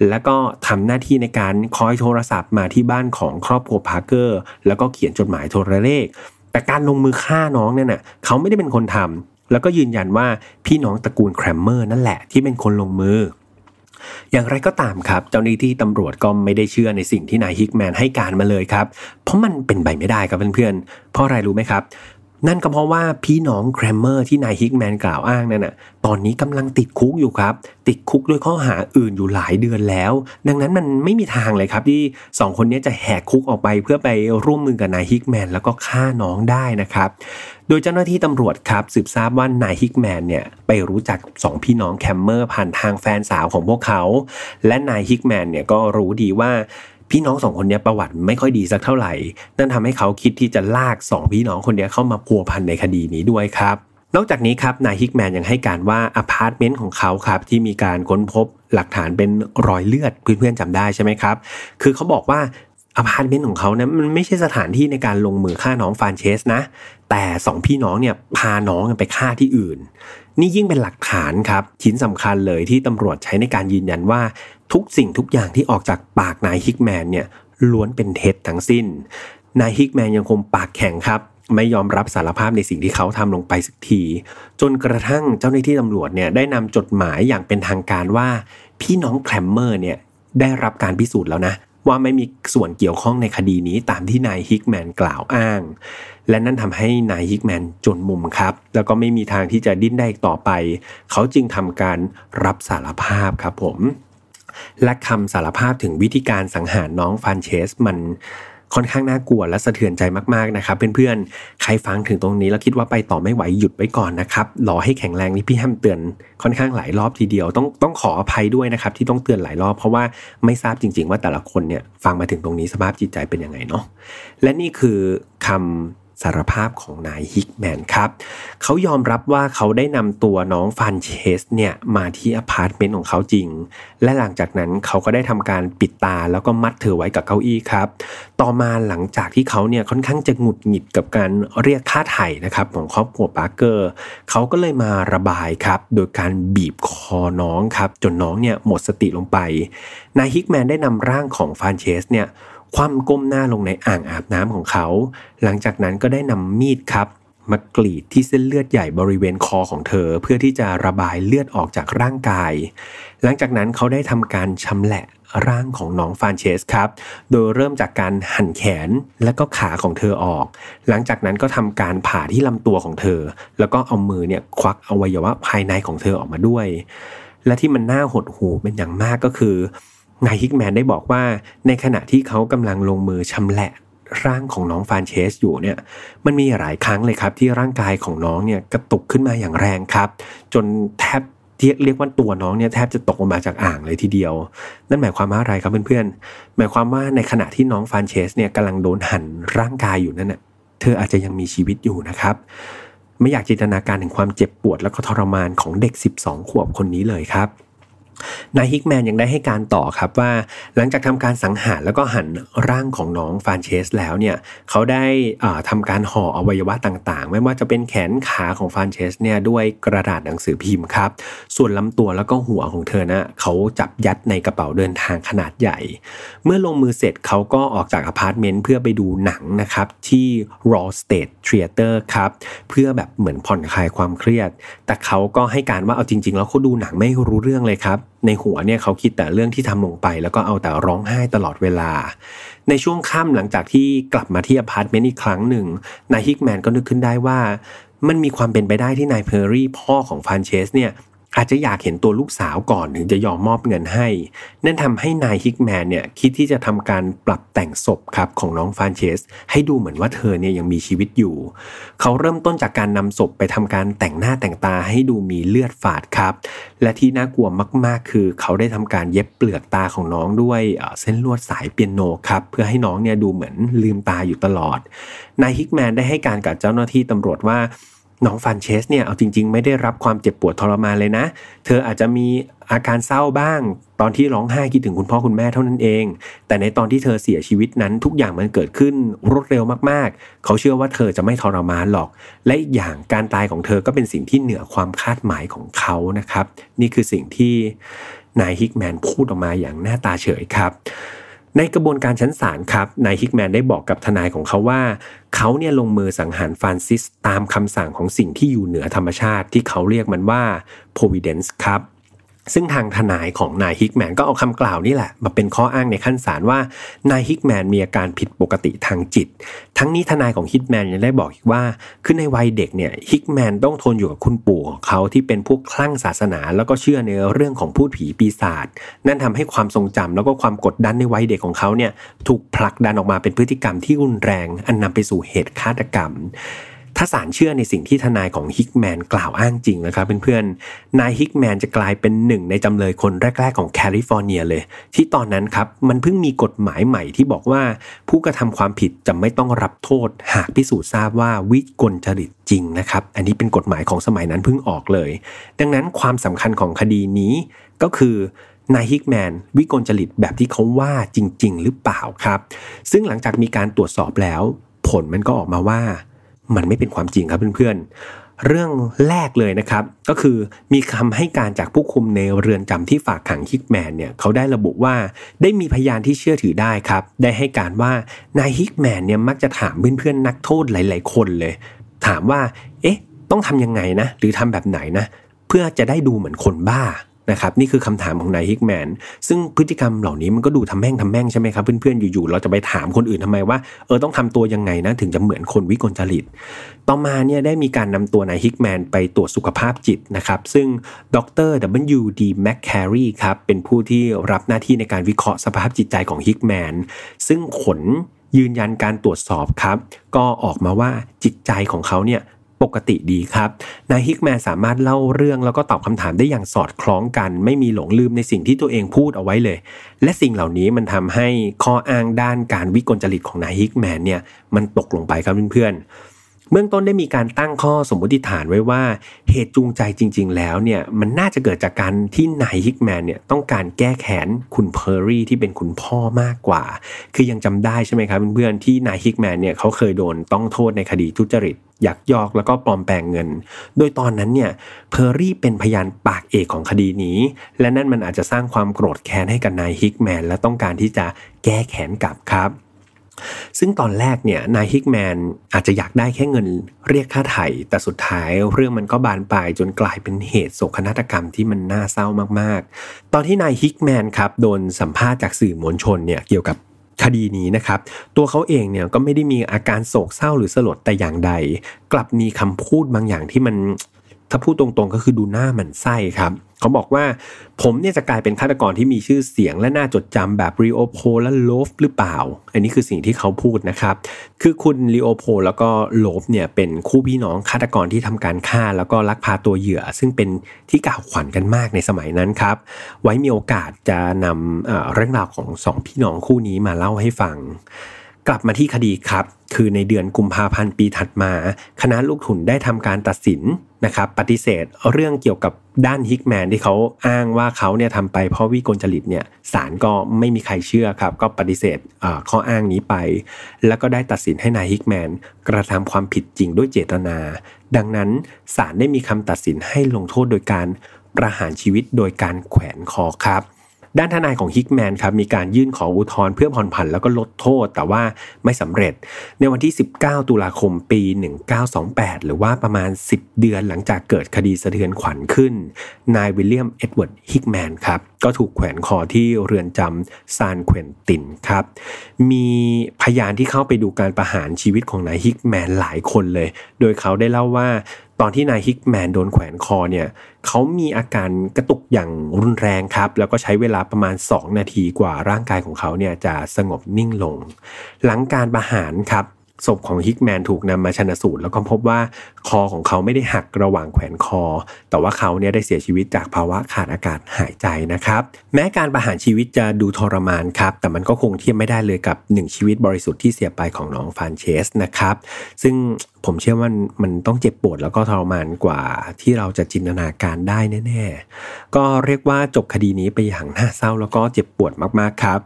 แล้วก็ทำหน้าที่ในการคอยโทรศัพท์มาที่บ้านของครอบครัวพาร์เกอร์ แล้วก็เขียนจดหมายโทรเลข แต่การลงมือฆ่าน้องเนี่ยนะเขาไม่ได้เป็นคนทำแล้วก็ยืนยันว่าพี่น้องตระกูลแครมเมอร์นั่นแหละที่เป็นคนลงมือ อย่างไรก็ตามครับ เจ้าหน้าที่ตำรวจก็ไม่ได้เชื่อในสิ่งที่นายฮิกแมนให้การมาเลยครับ เพราะมันเป็นไปไม่ได้ครับเพื่อนๆเพราะอะไรรู้ไหมครับ นั่นก็เพราะว่าพี่น้องแครมเมอร์ที่นายฮิกแมนกล่าวอ้างนั่นน่ะ ตอนนี้กำลังติดคุกอยู่ครับ ติดคุกด้วยข้อหาอื่นอยู่หลายเดือนแล้ว ดังนั้นมันไม่มีทางเลยครับที่ 2 คนนี้จะแหกคุกออกไปเพื่อไปร่วมมือกับนายฮิกแมนแล้วก็ฆ่าน้องได้นะครับ โดยเจ้าหน้าที่ตำรวจครับสืบทราบว่านายฮิกแมนเนี่ยไปรู้จักสองพี่น้องแครมเมอร์ผ่านทางแฟนสาวของพวกเขา และนายฮิกแมนเนี่ยก็รู้ดีว่า พี่น้องสองคนนี้ประวัติไม่ค่อยดีสักเท่าไหร่ นั่นทำให้เขาคิดที่จะลากสองพี่น้องคนนี้เข้ามาพัวพันในคดีนี้ด้วยครับ นอกจากนี้ครับนายฮิกแมนยังให้การว่าอพาร์ตเมนต์ของเขาครับที่มีการค้นพบหลักฐานเป็นรอยเลือดเพื่อนๆจำได้ใช่ไหมครับ คือเขาบอกว่าอพาร์ตเมนต์ของเขานะมันไม่ใช่สถานที่ในการลงมือฆ่าน้องฟรานเซสนะ แต่สองพี่น้องเนี่ยพาน้องไปฆ่าที่อื่น นี่ยิ่งเป็นหลักฐานครับชิ้นสำคัญเลยที่ตำรวจใช้ในการยืนยันว่า ทุกสิ่งทุกอย่างที่ออกจากปากนายฮิกแมนเนี่ยล้วนเป็นเท็จทั้งสิ้น นายฮิกแมนยังคงปากแข็งครับ ไม่ยอมรับสารภาพในสิ่งที่เขาทำลงไปสักที จนกระทั่งเจ้าหน้าที่ตำรวจเนี่ยได้นำจดหมายอย่างเป็นทางการว่า พี่น้องแคลมเมอร์เนี่ยได้รับการพิสูจน์แล้วนะว่าไม่มีส่วนเกี่ยวข้องในคดีนี้ตามที่นายฮิกแมนกล่าวอ้าง และนั่นทำให้นายฮิกแมนจนมุมครับ แล้วก็ไม่มีทางที่จะดิ้นได้อีกต่อไป เขาจึงทำการรับสารภาพครับผม และคำสารภาพถึงวิธีการสังหารน้องฟานเชสมันค่อนข้างน่ากลัวและสะเทือนใจมากๆนะครับเพื่อนๆ ใครฟังถึงตรงนี้แล้วคิดว่าไปต่อไม่ไหวหยุดไว้ก่อนนะครับรอให้แข็งแรงนี่พี่แฮมเตือนค่อนข้างหลายรอบทีเดียวต้องต้องขออภัยด้วยนะครับที่ต้องเตือนหลายรอบเพราะว่าไม่ทราบจริง ๆ ว่าแต่ละคนเนี่ยฟังมาถึงตรงนี้สภาพจิตใจเป็นยังไงเนาะและนี่คือคำ สารภาพของนายฮิกแมนครับเขายอมรับว่าเขาได้นำตัวน้องฟานเชสเนี่ยมาที่อพาร์ตเมนต์ของเขาจริง และหลังจากนั้นเขาก็ได้ทำการปิดตาแล้วก็มัดเธอไว้กับเก้าอี้ครับ ต่อมาหลังจากที่เขาเนี่ยค่อนข้างจะหงุดหงิดกับการเรียกค่าไถ่นะครับของครอบครัวปาร์เกอร์เขาก็เลยมาระบายครับ โดยการบีบคอน้องครับ จนน้องเนี่ยหมดสติลงไปนายฮิกแมนได้นำร่างของฟรานเซสเนี่ย คว่ำก้มหน้าลงในอ่างอาบน้ำของเขา หลังจากนั้นก็ได้นำมีดครับมากรีดที่เส้นเลือดใหญ่บริเวณคอของเธอ เพื่อที่จะระบายเลือดออกจากร่างกาย หลังจากนั้นเขาได้ทำการชำแหละร่างของน้องฟานเชสครับ โดยเริ่มจากการหั่นแขนและก็ขาของเธอออก หลังจากนั้นก็ทำการผ่าที่ลำตัวของเธอ แล้วก็เอามือเนี่ยควักอวัยวะภายในของเธอออกมาด้วย และที่มันน่าหดหูเป็นอย่างมากก็คือ นายฮิกแมนได้บอกว่าในขณะที่เขากำลังลงมือชำแหละร่างของน้องฟานเชสอยู่เนี่ยมันมีหลายครั้งเลยครับที่ร่างกายของน้องเนี่ยกระตุกขึ้นมาอย่างแรงครับ จนแทบเรียกเรียกว่าตัวน้องเนี่ยแทบจะตกออกมาจากอ่างเลยทีเดียว นั่นหมายความว่าอะไรครับเพื่อนๆหมายความว่าในขณะที่น้องฟานเชสเนี่ยกำลังโดนหั่นร่างกายอยู่นั่นน่ะเธออาจจะยังมีชีวิตอยู่นะครับ ไม่อยากจินตนาการถึงความเจ็บปวดและก็ทรมานของเด็ก 12 ขวบคนนี้เลยครับ นายฮิกแมนยังได้ให้การต่อครับว่า หลังจากทำการสังหารแล้วก็หั่นร่างของน้องฟานเชสแล้วเนี่ยเขาได้ทำการห่ออวัยวะต่างๆ ไม่ว่าจะเป็นแขนขาของฟานเชสเนี่ยด้วยกระดาษหนังสือพิมพ์ครับ ส่วนลำตัวแล้วก็หัวของเธอนะเขาจับยัดในกระเป๋าเดินทางขนาดใหญ่ เมื่อลงมือเสร็จเขาก็ออกจากอพาร์ตเมนต์เพื่อไปดูหนังนะครับที่ Loew's State Theater ครับเพื่อแบบเหมือนผ่อนคลายความเครียด แต่เขาก็ให้การว่าเอาจริง ๆ แล้วเขาดูหนังไม่รู้เรื่องเลยครับ ในหัวเนี่ยเขาคิดแต่เรื่องที่ทำลงไป แล้วก็เอาแต่ร้องไห้ตลอดเวลา ในช่วงค่ำหลังจากที่กลับมาที่อพาร์ตเมนต์อีกครั้งหนึ่งนายฮิกแมนก็นึกขึ้นได้ว่ามันมีความเป็นไปได้ที่นายเพอร์รี่พ่อของฟานเชสเนี่ย อาจจะอยากเห็นตัวลูกสาวก่อนถึงจะยอมมอบเงินให้ นั่นทำให้นายฮิกแมนเนี่ยคิดที่จะทำการปรับแต่งศพครับของน้องฟานเชส ให้ดูเหมือนว่าเธอเนี่ยยังมีชีวิตอยู่ เขาเริ่มต้นจากการนำศพไปทำการแต่งหน้าแต่งตาให้ดูมีเลือดฝาดครับ และที่น่ากลัวมากๆ คือ เขาได้ทำการเย็บเปลือกตาของน้องด้วยเส้นลวดสายเปียโนครับเพื่อให้น้องเนี่ยดูเหมือนลืมตาอยู่ตลอด นายฮิกแมนได้ให้การกับเจ้าหน้าที่ตำรวจว่า น้องฟันเชสเนี่ยเอาจริง ๆ ไม่ได้รับความเจ็บปวดทรมานเลยนะ เธออาจจะมีอาการเศร้าบ้าง ตอนที่ร้องไห้คิดถึงคุณพ่อคุณแม่เท่านั้นเอง แต่ในตอนที่เธอเสียชีวิตนั้นทุกอย่างมันเกิดขึ้นรวดเร็วมากๆ เขาเชื่อว่าเธอจะไม่ทรมานหรอก และอีกอย่างการตายของเธอก็เป็นสิ่งที่เหนือความคาดหมายของเขานะครับ นี่คือสิ่งที่นายฮิกแมนพูดออกมาอย่างหน้าตาเฉยครับ ในกระบวนการชั้นศาลครับนายฮิกแมนได้บอกกับทนายของเขาว่า เขาเนี่ยลงมือสังหารฟรานซิสตามคำสั่งของสิ่งที่อยู่เหนือธรรมชาติที่เขาเรียกมันว่า providence ครับ ซึ่งทางทนายของนายฮิกแมนก็เอาคำกล่าวนี่แหละ มาเป็นข้ออ้างในชั้นศาลว่านายฮิกแมนมีอาการผิดปกติทางจิต ทั้งนี้ทนายของฮิกแมนยังได้บอกอีกว่าคือในวัยเด็กเนี่ยฮิกแมนต้องทนอยู่กับคุณปู่ของเขาที่เป็นพวกคลั่งศาสนา แล้วก็เชื่อในเรื่องของภูตผีปีศาจนั่นทำให้ความทรงจำแล้วก็ความกดดันในวัยเด็กของเขาเนี่ยถูกผลักดันออกมาเป็นพฤติกรรมที่รุนแรง อันนำไปสู่เหตุฆาตกรรม ถ้าศาลเชื่อในสิ่งที่ทนายของฮิกแมนกล่าวอ้างจริงนะครับเพื่อนๆนายฮิกแมนจะกลายเป็นหนึ่งในจำเลยคนแรก ๆ ของแคลิฟอร์เนียเลย ที่ตอนนั้นครับมันเพิ่งมีกฎหมายใหม่ที่บอกว่า ผู้กระทำความผิดจะไม่ต้องรับโทษ หากพิสูจน์ทราบว่าวิกลจริตจริงนะครับ อันนี้เป็นกฎหมายของสมัยนั้นเพิ่งออกเลย ดังนั้นความสำคัญของคดีนี้ก็คือนายฮิกแมนวิกลจริตแบบที่เขาว่าจริง ๆ หรือเปล่าครับ ซึ่งหลังจากมีการตรวจสอบแล้ว ผลมันก็ออกมาว่า มันไม่เป็นความจริงครับเพื่อนๆ เรื่องแรกเลยนะครับ ก็คือมีคำให้การจากผู้คุมในเรือนจำที่ฝากขังฮิกแมนเนี่ยเขาได้ระบุว่าได้มีพยานที่เชื่อถือได้ครับ ได้ให้การว่านายฮิกแมนเนี่ยมักจะถามเพื่อนๆนักโทษหลาย ๆ คนเลย ถามว่า เอ๊ะ ต้องทำยังไงนะ หรือทำแบบไหนนะ เพื่อจะได้ดูเหมือนคนบ้า นะครับนี่คือคำถามของนายฮิกแมนซึ่งพฤติกรรมเหล่านี้มันก็ดูทำแม่งทำแม่งใช่ไหมครับเพื่อนๆอยู่ๆเราจะไปถามคนอื่นทำไมว่าเออต้องทำตัวยังไงนะถึงจะเหมือนคนวิกลจริต ต่อมาเนี่ยได้มีการนำตัวนายฮิกแมนไปตรวจสุขภาพจิตนะครับซึ่งดร W. D. McCary ครับเป็นผู้ที่รับหน้าที่ในการวิเคราะห์สภาพจิตใจของฮิกแมนซึ่งผลยืนยันการตรวจสอบครับ ก็ออกมาว่าจิตใจของเขาเนี่ย ปกติดีครับ นายฮิกแมนสามารถเล่าเรื่องแล้วก็ตอบคำถามได้อย่างสอดคล้องกัน ไม่มีหลงลืมในสิ่งที่ตัวเองพูดเอาไว้เลย และสิ่งเหล่านี้มันทำให้ข้ออ้างด้านการวิกลจริตของนายฮิกแมนเนี่ยมันตกลงไปครับเพื่อนๆ เบื้องต้นได้มีการตั้งข้อสมมติฐานไว้ว่าเหตุจูงใจจริง ๆ แล้วเนี่ยมันน่าจะเกิดจากการที่นายฮิกแมนเนี่ยต้องการแก้แค้นคุณเพอร์รี่ที่เป็นคุณพ่อมากกว่า คือยังจำได้ใช่ไหมครับเพื่อนๆที่นายฮิกแมนเนี่ยเขาเคยโดนต้องโทษในคดีทุจริตยักยอกแล้วก็ปลอมแปลงเงิน โดยตอนนั้นเนี่ยเพอร์รี่เป็นพยานปากเอกของคดีนี้ และนั่นมันอาจจะสร้างความโกรธแค้นให้กับนายฮิกแมนและต้องการที่จะแก้แค้นกลับครับ ซึ่งตอนแรกเนี่ยนายฮิกแมนอาจจะอยากได้แค่เงินเรียกค่าไถ่แต่สุดท้ายเรื่องมันก็บานปลายจนกลายเป็นเหตุโศกนาฏกรรมที่มันน่าเศร้ามากๆ ตอนที่นายฮิกแมนครับโดนสัมภาษณ์จากสื่อมวลชนเนี่ยเกี่ยวกับคดีนี้นะครับตัวเขาเองเนี่ยก็ไม่ได้มีอาการโศกเศร้าหรือสลดแต่อย่างใด กลับมีคำพูดบางอย่างที่มัน ถ้าพูดตรงๆก็คือดูหน้ามันไส้ครับ เขาบอกว่าผมเนี่ยจะกลายเป็นฆาตกรที่มีชื่อเสียงและน่าจดจำแบบรีโอโพและโลฟหรือเปล่า อันนี้คือสิ่งที่เขาพูดนะครับ คือคุณรีโอโพแล้วก็โลฟเนี่ยเป็นคู่พี่น้องฆาตกรที่ทำการฆ่าแล้วก็ลักพาตัวเหยื่อ ซึ่งเป็นที่กล่าวขวัญกันมากในสมัยนั้นครับ ไว้มีโอกาสจะนำเรื่องราวของสองพี่น้องคู่นี้มาเล่าให้ฟัง กลับมาที่คดีครับ คือในเดือนกุมภาพันธ์ปีถัดมา คณะลูกทุนได้ทำการตัดสินนะครับปฏิเสธเรื่องเกี่ยวกับด้านฮิกแมนที่เขาอ้างว่าเขาเนี่ยทำไปเพราะวิกลจริตเนี่ยศาลก็ไม่มีใครเชื่อครับ ก็ปฏิเสธข้ออ้างนี้ไป แล้วก็ได้ตัดสินให้นายฮิกแมนกระทำความผิดจริงด้วยเจตนา ดังนั้นศาลได้มีคำตัดสินให้ลงโทษโดยการประหารชีวิตโดยการแขวนคอครับ ด้านทนายของฮิกแมนครับมีการยื่นขออุทธรณ์เพื่อผ่อนผันแล้วก็ลดโทษ แต่ว่าไม่สำเร็จ ในวันที่ 19 ตุลาคมปี 1928 หรือว่าประมาณ 10 เดือนหลังจากเกิดคดีสะเทือนขวัญขึ้น นายวิลเลียมเอ็ดเวิร์ดฮิกแมนครับ ก็ถูกแขวนคอที่เรือนจำซานเควนตินครับ มีพยานที่เข้าไปดูการประหารชีวิตของนายฮิกแมนหลายคนเลย โดยเขาได้เล่าว่าตอนที่นายฮิกแมนโดนแขวนคอเนี่ยเขามีอาการกระตุกอย่างรุนแรงครับ แล้วก็ใช้เวลาประมาณ 2 นาทีกว่าร่างกายของเขาเนี่ยจะสงบนิ่งลง หลังการประหารครับ ศพของฮิกแมนถูกนำมาชนะสูตร แล้วก็พบว่าคอของเขาไม่ได้หักระหว่างแขวนคอ แต่ว่าเขาเนี่ยได้เสียชีวิตจากภาวะขาดอากาศหายใจนะครับ แม้การประหารชีวิตจะดูทรมานครับ แต่มันก็คงเทียบไม่ได้เลยกับหนึ่งชีวิตบริสุทธิ์ที่เสียไปของน้องฟานเชสนะครับ ซึ่งผมเชื่อว่ามันต้องเจ็บปวดแล้วก็ทรมานกว่าที่เราจะจินตนาการได้แน่ ๆ ก็เรียกว่าจบคดีนี้ไปอย่างน่าเศร้าแล้วก็เจ็บปวดมากๆครับ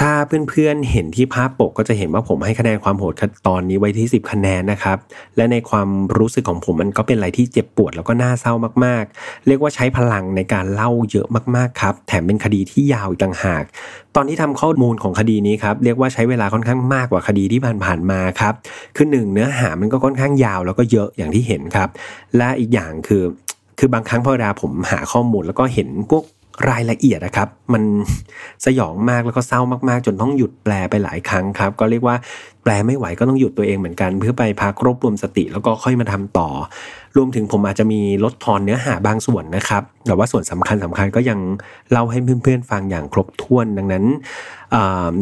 ถ้าเพื่อนๆเห็นที่ภาพปกก็จะเห็นว่าผมให้คะแนนความโหดตอนนี้ไว้ที่ 10 คะแนนนะครับ และในความรู้สึกของผมมันก็เป็นอะไรที่เจ็บปวดแล้วก็น่าเศร้ามากๆ เรียกว่าใช้พลังในการเล่าเยอะมากๆครับ แถมเป็นคดีที่ยาวอีกต่างหาก ตอนที่ทำข้อมูลของคดีนี้ครับเรียกว่าใช้เวลาค่อนข้างมากกว่าคดีที่ผ่านๆมาครับคือหนึ่งเนื้อหามันก็ค่อนข้างยาวแล้วก็เยอะอย่างที่เห็นครับ และอีกอย่างคือคือบางครั้งพอเวลาผมหาข้อมูลแล้วก็เห็นพวก รายละเอียดนะครับ มันสยองมากแล้วก็เศร้ามากๆ จนต้องหยุดแปลไปหลายครั้งครับ ก็เรียกว่าแปลไม่ไหวก็ต้องหยุดตัวเองเหมือนกัน เพื่อไปพักรวบรวมสติแล้วก็ค่อยมาทำต่อ รวมถึงผมอาจจะมีลดทอนเนื้อหาบางส่วนนะครับ แต่ว่าส่วนสำคัญสำคัญก็ยังเล่าให้เพื่อนๆฟังอย่างครบถ้วนดังนั้น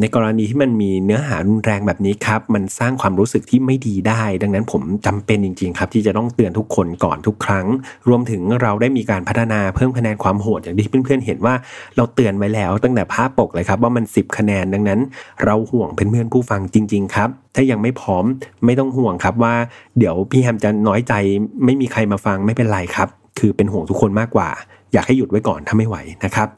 ในกรณีที่มันมีเนื้อหารุนแรงแบบนี้ครับ มันสร้างความรู้สึกที่ไม่ดีได้ ดังนั้นผมจำเป็นจริง ๆ ครับ ที่จะต้องเตือนทุกคนก่อนทุกครั้ง รวมถึงเราได้มีการพัฒนาเพิ่มคะแนนความโหดอย่างที่เพื่อนๆเห็นว่าเราเตือนไว้แล้วตั้งแต่ภาพปกเลยครับ ว่ามัน 10 คะแนนดังนั้น เราห่วงเพื่อนๆผู้ฟังจริง ๆ ครับถ้ายังไม่พร้อมไม่ต้องห่วงครับว่า เดี๋ยวพี่แฮมจะน้อยใจ ไม่มีใครมาฟังไม่เป็นไรครับ คือเป็นห่วงทุกคนมากกว่า อยากให้หยุดไว้ก่อนถ้าไม่ไหวนะครับ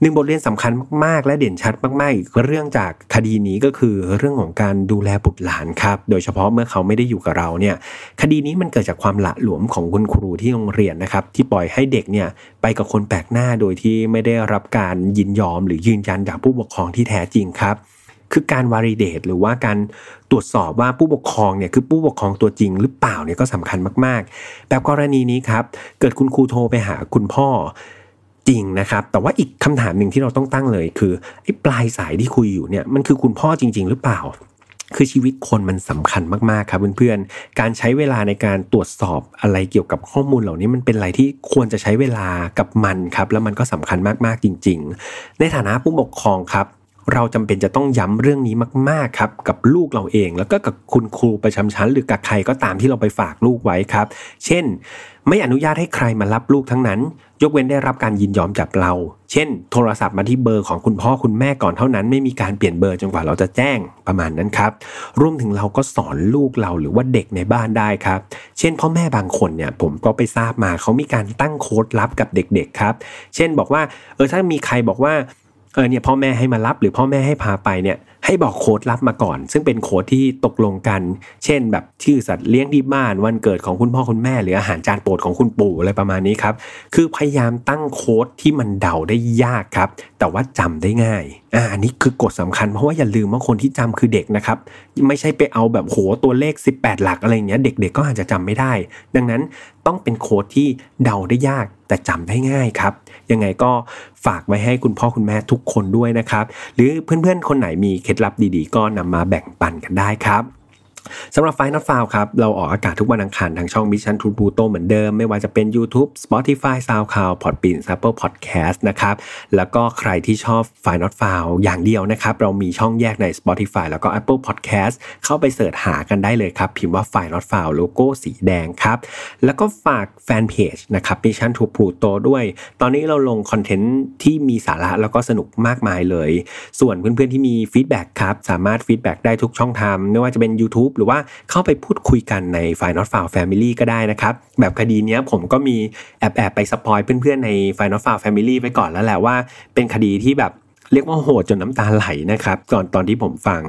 หนึ่งบทเรียนสำคัญมากๆ และเด่นชัดมากๆอีกเรื่องจากคดีนี้ก็คือเรื่องของการดูแลบุตรหลานครับ โดยเฉพาะเมื่อเขาไม่ได้อยู่กับเราเนี่ยคดีนี้มันเกิดจากความละหลวมของคุณครูที่โรงเรียนนะครับที่ปล่อยให้เด็กเนี่ยไปกับคนแปลกหน้าโดยที่ไม่ได้รับการยินยอม หรือยืนยันจากผู้ปกครองที่แท้จริงครับคือการวาริเดตหรือว่าการตรวจสอบว่าผู้ปกครองเนี่ยคือผู้ปกครองตัวจริงหรือเปล่าเนี่ยก็สำคัญมากๆ แบบกรณีนี้ครับ เกิดคุณครูโทรไปหาคุณพ่อ จริงนะครับ แต่ว่าอีกคำถามหนึ่งที่เราต้องตั้งเลย คือไอ้ปลายสายที่คุยอยู่เนี่ยมันคือคุณพ่อจริง ๆ หรือเปล่าคือชีวิตคนมันสำคัญมากๆครับเพื่อนๆ การใช้เวลาในการตรวจสอบอะไรเกี่ยวกับข้อมูลเหล่านี้มันเป็นอะไรที่ควรจะใช้เวลากับมันครับ แล้วมันก็สำคัญมากๆจริง ๆ ในฐานะผู้ปกครองครับ เราจำเป็นจะต้องย้ำเรื่องนี้มากๆครับกับลูกเราเอง แล้วก็กับคุณครูประจำชั้น หรือกับใครก็ตามที่เราไปฝากลูกไว้ครับ เช่น ไม่อนุญาตให้ใครมารับลูกทั้งนั้น ยกเว้นได้รับการยินยอมจากเรา เช่น โทรศัพท์มาที่เบอร์ของคุณพ่อคุณแม่ก่อนเท่านั้น ไม่มีการเปลี่ยนเบอร์จนกว่าเราจะแจ้งประมาณนั้นครับ รวมถึงเราก็สอนลูกเราหรือว่าเด็กในบ้านได้ครับ เช่น พ่อแม่บางคนเนี่ยผมก็ไปทราบมาเขามีการตั้งโค้ดลับกับเด็กๆครับ เช่นบอกว่าเออถ้ามีใครบอกว่าเออเนี่ยพ่อแม่ให้มารับหรือพ่อแม่ให้พาไปเนี่ย ให้บอกโค้ดรับมาก่อน ซึ่งเป็นโค้ดที่ตกลงกัน เช่น แบบชื่อสัตว์เลี้ยงที่บ้านวันเกิดของคุณพ่อคุณแม่ หรืออาหารจานโปรดของคุณปู่อะไรประมาณนี้ครับ คือพยายามตั้งโค้ดที่มันเดาได้ยากครับ แต่ว่าจำได้ง่ายอ่าอันนี้คือกฎสำคัญเพราะว่าอย่าลืมว่าคนที่จำคือเด็กนะครับไม่ใช่ไปเอาแบบโหตัวเลข 18 หลักอะไรเงี้ยเด็กๆก็อาจจะจำไม่ได้ ดังนั้นต้องเป็นโค้ดที่เดาได้ยากแต่จำได้ง่ายครับ ยังไงก็ฝากไว้ให้คุณพ่อคุณแม่ทุกคนด้วยนะครับ หรือเพื่อนๆคนไหนมีเคล็ดลับดีๆ ก็นำมาแบ่งปันกันได้ครับ สำหรับไฟนอตฟาวครับ เราออกอากาศทุกวันอังคารทางช่อง Mission to Pluto เหมือนเดิม ไม่ว่าจะเป็น YouTube Spotify SoundCloud Podbean Apple Podcast นะครับ แล้วก็ใครที่ชอบ Final File อย่างเดียวนะครับ เรามีช่องแยกใน Spotify แล้วก็ Apple Podcast เข้าไป search หากันได้เลยครับ พิมพ์ว่า Final File โลโก้สีแดงครับ แล้วก็ฝากแฟนเพจนะครับ Mission to Pluto ด้วย ตอนนี้เราลงคอนเทนต์ที่มีสาระแล้วก็สนุกมากมายเลย ส่วนเพื่อนๆที่มี feedback ครับสามารถ feedback ได้ทุกช่องทางไม่ว่าจะเป็น YouTube หรือว่าเข้าไปพูดคุยกันใน f i n a l f i l e Family ก็ได้นะครับ แบบคดีนี้ผมก็มีแอบแอบไปสปอยเพื่อนๆใน f i n a l f i l e Family ไปก่อนแล้วแหละว่าเป็นคดีที่แบบเรียกว่าโหดจนน้ำตาไหลนะครับก่อนตอนที่ผมฟัง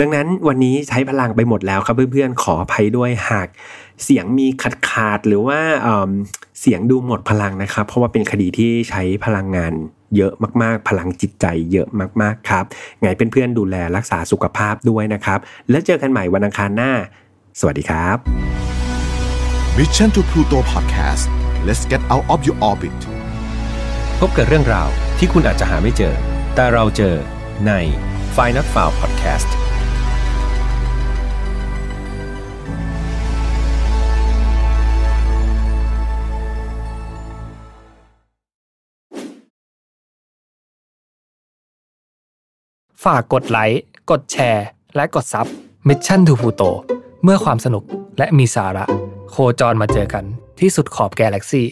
ดังนั้นวันนี้ใช้พลังไปหมดแล้วครับเพื่อนๆขออภัยด้วยหากเสียงมีขาดขาดๆหรือว่าเเสียงดูหมดพลังนะครับ เพราะว่าเป็นคดีที่ใช้พลังงาน เยอะมากๆ พลังจิตใจเยอะมากๆครับไงเพื่อนๆดูแลรักษาสุขภาพด้วยนะครับ แล้วเจอกันใหม่วันอังคารหน้า สวัสดีครับ Mission to Pluto Podcast let's get out of your orbit พบกับเรื่องราวที่คุณอาจจะหาไม่เจอ แต่เราเจอใน f i n a l f i l e Podcast ฝากกดไลค์ กดแชร์ และกดซับ Mission to Pluto เมื่อความสนุกและมีสาระ โคจรมาเจอกันที่สุดขอบแกแล็กซี่